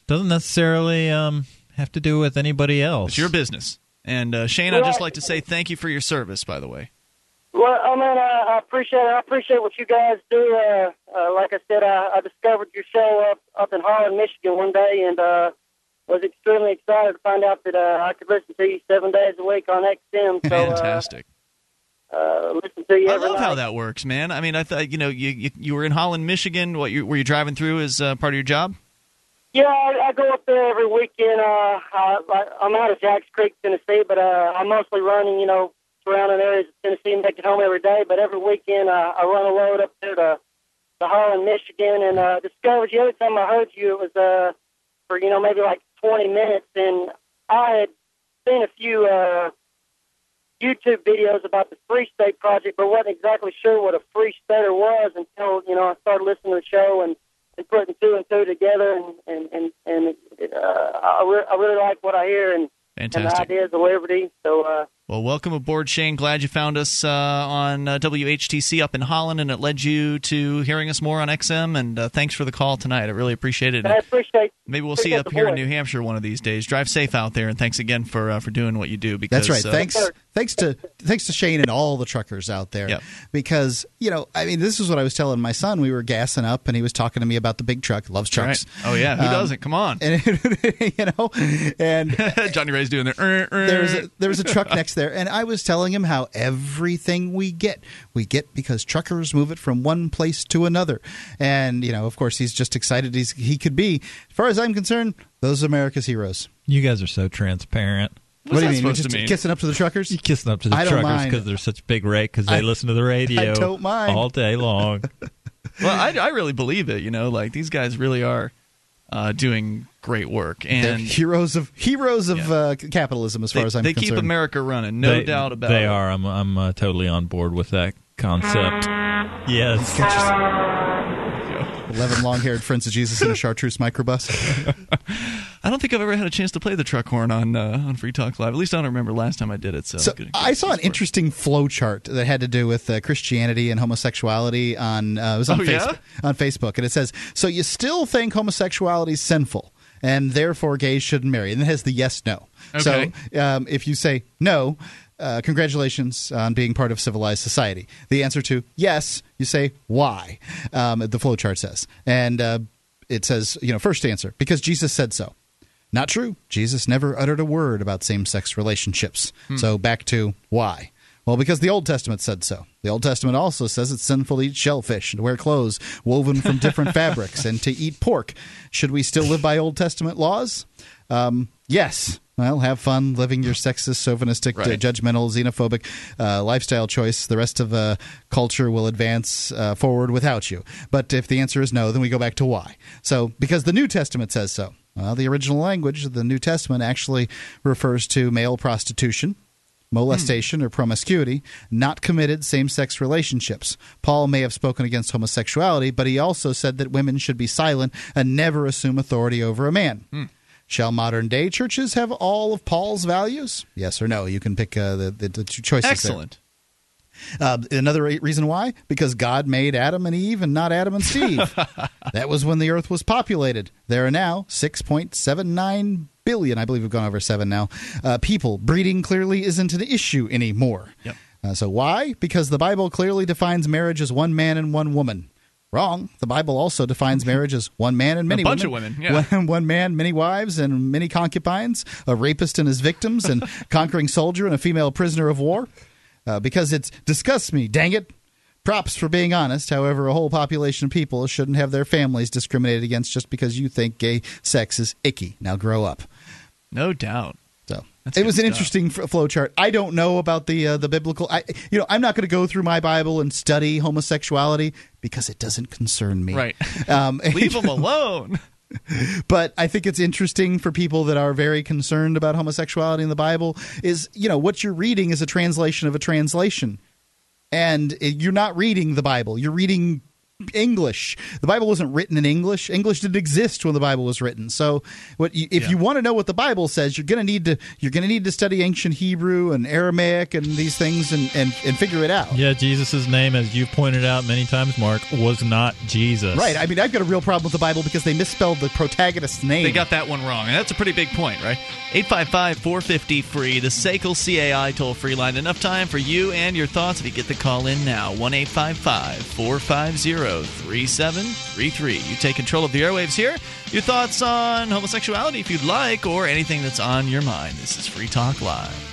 S2: doesn't necessarily um, have to do with anybody else.
S1: It's your business. And uh, Shane, I'd just like to say thank you for your service, by the way.
S12: Well, I mean, I, I appreciate it. I appreciate what you guys do. Uh, uh, like I said, I, I discovered your show up up in Holland, Michigan, one day, and uh, was extremely excited to find out that uh, I could listen to you seven days a week on XM. So,
S1: Fantastic.
S12: Uh, uh, listen to you.
S1: I love
S12: night.
S1: how that works, man. I mean, I thought you know you you, you were in Holland, Michigan. What you, were you driving through as uh, part of your job?
S12: Yeah, I, I go up there every weekend. Uh, I, I'm out of Jacks Creek, Tennessee, but uh, I'm mostly running, you know, surrounding areas of Tennessee and make it home every day. But every weekend, uh, I run a load up there to, to Holland, Michigan, and uh, discovered you. Every time I heard you, it was uh, for you know maybe like 20 minutes, and I had seen a few uh, YouTube videos about the Free State Project, but wasn't exactly sure what a Free Stater was until you know I started listening to the show and, and putting two and two together, and and and, and uh, I, re- I really like what I hear and, and the ideas of liberty. So. uh
S1: Well, welcome aboard, Shane. Glad you found us uh, on uh, WHTC up in Holland, and it led you to hearing us more on XM. And uh, thanks for the call tonight. I really appreciate it.
S12: I appreciate.
S1: Maybe we'll see you up here in New Hampshire one of these days. Drive safe out there, and thanks again for uh, for doing what you do. Because
S3: That's right.
S1: uh,
S3: Thanks, thanks to thanks to Shane and all the truckers out there.
S1: Yep.
S3: Because you know, I mean, this is what I was telling my son. We were gassing up, and he was talking to me about the big truck. Loves trucks.
S1: Right. Oh yeah, who
S3: Um,
S1: doesn't? Come on.
S3: And (laughs) you know, and (laughs)
S1: Johnny Ray's doing their. Uh, uh.
S3: there was a, there was a truck (laughs) next there, and I was telling him how everything we get, we get because truckers move it from one place to another, and you know, of course, he's just excited as he could be. As far as I'm concerned, those are America's heroes.
S2: You guys are so transparent.
S3: what do you mean? We just kissing up to the truckers?
S2: You kissing up to the
S3: I
S2: truckers because they're such big rate because they
S3: I-
S2: listen to the radio (laughs)
S3: I don't mind.
S2: all day long.
S1: well, I, I really believe it. You know, like these guys really are uh, doing great work, and
S3: They're
S1: and
S3: heroes of heroes of uh, capitalism, as far as I'm concerned.
S1: they
S3: concerned.
S1: keep America running. No
S2: They-
S1: doubt about
S2: they
S1: it.
S2: They are. I'm I'm uh, totally on board with that concept. Yes.
S3: Eleven long-haired friends of Jesus in a chartreuse microbus. (laughs)
S1: I don't think I've ever had a chance to play the truck horn on uh, on Free Talk Live. At least I don't remember last time I did it. So,
S3: So
S1: good-
S3: I saw an interesting flow chart that had to do with uh, Christianity and homosexuality on uh, it was on,
S1: Oh, yeah?
S3: Facebook, on Facebook, and it says, "So you still think homosexuality is sinful, and therefore gays shouldn't marry?" And it has the yes no.
S1: Okay.
S3: So um, if you say no. Uh, congratulations on being part of civilized society. The answer to yes, you say why. Um, the flow chart says, and uh, it says, you know, first answer because Jesus said so. Not true. Jesus never uttered a word about same sex relationships.
S1: Hmm.
S3: So back to why. Well, because the Old Testament said so. The Old Testament also says it's sinful to eat shellfish and to wear clothes woven from different (laughs) fabrics and to eat pork. Should we still live by Old Testament laws? Um, yes. Well, have fun living your sexist, chauvinistic,
S1: Right.
S3: uh, judgmental, xenophobic uh, lifestyle choice. The rest of uh, culture will advance uh, forward without you. But if the answer is no, then we go back to why. So, because the New Testament says so. Well, the original language of the New Testament actually refers to male prostitution, molestation, or promiscuity, not committed same sex relationships. Paul may have spoken against homosexuality, but he also said that women should be silent and never assume authority over a man. Shall modern day churches have all of Paul's values? Yes or no? You can pick uh, the, the, the two choices.
S1: Excellent.
S3: Uh, another reason why? Because God made Adam and Eve and not Adam and Steve. (laughs) that was when the earth was populated. There are now 6.79 billion, I believe we've gone over seven now, uh, people. Breeding clearly isn't an issue anymore.
S1: Yep.
S3: Uh, so why? Because the Bible clearly defines marriage as one man and one woman. Wrong. The Bible also defines (laughs) marriage as one man and many
S1: bunch
S3: women.
S1: of women, yeah.
S3: One, (laughs) one man, many wives, and many concubines, a rapist and his victims, and (laughs) conquering soldier and a female prisoner of war. Uh, because it disgusts me, dang it. Props for being honest. However, a whole population of people shouldn't have their families discriminated against just because you think gay sex is icky. Now grow up.
S1: No doubt. That's
S3: it was an
S1: stuff.
S3: interesting flow chart. I don't know about the uh, the biblical. I you know I'm not going to go through my Bible and study homosexuality because it doesn't concern me.
S1: Right. (laughs)
S3: Um, (laughs)
S1: Leave them alone. (laughs)
S3: but I think it's interesting for people that are very concerned about homosexuality in the Bible. Is you know what you're reading is a translation of a translation, and you're not reading the Bible. You're reading English. The Bible wasn't written in English. English didn't exist when the Bible was written. So, what you, if you want to know what the Bible says, you're going to need to you're going to need to study ancient Hebrew and Aramaic and these things and and, and figure it out.
S2: Yeah, Jesus' name, as you've pointed out many times, Mark, was not Jesus.
S3: Right. I mean, I've got a real problem with the Bible because they misspelled the protagonist's name.
S1: They got that one wrong, and that's a pretty big point, right? 855 450 free, the SACL CAI toll free line. Enough time for you and your thoughts if you get the call in now. 1 855 450 3733. You take control of the airwaves here. Your thoughts on homosexuality if you'd like, or anything that's on your mind. This is Free Talk Live.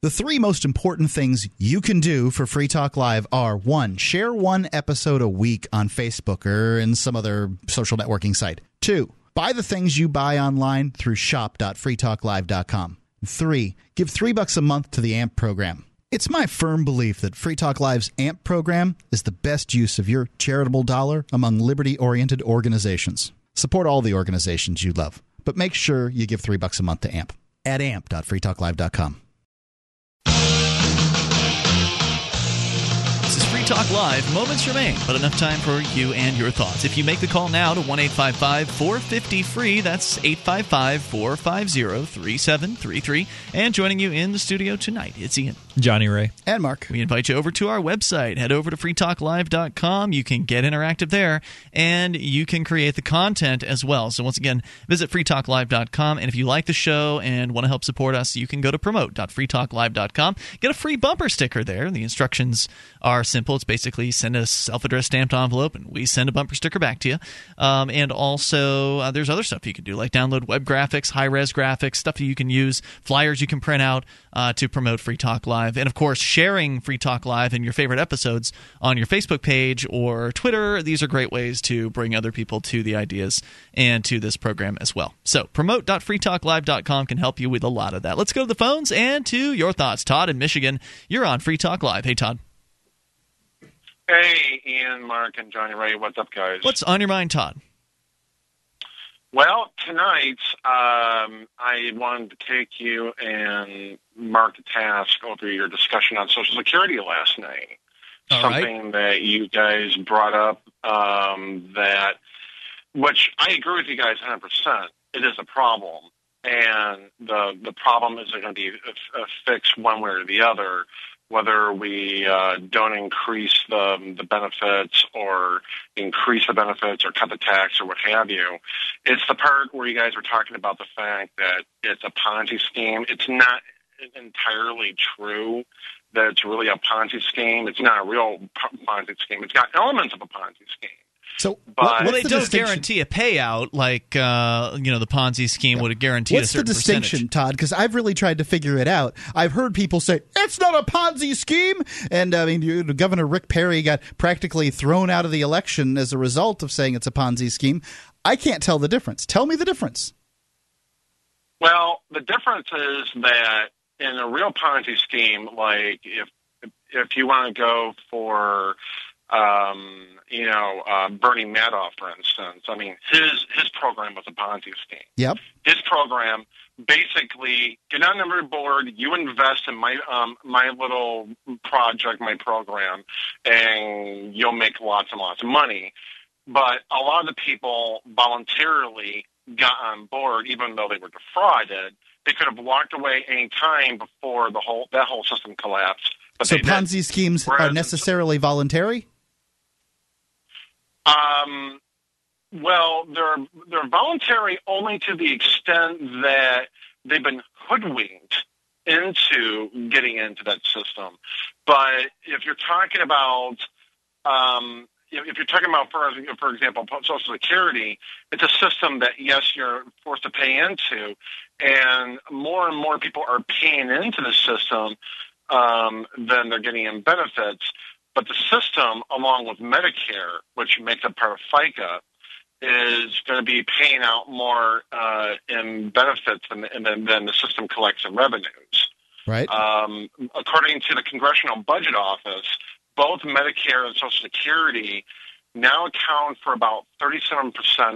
S3: The three most important things you can do for Free Talk Live are one, share one episode a week on Facebook or in some other social networking site. Two, buy the things you buy online through shop.freetalklive.com. Three, give three bucks a month to the AMP program. It's my firm belief that Free Talk Live's AMP program is the best use of your charitable dollar among liberty oriented organizations. Support all the organizations you love, but make sure you give three bucks a month to AMP at amp.freetalklive.com.
S1: Talk Live. Moments remain, but enough time for you and your thoughts. If you make the call now to 1 450 free, that's 855 450 3733. And joining you in the studio tonight, it's Ian.
S2: Johnny Ray.
S3: And Mark.
S1: We invite you over to our website. Head over to freetalklive.com. You can get interactive there and you can create the content as well. So, once again, visit freetalklive.com. And if you like the show and want to help support us, you can go to promote.freetalklive.com. Get a free bumper sticker there. The instructions are simple. It's basically send a self addressed stamped envelope and we send a bumper sticker back to you. Um, and also, uh, there's other stuff you can do, like download web graphics, high res graphics, stuff that you can use, flyers you can print out uh, to promote Free Talk Live. And of course, sharing Free Talk Live and your favorite episodes on your Facebook page or Twitter. These are great ways to bring other people to the ideas and to this program as well. So, promote.freetalklive.com can help you with a lot of that. Let's go to the phones and to your thoughts. Todd in Michigan, you're on Free Talk Live. Hey, Todd.
S13: Hey, Ian, Mark, and Johnny Ray. What's up, guys?
S1: What's on your mind, Todd?
S13: Well, tonight um, I wanted to take you and Mark to task over your discussion on Social Security last night.
S1: All
S13: Something that you guys brought up um, that, which I agree with you guys 100%. It is a problem, and the the problem isn't going to be a, a fixed one way or the other. Whether we uh, don't increase the the benefits or increase the benefits or cut the tax or what have you, it's the part where you guys were talking about the fact that it's a Ponzi scheme. It's not entirely true that it's really a Ponzi scheme. It's not a real Ponzi scheme. It's got elements of a Ponzi scheme.
S3: So,
S13: But-
S1: well, they
S3: the
S1: don't guarantee a payout like uh, you know the Ponzi scheme would have guaranteed
S3: What's
S1: a
S3: the distinction,
S1: percentage.
S3: Todd? Because I've really tried to figure it out. I've heard people say it's not a Ponzi scheme, and I mean, you, Governor Rick Perry got practically thrown out of the election as a result of saying it's a Ponzi scheme. I can't tell the difference. Tell me the difference.
S13: Well, the difference is that in a real Ponzi scheme, like if if you want to go for, um, you know, uh, Bernie Madoff, for instance, I mean, his his program was a Ponzi scheme.
S3: Yep.
S13: His program basically get on the board, you invest in my um, my little project, my program, and you'll make lots and lots of money. But a lot of the people voluntarily got on board, even though they were defrauded. They could have walked away any time before the whole that whole system collapsed. But
S3: so. Ponzi schemes are necessarily voluntary.
S13: Um, well, they're they're voluntary only to the extent that they've been hoodwinked into getting into that system. But if you're talking about um, if you're talking about, for for example, Social Security, it's a system that yes, you're forced to pay into, and more and more people are paying into the system um, than they're getting in benefits. But the system, along with Medicare, which makes up part of FICA, is going to be paying out more uh, in benefits than, than, than the system collects in revenues.
S3: Right.
S13: Um, according to the Congressional Budget Office, both Medicare and Social Security now account for about 37%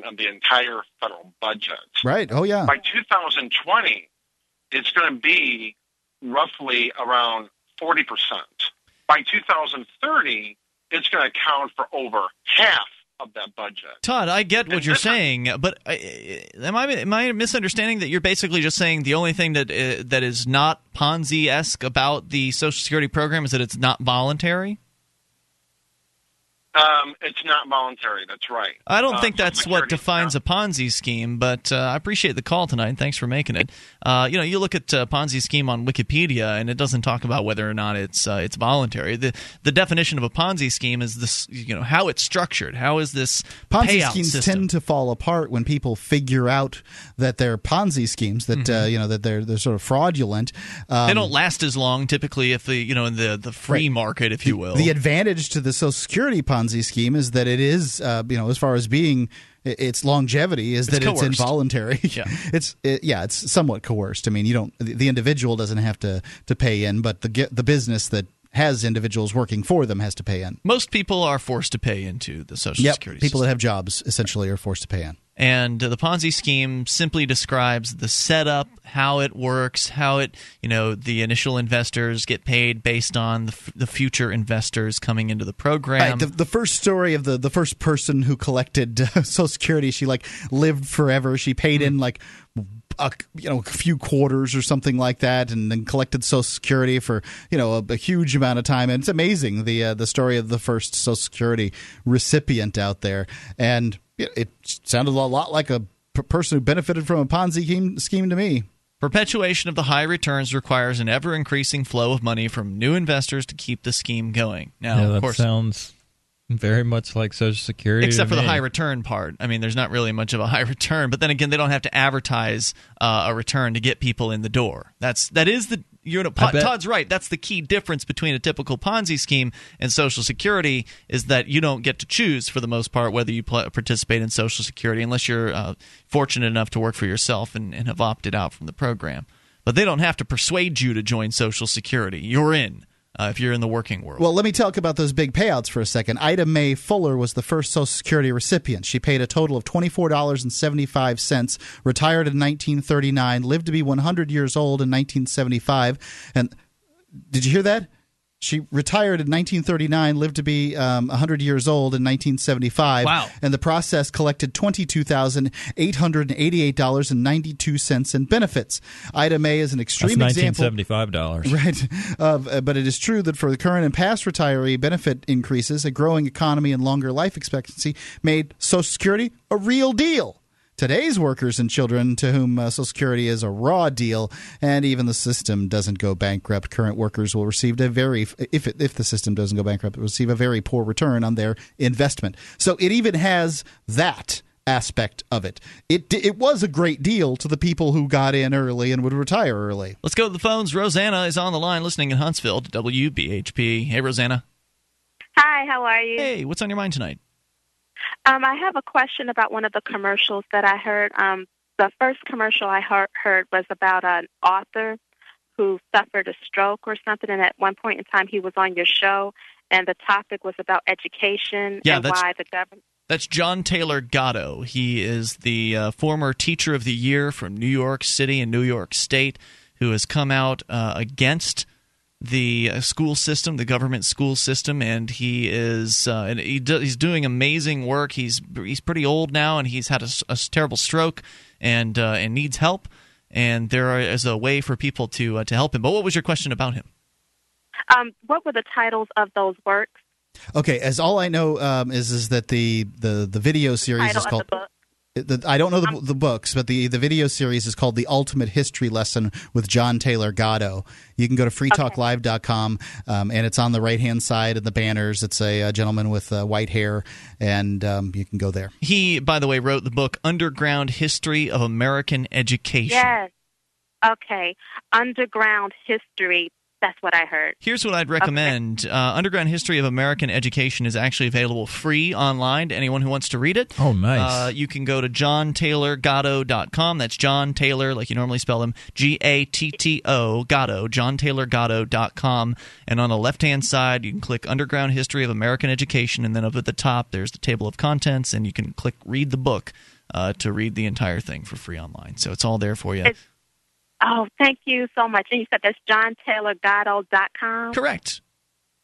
S13: of the entire federal budget.
S3: Right. Oh yeah.
S13: By 2020, it's going to be roughly around 40%. By 2030, it's going to account for over half of that budget.
S1: Todd, I get what
S13: And
S1: you're saying, but am I am I misunderstanding that you're basically just saying the only thing that uh, that is not Ponzi esque about the Social Security program is that it's not voluntary?
S13: Um, it's not voluntary. That's right.
S1: I don't think that's what
S13: Security-
S1: defines a Ponzi scheme, but uh, I appreciate the call tonight. Thanks for making it. Uh, you know, you look at uh, Ponzi scheme on Wikipedia, and it doesn't talk about whether or not it's uh, it's voluntary. the The definition of a Ponzi scheme is this, you know, how it's structured. How is this
S3: Ponzi
S1: payout
S3: schemes
S1: system?
S3: tend to fall apart when people figure out that they're Ponzi schemes, that uh, you know that they're they're sort of fraudulent. Um,
S1: Mm-hmm. they don't last as long typically if the you know in the the free
S3: Right.
S1: market, if you will.
S3: The advantage to the Social Security Ponzi scheme is that it is, uh, you know, as far as being its longevity, is
S1: It's
S3: that it's involuntary.
S1: Yeah. (laughs)
S3: it's it, yeah, it's somewhat coerced. I mean, you don't the the individual doesn't have to to pay in, but the the business that has individuals working for them has to pay in.
S1: Most people are forced to pay into the Social
S3: Yep,
S1: Security
S3: people
S1: system.
S3: that have jobs essentially are forced to pay in.
S1: And the Ponzi scheme simply describes the setup, how it works, how it, you know, the initial investors get paid based on the, f- the future investors coming into the program.
S3: Right, the, the first story of the, the first person who collected uh, (laughs) Social Security, she like lived forever. She paid in like a, you know a few quarters or something like that, and then collected Social Security for you know a, a huge amount of time. And it's amazing the uh, the story of the first Social Security recipient out there, and it, it sounded a lot like a person who benefited from a Ponzi scheme, scheme to me.
S1: Perpetuation of the high returns requires an ever increasing flow of money from new investors to keep the scheme going. Now,
S2: yeah,
S1: of course,
S2: sounds very much like Social Security.
S1: except
S2: to
S1: for the high return part. I mean, there's not really much of a (laughs) high return, but then again, they don't have to advertise uh, a return to get people in the door. That's that is the you know Todd's right. That's the key difference between a typical Ponzi scheme and Social Security is that you don't get to choose for the most part whether you pl- participate in Social Security unless you're uh, fortunate enough to work for yourself and, and have opted out from the program. But they don't have to persuade you to join Social Security. You're in uh, if you're in the working world.
S3: Well, let me talk about those big payouts for a second. Ida Mae Fuller was the first Social Security recipient. She paid a total of $24.75, retired in 1939, lived to be 100 years old in 1975. And did you hear that? She retired in 1939, lived to be um, 100 years old in 1975.
S1: Wow.
S3: And the process collected $22,888.92 in benefits. Ida Mae is an
S2: That's
S3: extreme example.
S2: $1975.
S3: Right. Uh, but it is true that for the current and past retiree benefit increases, a growing economy and longer life expectancy made Social Security a real deal. Today's workers and children to whom uh, Social Security is a raw deal, and even the system doesn't go bankrupt, current workers will receive a very if it, if the system doesn't go bankrupt, will receive a very poor return on their investment. So it even has that aspect of it. It it was a great deal to the people who got in early and would retire early.
S1: Let's go to the phones. Rosanna is on the line listening in Huntsville to WBHP. Hey, Rosanna.
S14: Hi, how are you?
S1: Hey, what's on your mind tonight?
S14: Um, I have a question about one of the commercials that I heard. Um, the first commercial I heard, heard was about an author who suffered a stroke or something, and at one point in time he was on your show, and the topic was about education
S1: Yeah,
S14: and
S1: that's-
S14: why the government.
S1: That's John Taylor Gatto. He is the uh, former Teacher of the Year from New York City and New York State who has come out uh, against the uh, school system, the government school system, and he is uh, and he do, he's doing amazing work. He's he's pretty old now, and he's had a, a terrible stroke and uh, and needs help. And there is a way for people to uh, to help him. But what was your question about him?
S14: Um, what were the titles of those works?
S3: Okay, as all I know um, is is that the the the video series
S14: Title
S3: is
S14: of
S3: called.
S14: The
S3: I don't know the, the books, but the, the video series is called The Ultimate History Lesson with John Taylor Gatto. You can go to freetalklive.com, um, and it's on the right hand side of the banners. It's a, a gentleman with uh, white hair, and um, you can go there.
S1: He, by the way, wrote the book Underground History of American Education.
S14: Yes. Okay. Underground history. That's what I heard.
S1: Here's what I'd recommend. Uh, Underground History of American Education is actually available free online to anyone who wants to read it.
S2: Oh, nice.
S1: Uh, you can go to johntaylorgatto.com. That's John Taylor, like you normally spell him, G A T T O, Gatto, johntaylorgatto.com. And on the left hand side, you can click Underground History of American Education. And then up at the top, there's the table of contents, and you can click Read the Book uh, to read the entire thing for free online. So it's all there for you.
S14: It's- Oh, thank you so much. And you said that's johntaylorgatto.com?
S1: Correct.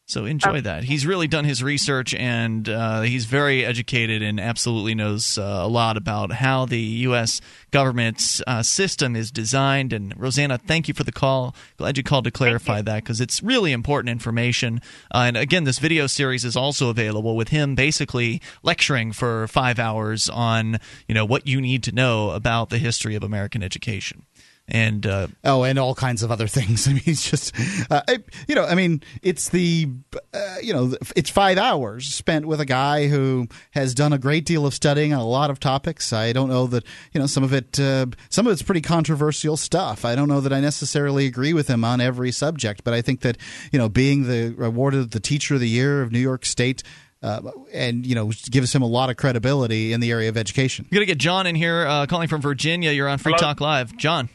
S1: So enjoy that. He's really done his research and uh, he's very educated and absolutely knows uh, a lot about how the U.S. government's uh, system is designed. And Rosanna, thank you for the call. Glad you called to clarify that because it's really important information. Uh, and again, this video series is also available with him basically lecturing for five hours on you know what you need to know about the history of American education. And uh,
S3: Oh, and all kinds of other things. (laughs) I mean, it's just, uh, I, you know, I mean, it's the, uh, you know, it's five hours spent with a guy who has done a great deal of studying on a lot of topics. I don't know that, you know, some of it, uh, some of it's pretty controversial stuff. I don't know that I necessarily agree with him on every subject, but I think that, you know, being the awarded the Teacher of the Year of New York State. Uh, and you know gives him a lot of credibility in the area of education.
S1: We're going to get John in here uh, calling from Virginia. You're on Free
S15: Hello?
S1: Talk Live. John.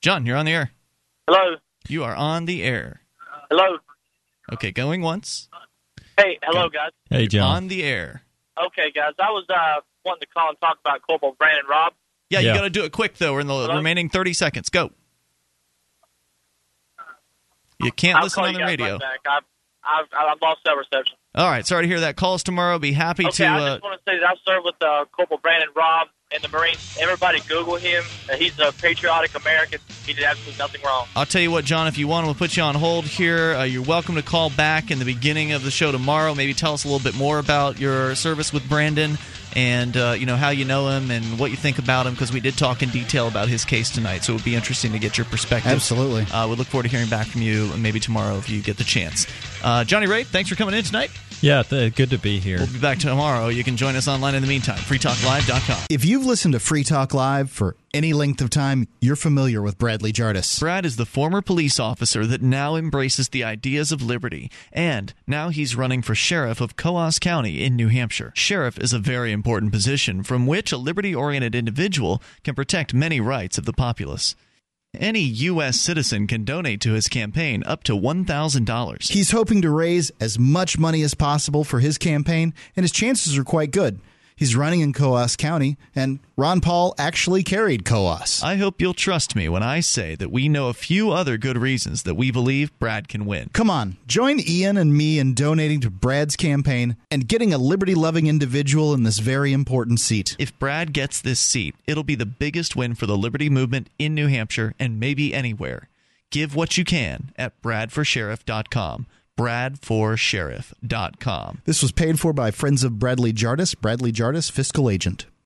S1: John, you're on the air.
S15: Hello.
S1: You are on the air.
S15: Hello.
S1: Okay, going once.
S15: Hey, hello, guys.
S2: Hey, John.
S1: On the air.
S15: Okay, guys. I was uh, wanting to call and talk about Corporal Brandon Raub.
S1: Yeah, you got to do it quick though. We're in the
S15: Hello?
S1: remaining 30 seconds. Go. You can't
S15: I'll
S1: listen on the radio.
S15: Right. I've, I've, I've lost cell reception.
S1: All right, sorry to hear that. Call us tomorrow. Be happy
S15: Okay,
S1: to.
S15: I
S1: Uh,
S15: just want to say that I've served with uh, Corporal Brandon Raub in the Marines. Everybody Google him. Uh, he's a patriotic American. He did absolutely nothing wrong.
S1: I'll tell you what, John. If you want, we'll put you on hold here. Uh, you're welcome to call back in the beginning of the show tomorrow. Maybe tell us a little bit more about your service with Brandon, and uh, you know how you know him and what you think about him, because we did talk in detail about his case tonight. So it would be interesting to get your perspective.
S3: Absolutely.
S1: Uh, we look forward to hearing back from you, maybe tomorrow if you get the chance. Uh, Johnny Ray, thanks for coming in tonight.
S2: Yeah, th- good to be here.
S1: We'll be back tomorrow. You can join us online in the meantime. FreeTalkLive.com.
S3: If you've listened to Free Talk Live for any length of time, you're familiar with Bradley Jardis.
S1: Brad is the former police officer that now embraces the ideas of liberty, and now he's running for sheriff of Coos County in New Hampshire. Sheriff is a very important position from which a liberty oriented individual can protect many rights of the populace. Any U.S. citizen can donate to his campaign up to $1,000.
S3: He's hoping to raise as much money as possible for his campaign, and his chances are quite good. He's running in Coos County, and Ron Paul actually carried Coos.
S1: I hope you'll trust me when I say that we know a few other good reasons that we believe Brad can win.
S3: Come on, join Ian and me in donating to Brad's campaign and getting a liberty loving individual in this very important seat.
S1: If Brad gets this seat, it'll be the biggest win for the liberty movement in New Hampshire and maybe anywhere. Give what you can at bradforsheriff.com. bradforsheriff.com.
S3: This was paid for by Friends of Bradley Jardis, Bradley Jardis, fiscal agent.